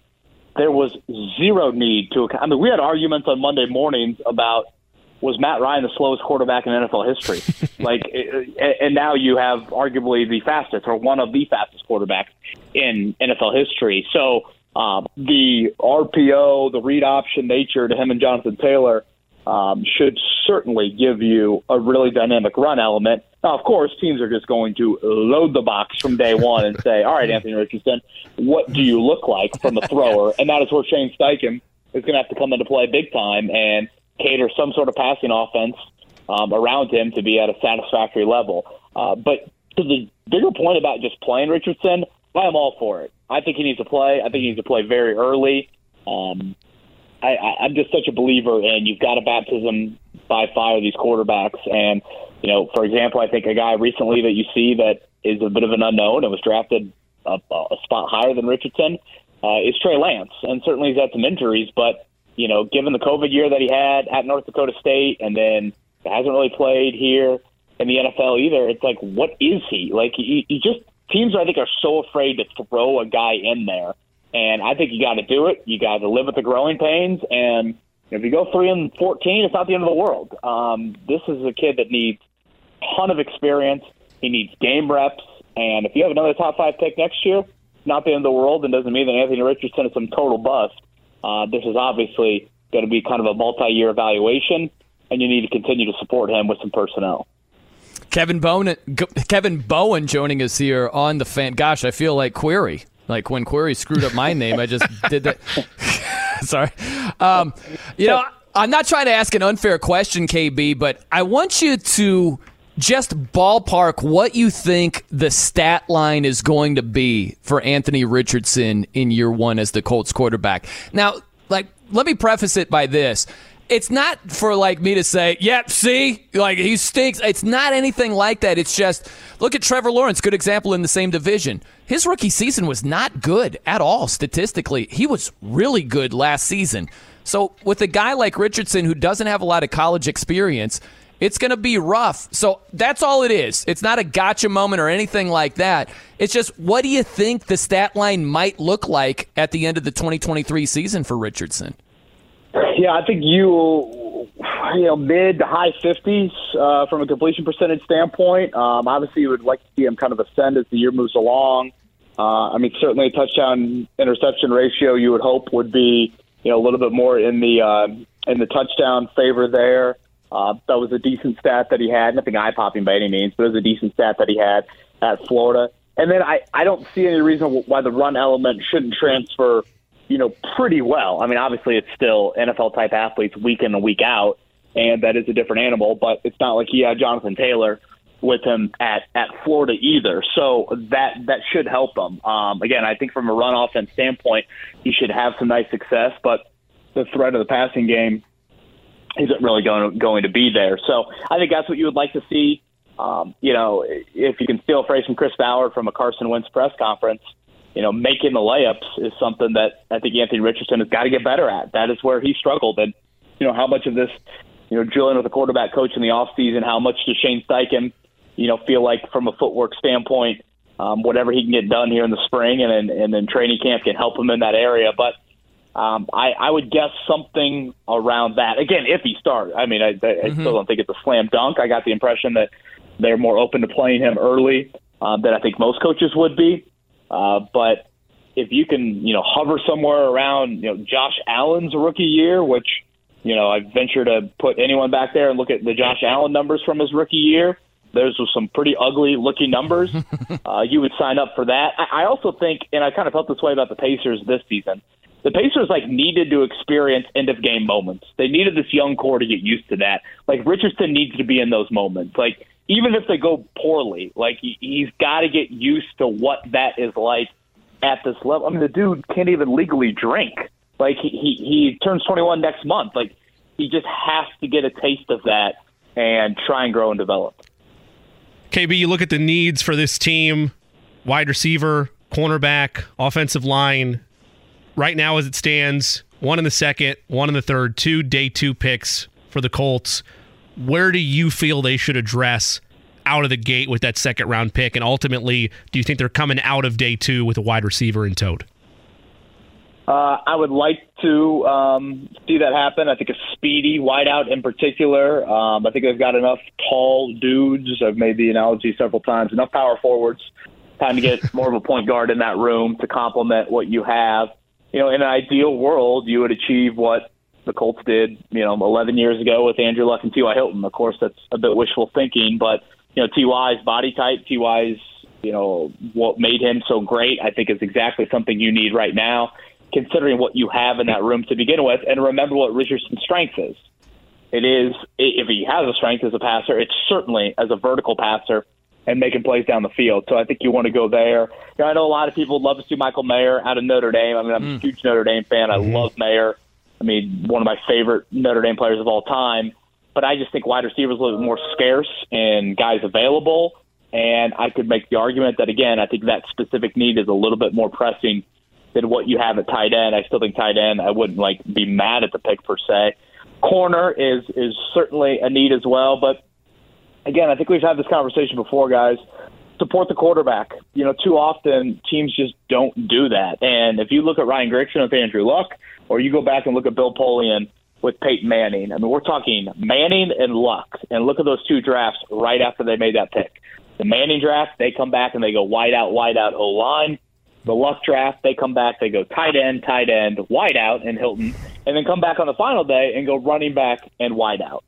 there was zero need to. I mean, we had arguments on Monday mornings about was Matt Ryan the slowest quarterback in NFL history? like, and now you have arguably the fastest or one of the fastest quarterbacks in NFL history. So um, the RPO, the read option nature to him and Jonathan Taylor um, should certainly give you a really dynamic run element. Now, of course, teams are just going to load the box from day one and say, all right, Anthony Richardson, what do you look like from a thrower? And that is where Shane Steichen is going to have to come into play big time and cater some sort of passing offense um, around him to be at a satisfactory level. Uh, but to the bigger point about just playing Richardson, I am all for it. I think he needs to play. I think he needs to play very early. Um, I, I, I'm just such a believer in you've got a baptism by fire these quarterbacks. And, you know, for example, I think a guy recently that you see that is a bit of an unknown and was drafted a, a spot higher than Richardson uh, is Trey Lance. And certainly he's had some injuries, but, you know, given the COVID year that he had at North Dakota State and then hasn't really played here in the NFL either, it's like, what is he? Like, he, he just, teams I think are so afraid to throw a guy in there and I think you got to do it. You got to live with the growing pains. And if you go three and fourteen, it's not the end of the world. Um, this is a kid that needs a ton of experience. He needs game reps. And if you have another top five pick next year, not the end of the world, and doesn't mean that Anthony Richardson is some total bust. Uh, this is obviously going to be kind of a multi-year evaluation, and you need to continue to support him with some personnel. Kevin Bowen, Kevin Bowen joining us here on the fan. Gosh, I feel like Query. Like when Query screwed up my name, I just did that. Sorry. Um, you know, I'm not trying to ask an unfair question, KB, but I want you to just ballpark what you think the stat line is going to be for Anthony Richardson in year one as the Colts quarterback. Now, like, let me preface it by this it's not for like me to say, yep, see, like he stinks. It's not anything like that. It's just look at Trevor Lawrence, good example in the same division. His rookie season was not good at all statistically. He was really good last season. So with a guy like Richardson who doesn't have a lot of college experience, it's going to be rough. So that's all it is. It's not a gotcha moment or anything like that. It's just what do you think the stat line might look like at the end of the 2023 season for Richardson? Yeah, I think you, you know, mid to high 50s uh, from a completion percentage standpoint. Um, obviously, you would like to see him kind of ascend as the year moves along. Uh, I mean, certainly a touchdown interception ratio you would hope would be, you know, a little bit more in the uh, in the touchdown favor there. Uh, that was a decent stat that he had. Nothing eye popping by any means, but it was a decent stat that he had at Florida. And then I, I don't see any reason why the run element shouldn't transfer you know, pretty well. I mean, obviously it's still NFL type athletes week in and week out, and that is a different animal. But it's not like he had Jonathan Taylor with him at at Florida either. So that that should help him. Um, again, I think from a run offense standpoint, he should have some nice success, but the threat of the passing game isn't really going to, going to be there. So I think that's what you would like to see. Um, you know, if you can steal a phrase from Chris Ballard from a Carson Wentz press conference, you know, making the layups is something that I think Anthony Richardson has got to get better at. That is where he struggled. And, you know, how much of this, you know, drilling with a quarterback coach in the offseason, how much does Shane Steichen you know, feel like from a footwork standpoint, um, whatever he can get done here in the spring and then, and then training camp can help him in that area. But um, I, I would guess something around that. Again, if he starts, I mean, I, I mm-hmm. still don't think it's a slam dunk. I got the impression that they're more open to playing him early um, than I think most coaches would be. Uh, but if you can, you know, hover somewhere around, you know, Josh Allen's rookie year, which, you know, I venture to put anyone back there and look at the Josh Allen numbers from his rookie year. Those were some pretty ugly looking numbers. uh, you would sign up for that. I, I also think, and I kind of felt this way about the Pacers this season. The Pacers like needed to experience end of game moments. They needed this young core to get used to that. Like Richardson needs to be in those moments. Like even if they go poorly, like he, he's got to get used to what that is like at this level. I mean, the dude can't even legally drink. Like he he, he turns 21 next month. Like he just has to get a taste of that and try and grow and develop. KB, you look at the needs for this team: wide receiver, cornerback, offensive line. Right now, as it stands, one in the second, one in the third, two day two picks for the Colts. Where do you feel they should address out of the gate with that second round pick? And ultimately, do you think they're coming out of day two with a wide receiver in tote? Uh, I would like to um, see that happen. I think a speedy wideout in particular. Um, I think they've got enough tall dudes. I've made the analogy several times. Enough power forwards. Time to get more of a point guard in that room to complement what you have. You know, in an ideal world, you would achieve what the Colts did, you know, 11 years ago with Andrew Luck and T.Y. Hilton. Of course, that's a bit wishful thinking, but you know, T.Y.'s body type, T.Y.'s, you know, what made him so great, I think is exactly something you need right now, considering what you have in that room to begin with. And remember what Richardson's strength is. It is, if he has a strength as a passer, it's certainly as a vertical passer and making plays down the field. So I think you want to go there. You know, I know a lot of people would love to see Michael Mayer out of Notre Dame. I mean, I'm mm. a huge Notre Dame fan. I mm-hmm. love Mayer. I mean, one of my favorite Notre Dame players of all time. But I just think wide receivers a little bit more scarce and guys available. And I could make the argument that again, I think that specific need is a little bit more pressing than what you have at tight end. I still think tight end. I wouldn't like be mad at the pick per se. Corner is is certainly a need as well, but again, I think we've had this conversation before, guys. Support the quarterback. You know, too often teams just don't do that. And if you look at Ryan Grigson with Andrew Luck, or you go back and look at Bill Polian with Peyton Manning. I mean, we're talking Manning and Luck, and look at those two drafts right after they made that pick. The Manning draft, they come back and they go wide out, wide out O line. The Luck draft, they come back, they go tight end, tight end, wide out and Hilton, and then come back on the final day and go running back and wide out.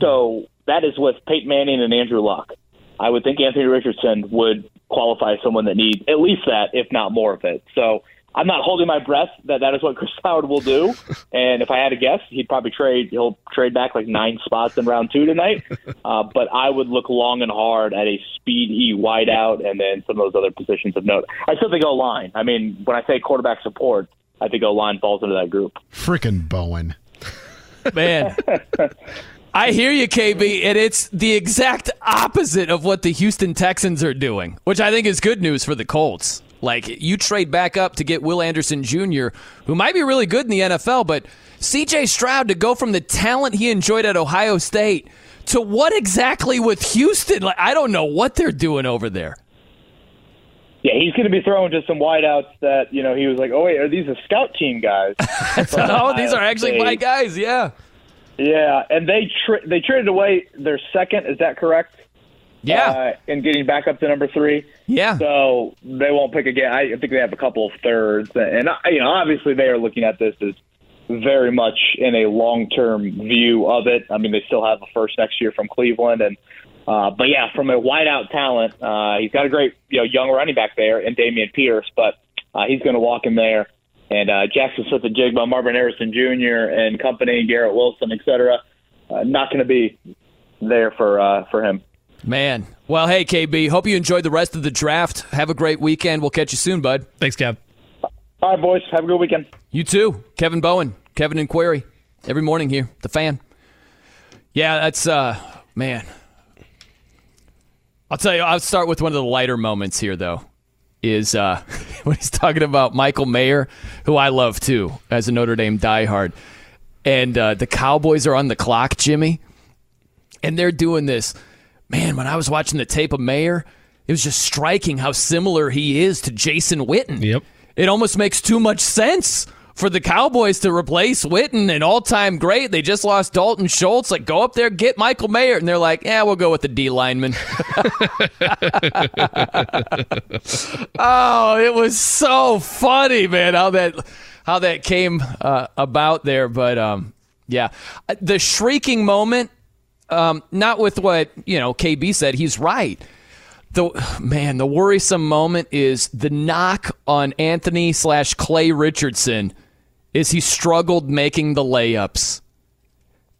So that is with Peyton Manning and Andrew Luck. I would think Anthony Richardson would qualify someone that needs at least that, if not more of it. So I'm not holding my breath that that is what Chris Ballard will do. And if I had to guess, he'd probably trade. He'll trade back like nine spots in round two tonight. Uh, but I would look long and hard at a speedy wideout and then some of those other positions of note. I still think O line. I mean, when I say quarterback support, I think O line falls into that group. Freaking Bowen, man. I hear you, KB, and it's the exact opposite of what the Houston Texans are doing, which I think is good news for the Colts. Like you trade back up to get Will Anderson Jr., who might be really good in the NFL, but CJ Stroud to go from the talent he enjoyed at Ohio State to what exactly with Houston? Like I don't know what they're doing over there. Yeah, he's going to be throwing just some wideouts that you know he was like, oh wait, are these a scout team guys? oh, these are actually State. my guys. Yeah. Yeah, and they tra- they traded away their second. Is that correct? Yeah, uh, and getting back up to number three. Yeah. So they won't pick again. I think they have a couple of thirds, and you know, obviously they are looking at this as very much in a long-term view of it. I mean, they still have a first next year from Cleveland, and uh, but yeah, from a wideout talent, uh, he's got a great you know young running back there, and Dameon Pierce, but uh, he's going to walk in there. And uh, Jaxon Smith-Njigba, Marvin Harrison Jr. and company, Garrett Wilson, etc. uh, not going to be there for uh, for him. Man. Well, hey, KB, hope you enjoyed the rest of the draft. Have a great weekend. We'll catch you soon, bud. Thanks, Kev. All right, boys. Have a good weekend. You too. Kevin Bowen, Kevin and Query, every morning here, the fan. Yeah, that's, uh, man. I'll tell you, I'll start with one of the lighter moments here, though, is uh, when he's talking about Michael Mayer, who I love too, as a Notre Dame diehard. And uh, the Cowboys are on the clock, Jimmy, and they're doing this man, when I was watching the tape of Mayer, it was just striking how similar he is to Jason Witten. Yep. It almost makes too much sense for the Cowboys to replace Witten, an all-time great. They just lost Dalton Schultz. Like, go up there, get Michael Mayer, and they're like, "Yeah, we'll go with the D lineman." oh, it was so funny, man. How that how that came uh, about there, but um, yeah, the shrieking moment. Um, not with what you know. KB said. He's right the man, the worrisome moment is the knock on Anthony slash Clay Richardson is he struggled making the layups.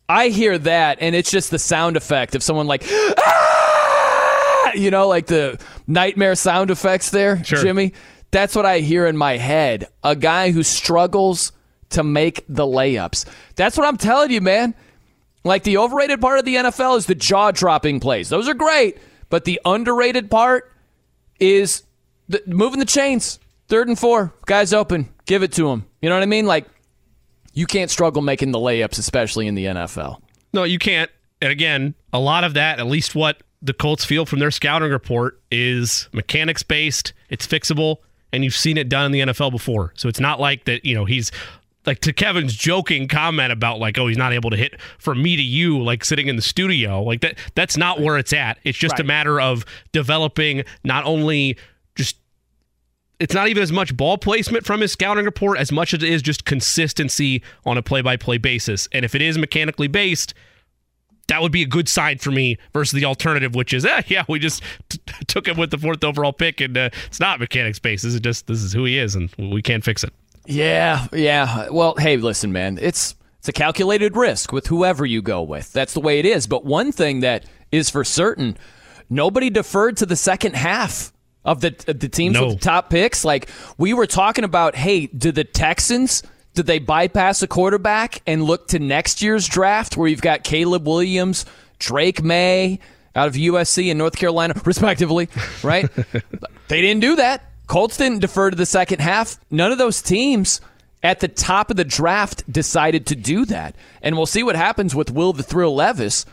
I hear that, and it's just the sound effect of someone like, ah! you know, like the nightmare sound effects there, Sure. Jimmy. That's what I hear in my head. A guy who struggles to make the layups. That's what I'm telling you, man. Like the overrated part of the NFL is the jaw dropping plays. Those are great, but the underrated part is the, moving the chains. Third and four, guys open, give it to them. You know what I mean? Like you can't struggle making the layups, especially in the NFL. No, you can't. And again, a lot of that, at least what the Colts feel from their scouting report, is mechanics based. It's fixable, and you've seen it done in the NFL before. So it's not like that. You know, he's like to Kevin's joking comment about like, oh, he's not able to hit from me to you, like sitting in the studio. Like that. That's not where it's at. It's just a matter of developing not only it's not even as much ball placement from his scouting report as much as it is just consistency on a play by play basis. And if it is mechanically based, that would be a good sign for me versus the alternative, which is, eh, yeah, we just t- took him with the fourth overall pick, and uh, it's not mechanics based. This is just this is who he is, and we can't fix it. Yeah, yeah. Well, hey, listen, man. It's it's a calculated risk with whoever you go with. That's the way it is. But one thing that is for certain, nobody deferred to the second half of the of the teams No. with the top picks. Like we were talking about, hey, do the Texans did they bypass a quarterback and look to next year's draft where you've got Caleb Williams, Drake Maye out of USC and North Carolina, respectively, right? They didn't do that. Colts didn't defer to the second half. None of those teams at the top of the draft decided to do that. And we'll see what happens with Will the Thrill Levis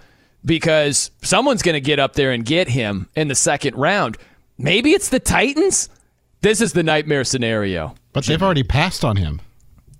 because someone's going to get up there and get him in the second round. Maybe it's the Titans. This is the nightmare scenario. But they've already passed on him.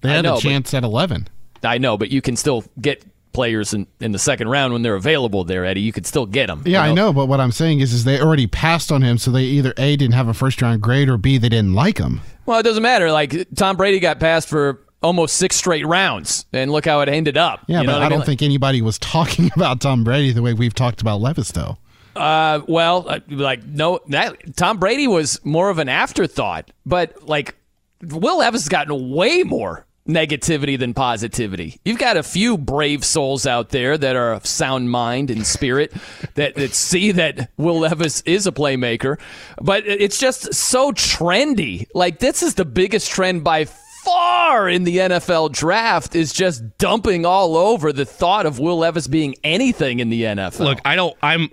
They had know, a but- chance at 11. I know, but you can still get players in, in the second round when they're available there, Eddie. You could still get them. Yeah, I know, but what I'm saying is, is they already passed on him, so they either a didn't have a first round grade or b they didn't like him. Well, it doesn't matter. Like Tom Brady got passed for almost six straight rounds, and look how it ended up. Yeah, You know but what I don't think anybody was talking about Tom Brady the way we've talked about Levis, though. Uh, well, uh, like no, that Tom Brady was more of an afterthought, but like Will Levis has gotten way more negativity than positivity. You've got a few brave souls out there that are of sound mind and spirit that, that see that Will Levis is a playmaker, but it's just so trendy. Like this is the biggest trend by far in the NFL draft is just dumping all over the thought of Will Levis being anything in the NFL. Look, I don't. I'm.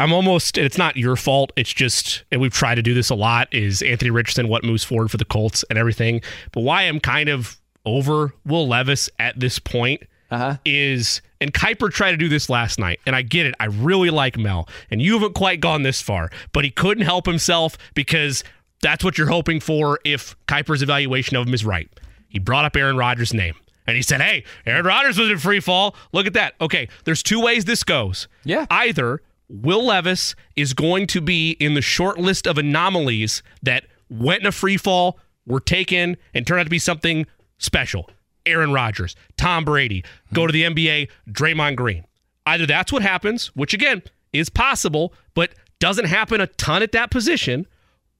I'm almost. It's not your fault. It's just, and we've tried to do this a lot. Is Anthony Richardson what moves forward for the Colts and everything? But why I'm kind of over Will Levis at this point Uh-huh. is, and Kiper tried to do this last night, and I get it. I really like Mel, and you haven't quite gone this far, but he couldn't help himself because that's what you're hoping for if Kiper's evaluation of him is right. He brought up Aaron Rodgers' name. And he said, Hey, Aaron Rodgers was in free fall. Look at that. Okay, there's two ways this goes. Yeah. Either Will Levis is going to be in the short list of anomalies that went in a free fall, were taken, and turned out to be something special. Aaron Rodgers, Tom Brady, go to the NBA, Draymond Green. Either that's what happens, which again is possible, but doesn't happen a ton at that position,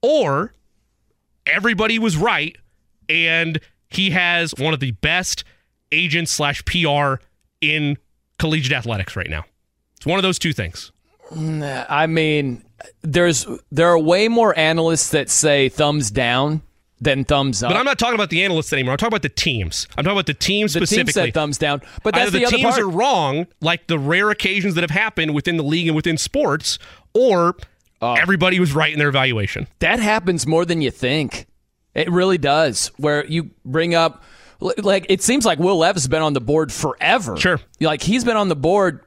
or everybody was right and he has one of the best agents slash PR in collegiate athletics right now. It's one of those two things. I mean, there's there are way more analysts that say thumbs down than thumbs up. But I'm not talking about the analysts anymore. I'm talking about the teams. I'm talking about the teams the team specifically. said thumbs down, but that's Either the, the, other teams part. are wrong, like the rare occasions that have happened within the league and within sports, or Oh. everybody was right in their evaluation. that happens more than you think. It really does. Where you bring up, like, it seems like Will Levis has been on the board forever. Sure. Like he's been on the board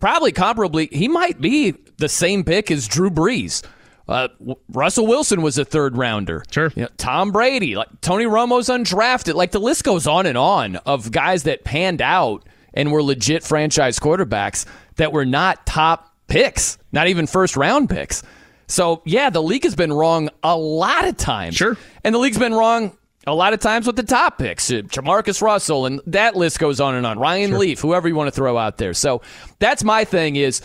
probably comparably, he might be the same pick as Drew Brees. Uh, Russell Wilson was a third rounder. Sure. You know, Tom Brady, like Tony Romo's undrafted. Like the list goes on and on of guys that panned out and were legit franchise quarterbacks that were not top picks, not even first round picks. So yeah, the league has been wrong a lot of times. Sure. And the league's been wrong a lot of times with the top picks, uh, Jamarcus Russell, and that list goes on and on. Ryan sure. Leaf, whoever you want to throw out there. So that's my thing is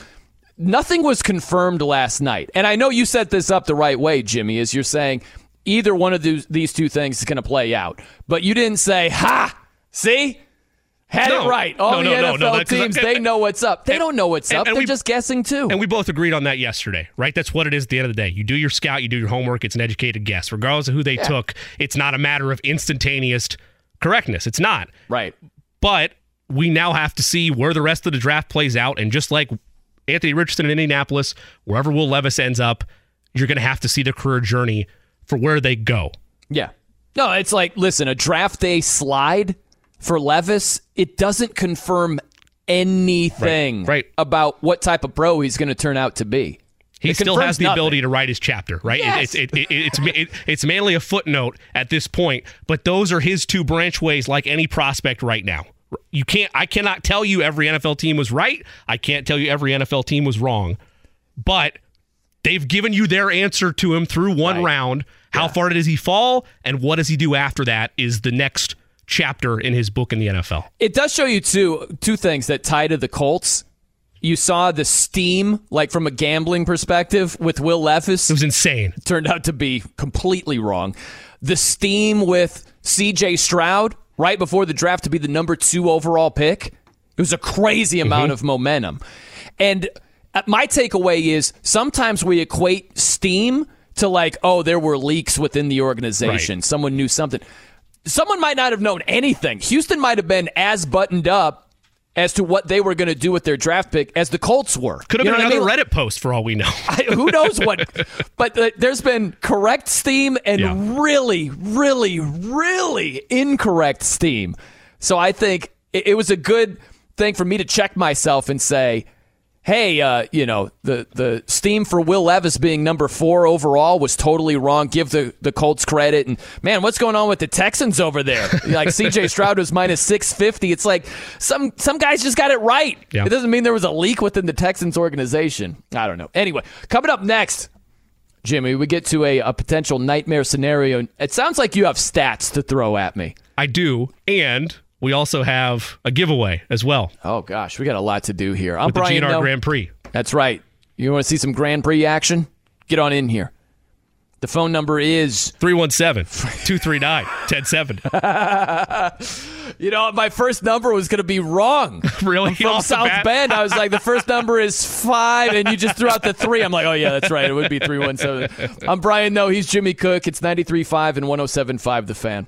nothing was confirmed last night. And I know you set this up the right way, Jimmy, as you're saying either one of these, these two things is going to play out. But you didn't say, ha, see? Had no, it right. All no, the no, NFL no, teams, they know what's up. They and, don't know what's and, up. And They're we, just guessing too. And we both agreed on that yesterday, right? That's what it is at the end of the day. You do your scout, you do your homework. It's an educated guess. Regardless of who they yeah. took, it's not a matter of instantaneous correctness. It's not. Right. But we now have to see where the rest of the draft plays out. And just like Anthony Richardson in Indianapolis, wherever Will Levis ends up, you're going to have to see the career journey for where they go. Yeah. No, it's like, listen, a draft day slide for Levis, it doesn't confirm anything right, right. about what type of pro he's going to turn out to be. He it still has the nothing. ability to write his chapter, right? Yes. It, it, it, it's it's mainly a footnote at this point, but those are his two branch ways, like any prospect right now. You can't. I cannot tell you every NFL team was right. I can't tell you every NFL team was wrong, but they've given you their answer to him through one Right. round. How Yeah. far does he fall, and what does he do after that? Is the next chapter in his book in the NFL. It does show you two two things that tie to the Colts. You saw the steam, like from a gambling perspective, with Will Levis. It was insane. It Turned out to be completely wrong. The steam with C.J. Stroud right before the draft to be the number two overall pick. It was a crazy amount of momentum. And uh, my takeaway is sometimes we equate steam to like, oh, there were leaks within the organization. Right. Someone knew something. Someone might not have known anything. Houston might have been as buttoned up as to what they were going to do with their draft pick as the Colts were. Could have You been what I another mean? Reddit post for all we know. I, who knows what? But uh, there's been correct steam and Yeah. really, really, really incorrect steam. So I think it, it was a good thing for me to check myself and say, hey, uh, you know, the, the steam for Will Levis being number four overall was totally wrong. Give the, the Colts credit. And man, what's going on with the Texans over there? like CJ Stroud was minus 650. It's like some, some guys just got it right. Yeah. It doesn't mean there was a leak within the Texans organization. I don't know. Anyway, coming up next. Jimmy, we get to a, a potential nightmare scenario. It sounds like you have stats to throw at me. I do, and we also have a giveaway as well Oh gosh, we got a lot to do here. I'm with the Brian. GNR Noe. Grand Prix. That's right. You want to see some Grand Prix action? Get on in here. The phone number is 317 239 107. You know, my first number was going to be wrong. Really? I'm from South? Bend. I was like, the first number is five, and you just threw out the three. I'm like, oh, yeah, that's right. It would be 317. I'm Brian, Noe, he's Jimmy Cook. It's 93.5 and 107.5 The Fan.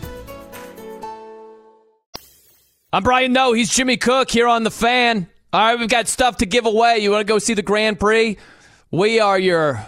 I'm Brian Noe. He's Jimmy Cook here on The Fan. All right, we've got stuff to give away. You want to go see the Grand Prix? We are your.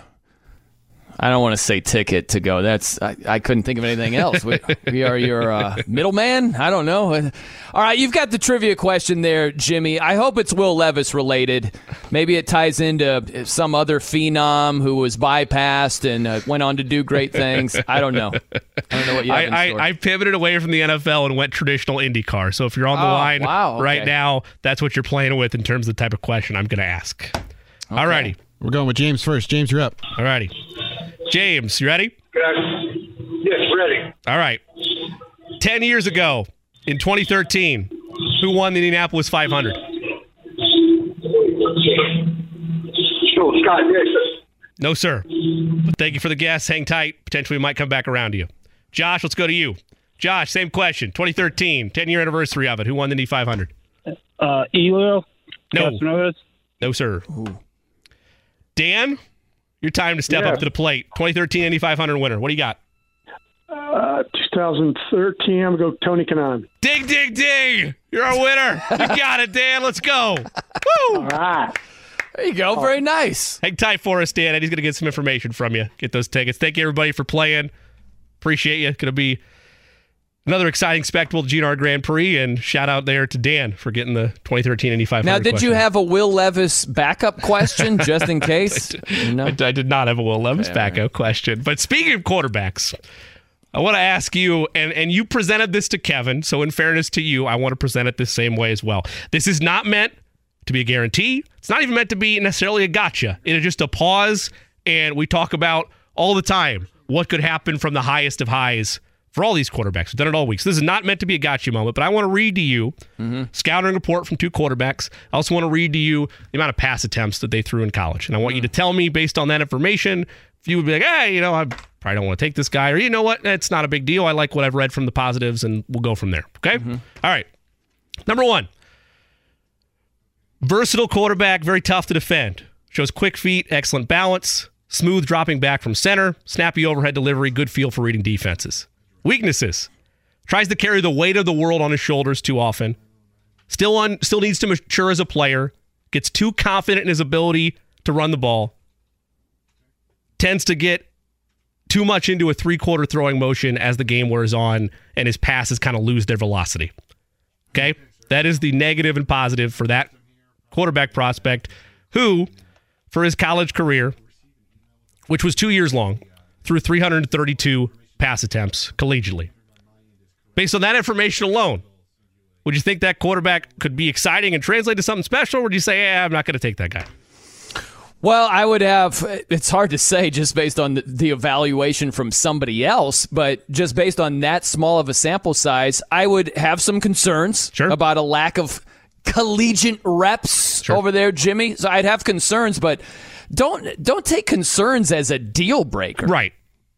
I don't want to say ticket to go. That's I, I couldn't think of anything else. We, we are your uh, middleman. I don't know. All right, you've got the trivia question there, Jimmy. I hope it's Will Levis related. Maybe it ties into some other phenom who was bypassed and uh, went on to do great things. I don't know. I don't know what you have I, store. I, I pivoted away from the NFL and went traditional IndyCar. So if you're on the Oh, line wow, right now, that's what you're playing with in terms of the type of question I'm going to ask. All righty. We're going with James first. James, you're up. All righty. James, you ready? Yes, ready. All right. 10 years ago in 2013, who won the Indianapolis 500? Sure, Scott Dixon. No, sir. But thank you for the guess. Hang tight. Potentially, we might come back around to you. Josh, let's go to you. Josh, same question. 2013, 10 year anniversary of it. Who won the Indy 500? Uh, Elio. No. Castanedas? No, sir. Dan, your time to step Yeah. up to the plate. 2013 Indy 500 winner. What do you got? Uh, 2013, I'm going to go Tony Kanaan. Ding, ding, ding. You're our winner. You got it, Dan. Let's go. Woo. All right. There you go. Very nice. Hang tight for us, Dan. Eddie's going to get some information from you. Get those tickets. Thank you, everybody, for playing. Appreciate you. Going to be another exciting spectacle, GNR Grand Prix. And shout out there to Dan for getting the 2013 Indy 500 Now, did you have a Will Levis backup question just in case? no. I, I did not have a Will Levis Okay, backup question. But speaking of quarterbacks, I want to ask you, and, and you presented this to Kevin. So, in fairness to you, I want to present it the same way as well. This is not meant to be a guarantee. It's not even meant to be necessarily a gotcha. It is just a pause, and we talk about all the time what could happen from the highest of highs for all these quarterbacks. We've done it all week. So this is not meant to be a gotcha moment, but I want to read to you mm-hmm. scouting report from two quarterbacks. I also want to read to you the amount of pass attempts that they threw in college. And I want you to mm. tell me based on that information if you would be like, hey, you know, I probably don't want to take this guy, or you know what, it's not a big deal. I like what I've read from the positives, and we'll go from there. Okay? Mm-hmm. All right. Number one. Versatile quarterback, very tough to defend. Shows quick feet, excellent balance, smooth dropping back from center, snappy overhead delivery, good feel for reading defenses. Weaknesses. Tries to carry the weight of the world on his shoulders too often. Still on still needs to mature as a player. Gets too confident in his ability to run the ball. Tends to get too much into a three-quarter throwing motion as the game wears on and his passes kind of lose their velocity. Okay? That is the negative and positive for that quarterback prospect who, for his college career, which was two years long, threw 332 pass attempts collegiately. Based on that information alone, would you think that quarterback could be exciting and translate to something special? Or would you say, yeah, I'm not going to take that guy? Well, I would have. It's hard to say just based on the, the evaluation from somebody else, but just based on that small of a sample size, I would have some concerns about a lack of collegiate reps over there, Jimmy. So I'd have concerns, but don't don't take concerns as a deal breaker. Right.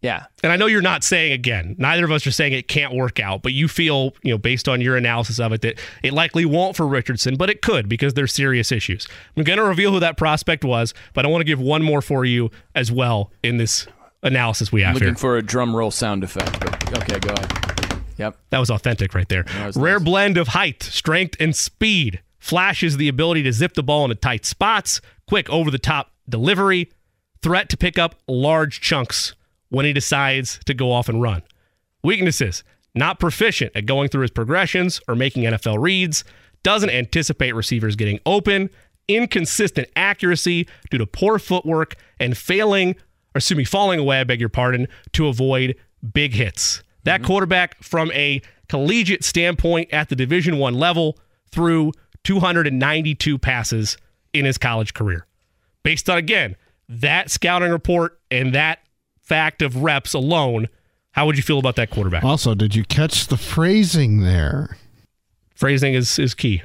Yeah. And I know you're not saying again, neither of us are saying it can't work out, but you feel, you know, based on your analysis of it, that it likely won't for Richardson, but it could because there's serious issues. I'm going to reveal who that prospect was, but I want to give one more for you as well in this analysis we have Looking here. for a drum roll sound effect. But okay, go ahead. Yep. That was authentic right there. was Rare blend of height, strength, and speed. Flashes the ability to zip the ball into tight spots, quick over the top delivery, threat to pick up large chunks when he decides to go off and run. Weaknesses not proficient at going through his progressions or making NFL reads, doesn't anticipate receivers getting open, inconsistent accuracy due to poor footwork, and failing, or excuse me, falling away, I beg your pardon, to avoid big hits. That mm-hmm. quarterback, from a collegiate standpoint at the Division One level, threw 292 passes in his college career. Based on, again, that scouting report and that fact of reps alone, how would you feel about that quarterback? Also, did you catch the phrasing there? Phrasing is, is key.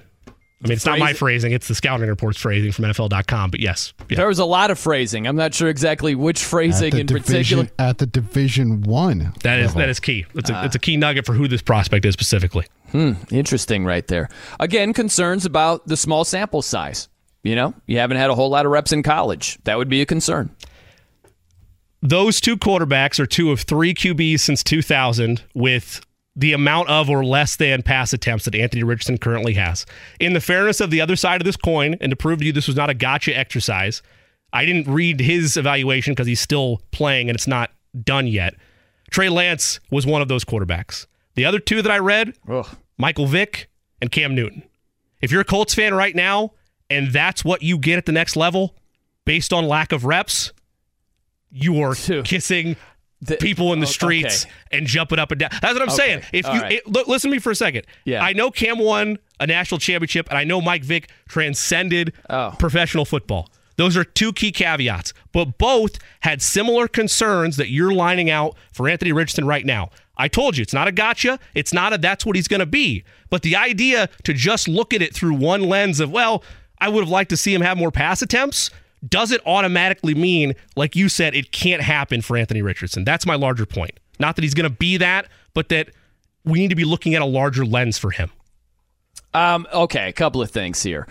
I mean, it's not my Phrasing- phrasing, it's the scouting report's phrasing from NFL.com, but yes. Yeah. There was a lot of phrasing. I'm not sure exactly which phrasing in division, particular. at the Division One. That is level. that is key. It's a, Ah. it's a key nugget for who this prospect is specifically. Hmm, interesting right there. Again, concerns about the small sample size. You know, you haven't had a whole lot of reps in college. That would be a concern. Those two quarterbacks are two of three QBs since 2000 with the amount of or less than pass attempts that Anthony Richardson currently has. In the fairness of the other side of this coin, and to prove to you this was not a gotcha exercise, I didn't read his evaluation because he's still playing and it's not done yet. Trey Lance was one of those quarterbacks. The other two that I read, Michael Vick and Cam Newton. If you're a Colts fan right now and that's what you get at the next level based on lack of reps, you are kissing people in the oh, streets okay. and jumping up and down. That's what I'm Okay, saying. If all you right. it, look, listen to me for a second. Yeah. I know Cam won a national championship, and I know Mike Vick transcended Oh. professional football. Those are two key caveats, but both had similar concerns that you're lining out for Anthony Richardson right now. I told you it's not a gotcha. It's not a that's what he's going to be. But the idea to just look at it through one lens of, well, I would have liked to see him have more pass attempts doesn't automatically mean, like you said, it can't happen for Anthony Richardson. That's my larger point. Not that he's going to be that, but that we need to be looking at a larger lens for him. Um, okay, a couple of things here.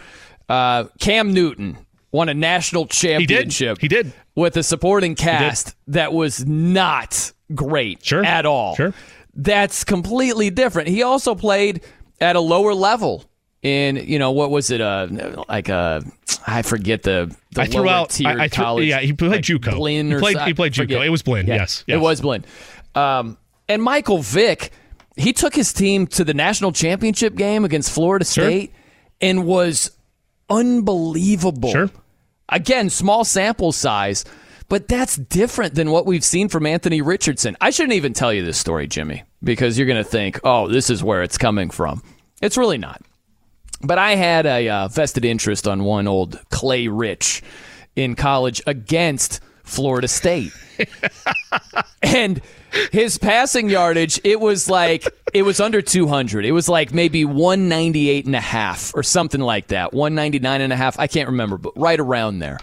Uh, Cam Newton, won a national championship. He did. With a supporting cast that was not great Sure. at all. Sure. That's completely different. He also played at a lower level in, you know, what was it? Uh, like a, I forget the, the I threw lower out. tiered I, I threw, college. yeah, he played like JUCO. Blinn he played. He played JUCO. It was Blinn. Yeah, yes, It was Blinn. Um, and Michael Vick, he took his team to the national championship game against Florida State and was unbelievable. Sure. Again, small sample size, but that's different than what we've seen from Anthony Richardson. I shouldn't even tell you this story, Jimmy, because you're going to think, oh, this is where it's coming from. It's really not. But I had a uh, vested interest on one old Clay Rich in college against Florida State. and his passing yardage, it was like it was under 200. It was like maybe 198 and a half or something like that. 199 and a half. I can't remember, but right around there.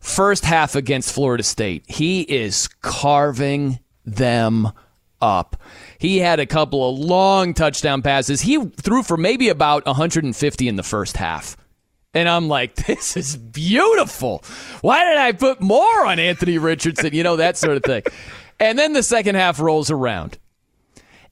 First half against Florida State, he is carving them up. He had a couple of long touchdown passes. He threw for maybe about 150 in the first half. And I'm like, this is beautiful. Why did I put more on Anthony Richardson? You know, that sort of thing. And then the second half rolls around.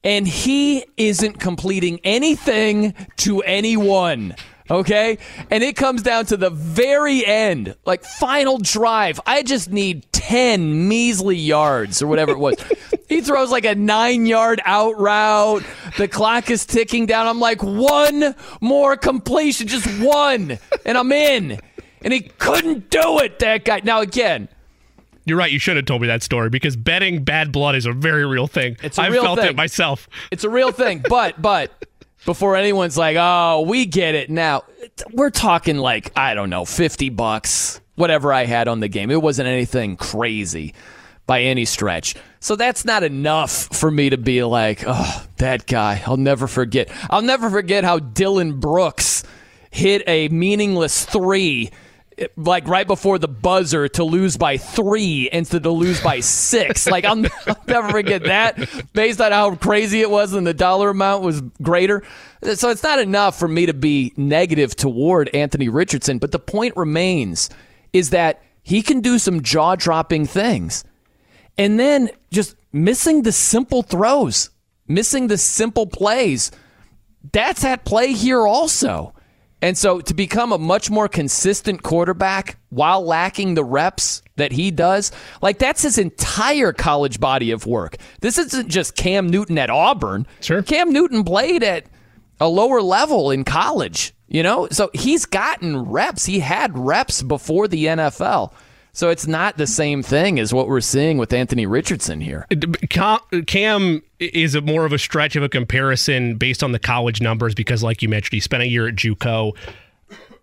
And he isn't completing anything to anyone. Okay? And it comes down to the very end, like final drive. I just need 10 measly yards or whatever it was. he throws like a nine yard out route. The clock is ticking down. I'm like, one more completion, just one. And I'm in. And he couldn't do it, that guy. Now, again, You're right. You should have told me that story because betting bad blood is a very real thing. It's a I've real felt thing. it myself. It's a real thing. But but before anyone's like, "Oh, we get it now." We're talking like, I don't know, 50 bucks, whatever I had on the game. It wasn't anything crazy by any stretch. So that's not enough for me to be like, "Oh, that guy. I'll never forget." I'll never forget how Dillon Brooks hit a meaningless 3 like right before the buzzer to lose by three instead to lose by six. Like I'll, I'll never forget that, based on how crazy it was and the dollar amount was greater. So it's not enough for me to be negative toward Anthony Richardson, but the point remains is that he can do some jaw dropping things, and then just missing the simple throws, missing the simple plays. That's at play here also. And so to become a much more consistent quarterback while lacking the reps that he does, like that's his entire college body of work. This isn't just Cam Newton at Auburn. Sure. Cam Newton played at a lower level in college, you know? So he's gotten reps. He had reps before the NFL. So it's not the same thing as what we're seeing with Anthony Richardson here. Cam is a more of a stretch of a comparison based on the college numbers because, like you mentioned, he spent a year at JUCO.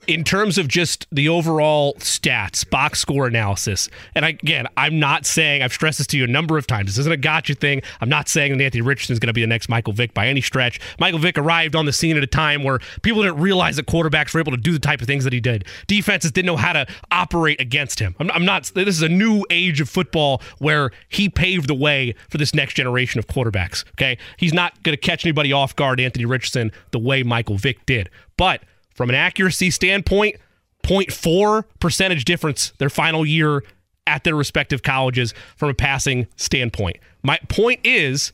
In terms of just the overall stats, box score analysis, and again, I'm not saying I've stressed this to you a number of times. This isn't a gotcha thing. I'm not saying that Anthony Richardson is going to be the next Michael Vick by any stretch. Michael Vick arrived on the scene at a time where people didn't realize that quarterbacks were able to do the type of things that he did. Defenses didn't know how to operate against him. I'm, I'm not. This is a new age of football where he paved the way for this next generation of quarterbacks. Okay, he's not going to catch anybody off guard, Anthony Richardson, the way Michael Vick did. But from an accuracy standpoint, 0.4 percentage difference their final year at their respective colleges from a passing standpoint. My point is,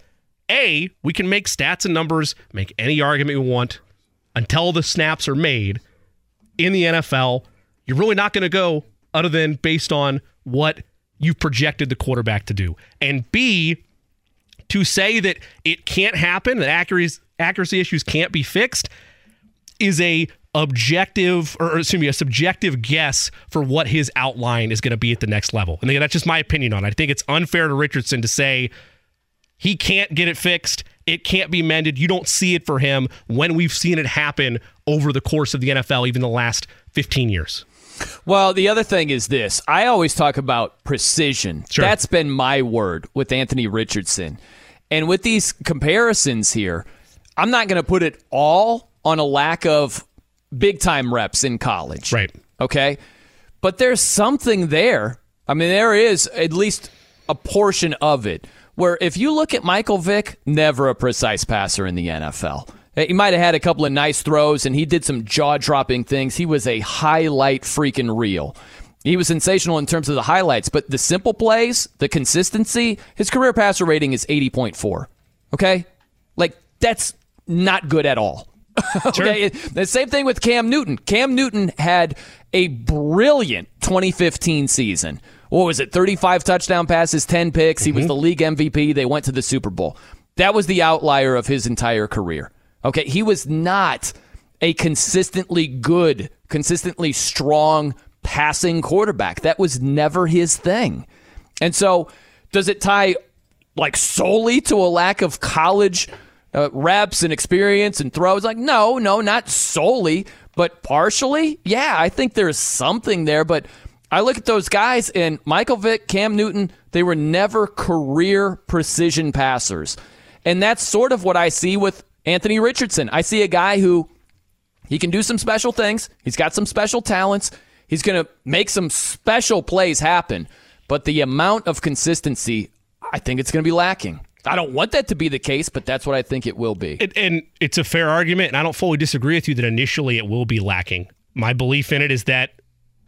A, we can make stats and numbers, make any argument we want until the snaps are made in the NFL. You're really not going to go other than based on what you've projected the quarterback to do. And B, to say that it can't happen, that accuracy, accuracy issues can't be fixed, is a objective or excuse me a subjective guess for what his outline is going to be at the next level and again, that's just my opinion on it i think it's unfair to richardson to say he can't get it fixed it can't be mended you don't see it for him when we've seen it happen over the course of the nfl even the last 15 years Well, the other thing is this. I always talk about precision. Sure. That's been my word with Anthony Richardson. And with these comparisons here, I'm not going to put it all on a lack of big time reps in college. Right. Okay. But there's something there. I mean, there is at least a portion of it where if you look at Michael Vick, never a precise passer in the NFL. Eh, he might have had a couple of nice throws and he did some jaw dropping things. He was a highlight freaking reel. He was sensational in terms of the highlights, but the simple plays, the consistency, his career passer rating is 80.4. Okay? Like, that's not good at all. okay? The same thing with Cam Newton. Cam Newton had a brilliant 2015 season. What was it? 35 touchdown passes, 10 picks. He was mm-hmm. the league MVP. They went to the Super Bowl. That was the outlier of his entire career. Okay? He was not a consistently good, consistently strong passing quarterback. That was never his thing. And so, does it tie like solely to a lack of college uh, reps and experience and throws? Like, no, no, not solely, but partially. Yeah, I think there's something there. But I look at those guys and Michael Vick, Cam Newton, they were never career precision passers. And that's sort of what I see with Anthony Richardson. I see a guy who he can do some special things. He's got some special talents. He's going to make some special plays happen, but the amount of consistency, I think it's going to be lacking. I don't want that to be the case, but that's what I think it will be. And, and it's a fair argument, and I don't fully disagree with you that initially it will be lacking. My belief in it is that,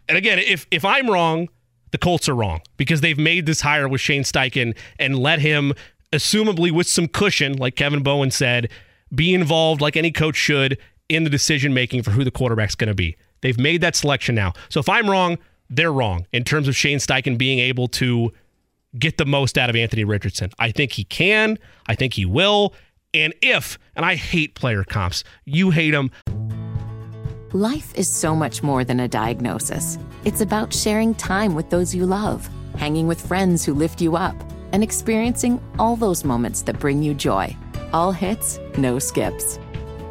and again, if if I'm wrong, the Colts are wrong because they've made this hire with Shane Steichen and let him, assumably with some cushion, like Kevin Bowen said, be involved like any coach should in the decision making for who the quarterback's going to be. They've made that selection now. So if I'm wrong, they're wrong in terms of Shane Steichen being able to get the most out of Anthony Richardson. I think he can. I think he will. And if, and I hate player comps, you hate them. Life is so much more than a diagnosis. It's about sharing time with those you love, hanging with friends who lift you up, and experiencing all those moments that bring you joy. All hits, no skips.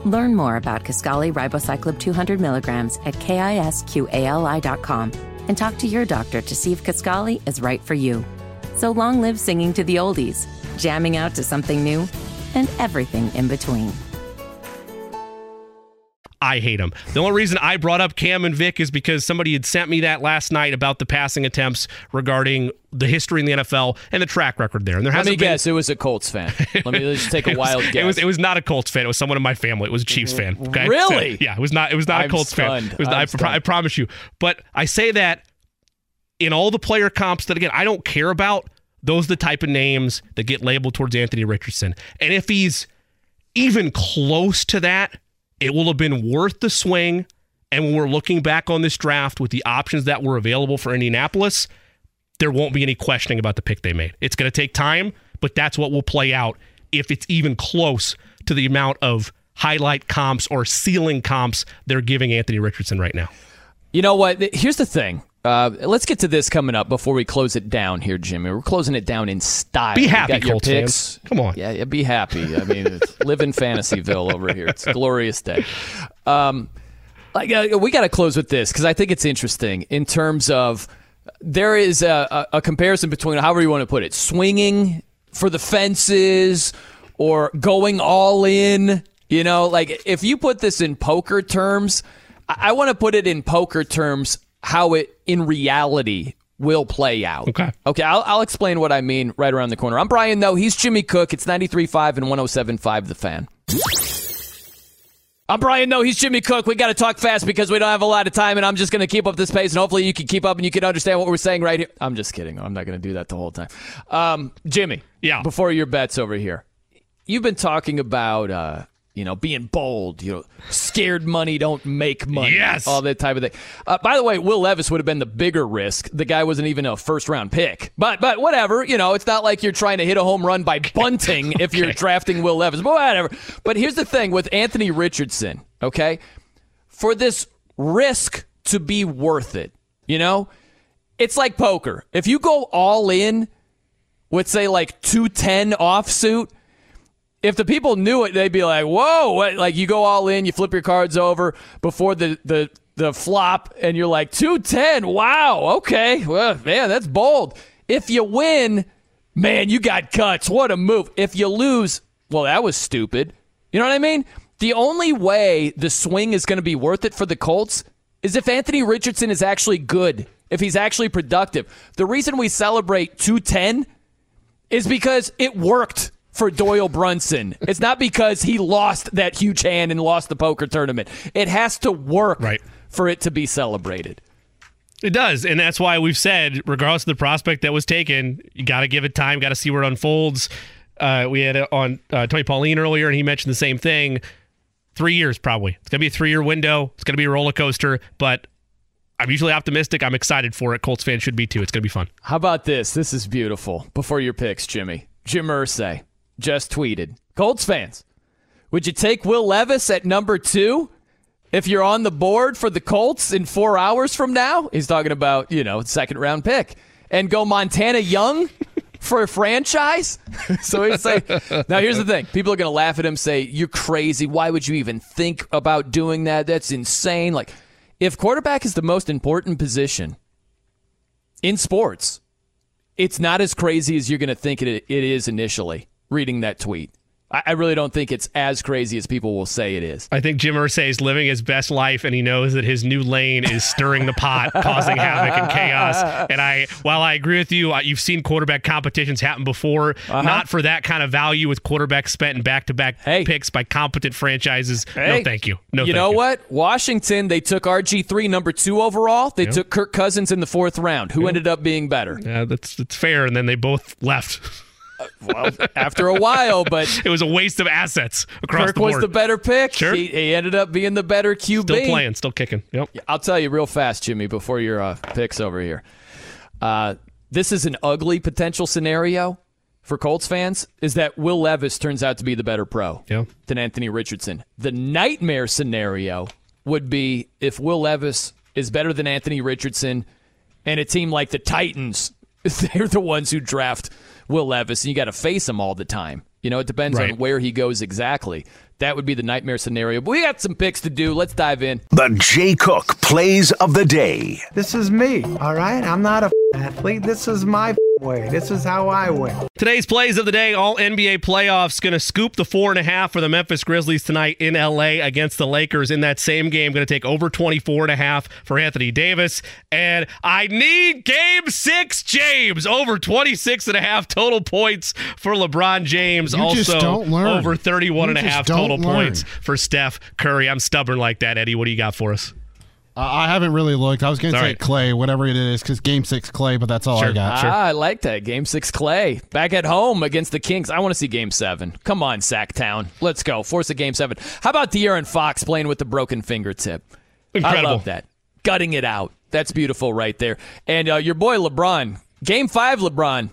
Learn more about Kisqali Ribociclib 200 milligrams at kisqali.com and talk to your doctor to see if Kisqali is right for you. So long live singing to the oldies, jamming out to something new, and everything in between. I hate him. The only reason I brought up Cam and Vick is because somebody had sent me that last night about the passing attempts regarding the history in the NFL and the track record there. And there Let hasn't me been, guess, it was a Colts fan. Let me just take a It was- wild guess. It was it was not a Colts fan. It was someone in my family. It was a Chiefs fan. Okay? Really? So, yeah, it was not it was not I'm a Colts fan. It was I'm I, pro- I promise you. But I say that in all the player comps that again I don't care about, those are the type of names that get labeled towards Anthony Richardson. And if he's even close to that, it will have been worth the swing. And when we're looking back on this draft with the options that were available for Indianapolis, there won't be any questioning about the pick they made. It's going to take time, but that's what will play out if it's even close to the amount of highlight comps or ceiling comps they're giving Anthony Richardson right now. You know what? Here's the thing. Uh, let's get to this coming up before we close it down here, Jimmy. We're closing it down in style. Be happy, Colts picks. fans. Come on. Yeah, yeah, be happy. I mean, it's, live in Fantasyville over here. It's a glorious day. Um, like, uh, we got to close with this because I think it's interesting in terms of there is a, a, a comparison between however you want to put it, swinging for the fences or going all in. You know, like if you put this in poker terms, I, I want to put it in poker terms how it in reality will play out. Okay. Okay, I'll, I'll explain what I mean right around the corner. I'm Brian, though. He's Jimmy Cook. It's 93.5 and 107.5 The Fan. I'm Brian. though. he's Jimmy Cook. We got to talk fast because we don't have a lot of time, and I'm just going to keep up this pace, and hopefully you can keep up and you can understand what we're saying right here. I'm just kidding. I'm not going to do that the whole time. Um, Jimmy. Yeah. Before your bets over here, you've been talking about uh, you know being bold. You know, scared money don't make money. Yes. All that type of thing. Uh, by the way, Will Levis would have been the bigger risk. The guy wasn't even a first round pick. But but whatever. You know, it's not like you're trying to hit a home run by bunting if you're drafting Will Levis. But whatever. But here's the thing with Anthony Richardson. Okay, for this risk to be worth it, you know, it's like poker. If you go all in with say like 210 offsuit, if the people knew it, they'd be like, "Whoa!" what- Like you go all in, you flip your cards over before the the the flop, and you're like, 210. Wow, okay, well, man, that's bold. If you win, man, you got cuts. What a move. If you lose, well, that was stupid. You know what I mean? The only way the swing is going to be worth it for the Colts is if Anthony Richardson is actually good, if he's actually productive. The reason we celebrate 210 is because it worked. For Doyle Brunson. It's not because he lost that huge hand and lost the poker tournament. It has to work right. for it to be celebrated. It does, and that's why we've said, regardless of the prospect that was taken, you got to give it time, got to see where it unfolds. Uh, we had it on uh, Tony Pauline earlier, and he mentioned the same thing. Three years, probably. It's gonna be a three-year window. It's gonna be a roller coaster, but I'm usually optimistic. I'm excited for it. Colts fans should be too. It's gonna be fun. How about this? This is beautiful. Before your picks, Jimmy, Jim Irsay just tweeted, Colts fans, would you take Will Levis at number two? if you're on the board for the Colts in four hours from now, he's talking about, you know, second round pick, and go Montana Young for a franchise. so he's like, now here's the thing people are going to laugh at him, say, You're crazy. Why would you even think about doing that? That's insane. Like, if quarterback is the most important position in sports, it's not as crazy as you're going to think it, it is initially reading that tweet. I really don't think it's as crazy as people will say it is. I think Jim Irsay is living his best life, and he knows that his new lane is stirring the pot, causing havoc and chaos. And I, while I agree with you, you've seen quarterback competitions happen before, uh-huh. not for that kind of value with quarterbacks spent in back-to-back hey. picks by competent franchises. Hey. No, thank you. No, you know you. what? Washington, they took RG three, number two overall. They yep. took Kirk Cousins in the fourth round. Who yep. ended up being better? Yeah, that's that's fair. And then they both left. well, after a while, but it was a waste of assets across Kirk the board. was the better pick. Sure. He, he, ended up being the better QB. Still playing, still kicking. Yep. I'll tell you real fast, Jimmy, before your uh, picks over here. Uh, this is an ugly potential scenario for Colts fans is that Will Levis turns out to be the better pro yeah. than Anthony Richardson. The nightmare scenario would be if Will Levis is better than Anthony Richardson and a team like the Titans, they're the ones who draft – Will Levis, and you got to face him all the time. You know, it depends right. on where he goes exactly. That would be the nightmare scenario. But we got some picks to do. Let's dive in. The Jay Cook plays of the day. This is me, all right? I'm not a athlete. This is my way. This is how I win. Today's plays of the day, all NBA playoffs. Going to scoop the four and a half for the Memphis Grizzlies tonight in LA against the Lakers. In that same game, going to take over 24 and a half for Anthony Davis. And I need game six, James, over 26 and a half total points for LeBron James. You also over 31 you and a half total learn. points for Steph Curry. I'm stubborn like that, Eddie. What do you got for us? Uh, I haven't really looked. I was going to say right. Clay, whatever it is, because Game Six Clay, but that's all sure. I got. Ah, sure. I like that. Game Six Clay back at home against the Kings. I want to see Game Seven. Come on, Sactown, let's go. Force a Game Seven. How about De'Aaron Fox playing with the broken fingertip? Incredible. I love that. Gutting it out. That's beautiful right there. And uh, your boy LeBron, Game Five, LeBron.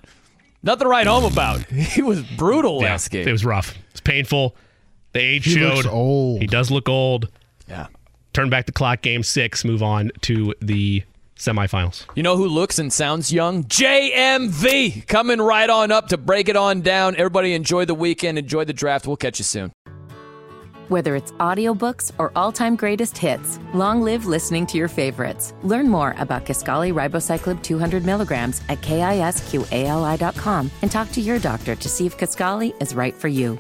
Nothing to write home about. He was brutal yeah, last game. It was rough. It's painful. The age he showed. Looks old. He does look old. Yeah turn back the clock, game six, move on to the semifinals. You know who looks and sounds young? JMV coming right on up to break it on down. Everybody enjoy the weekend, enjoy the draft. We'll catch you soon. Whether it's audiobooks or all-time greatest hits, long live listening to your favorites. Learn more about Kisqali Ribociclib 200 milligrams at kisqali.com and talk to your doctor to see if Kisqali is right for you.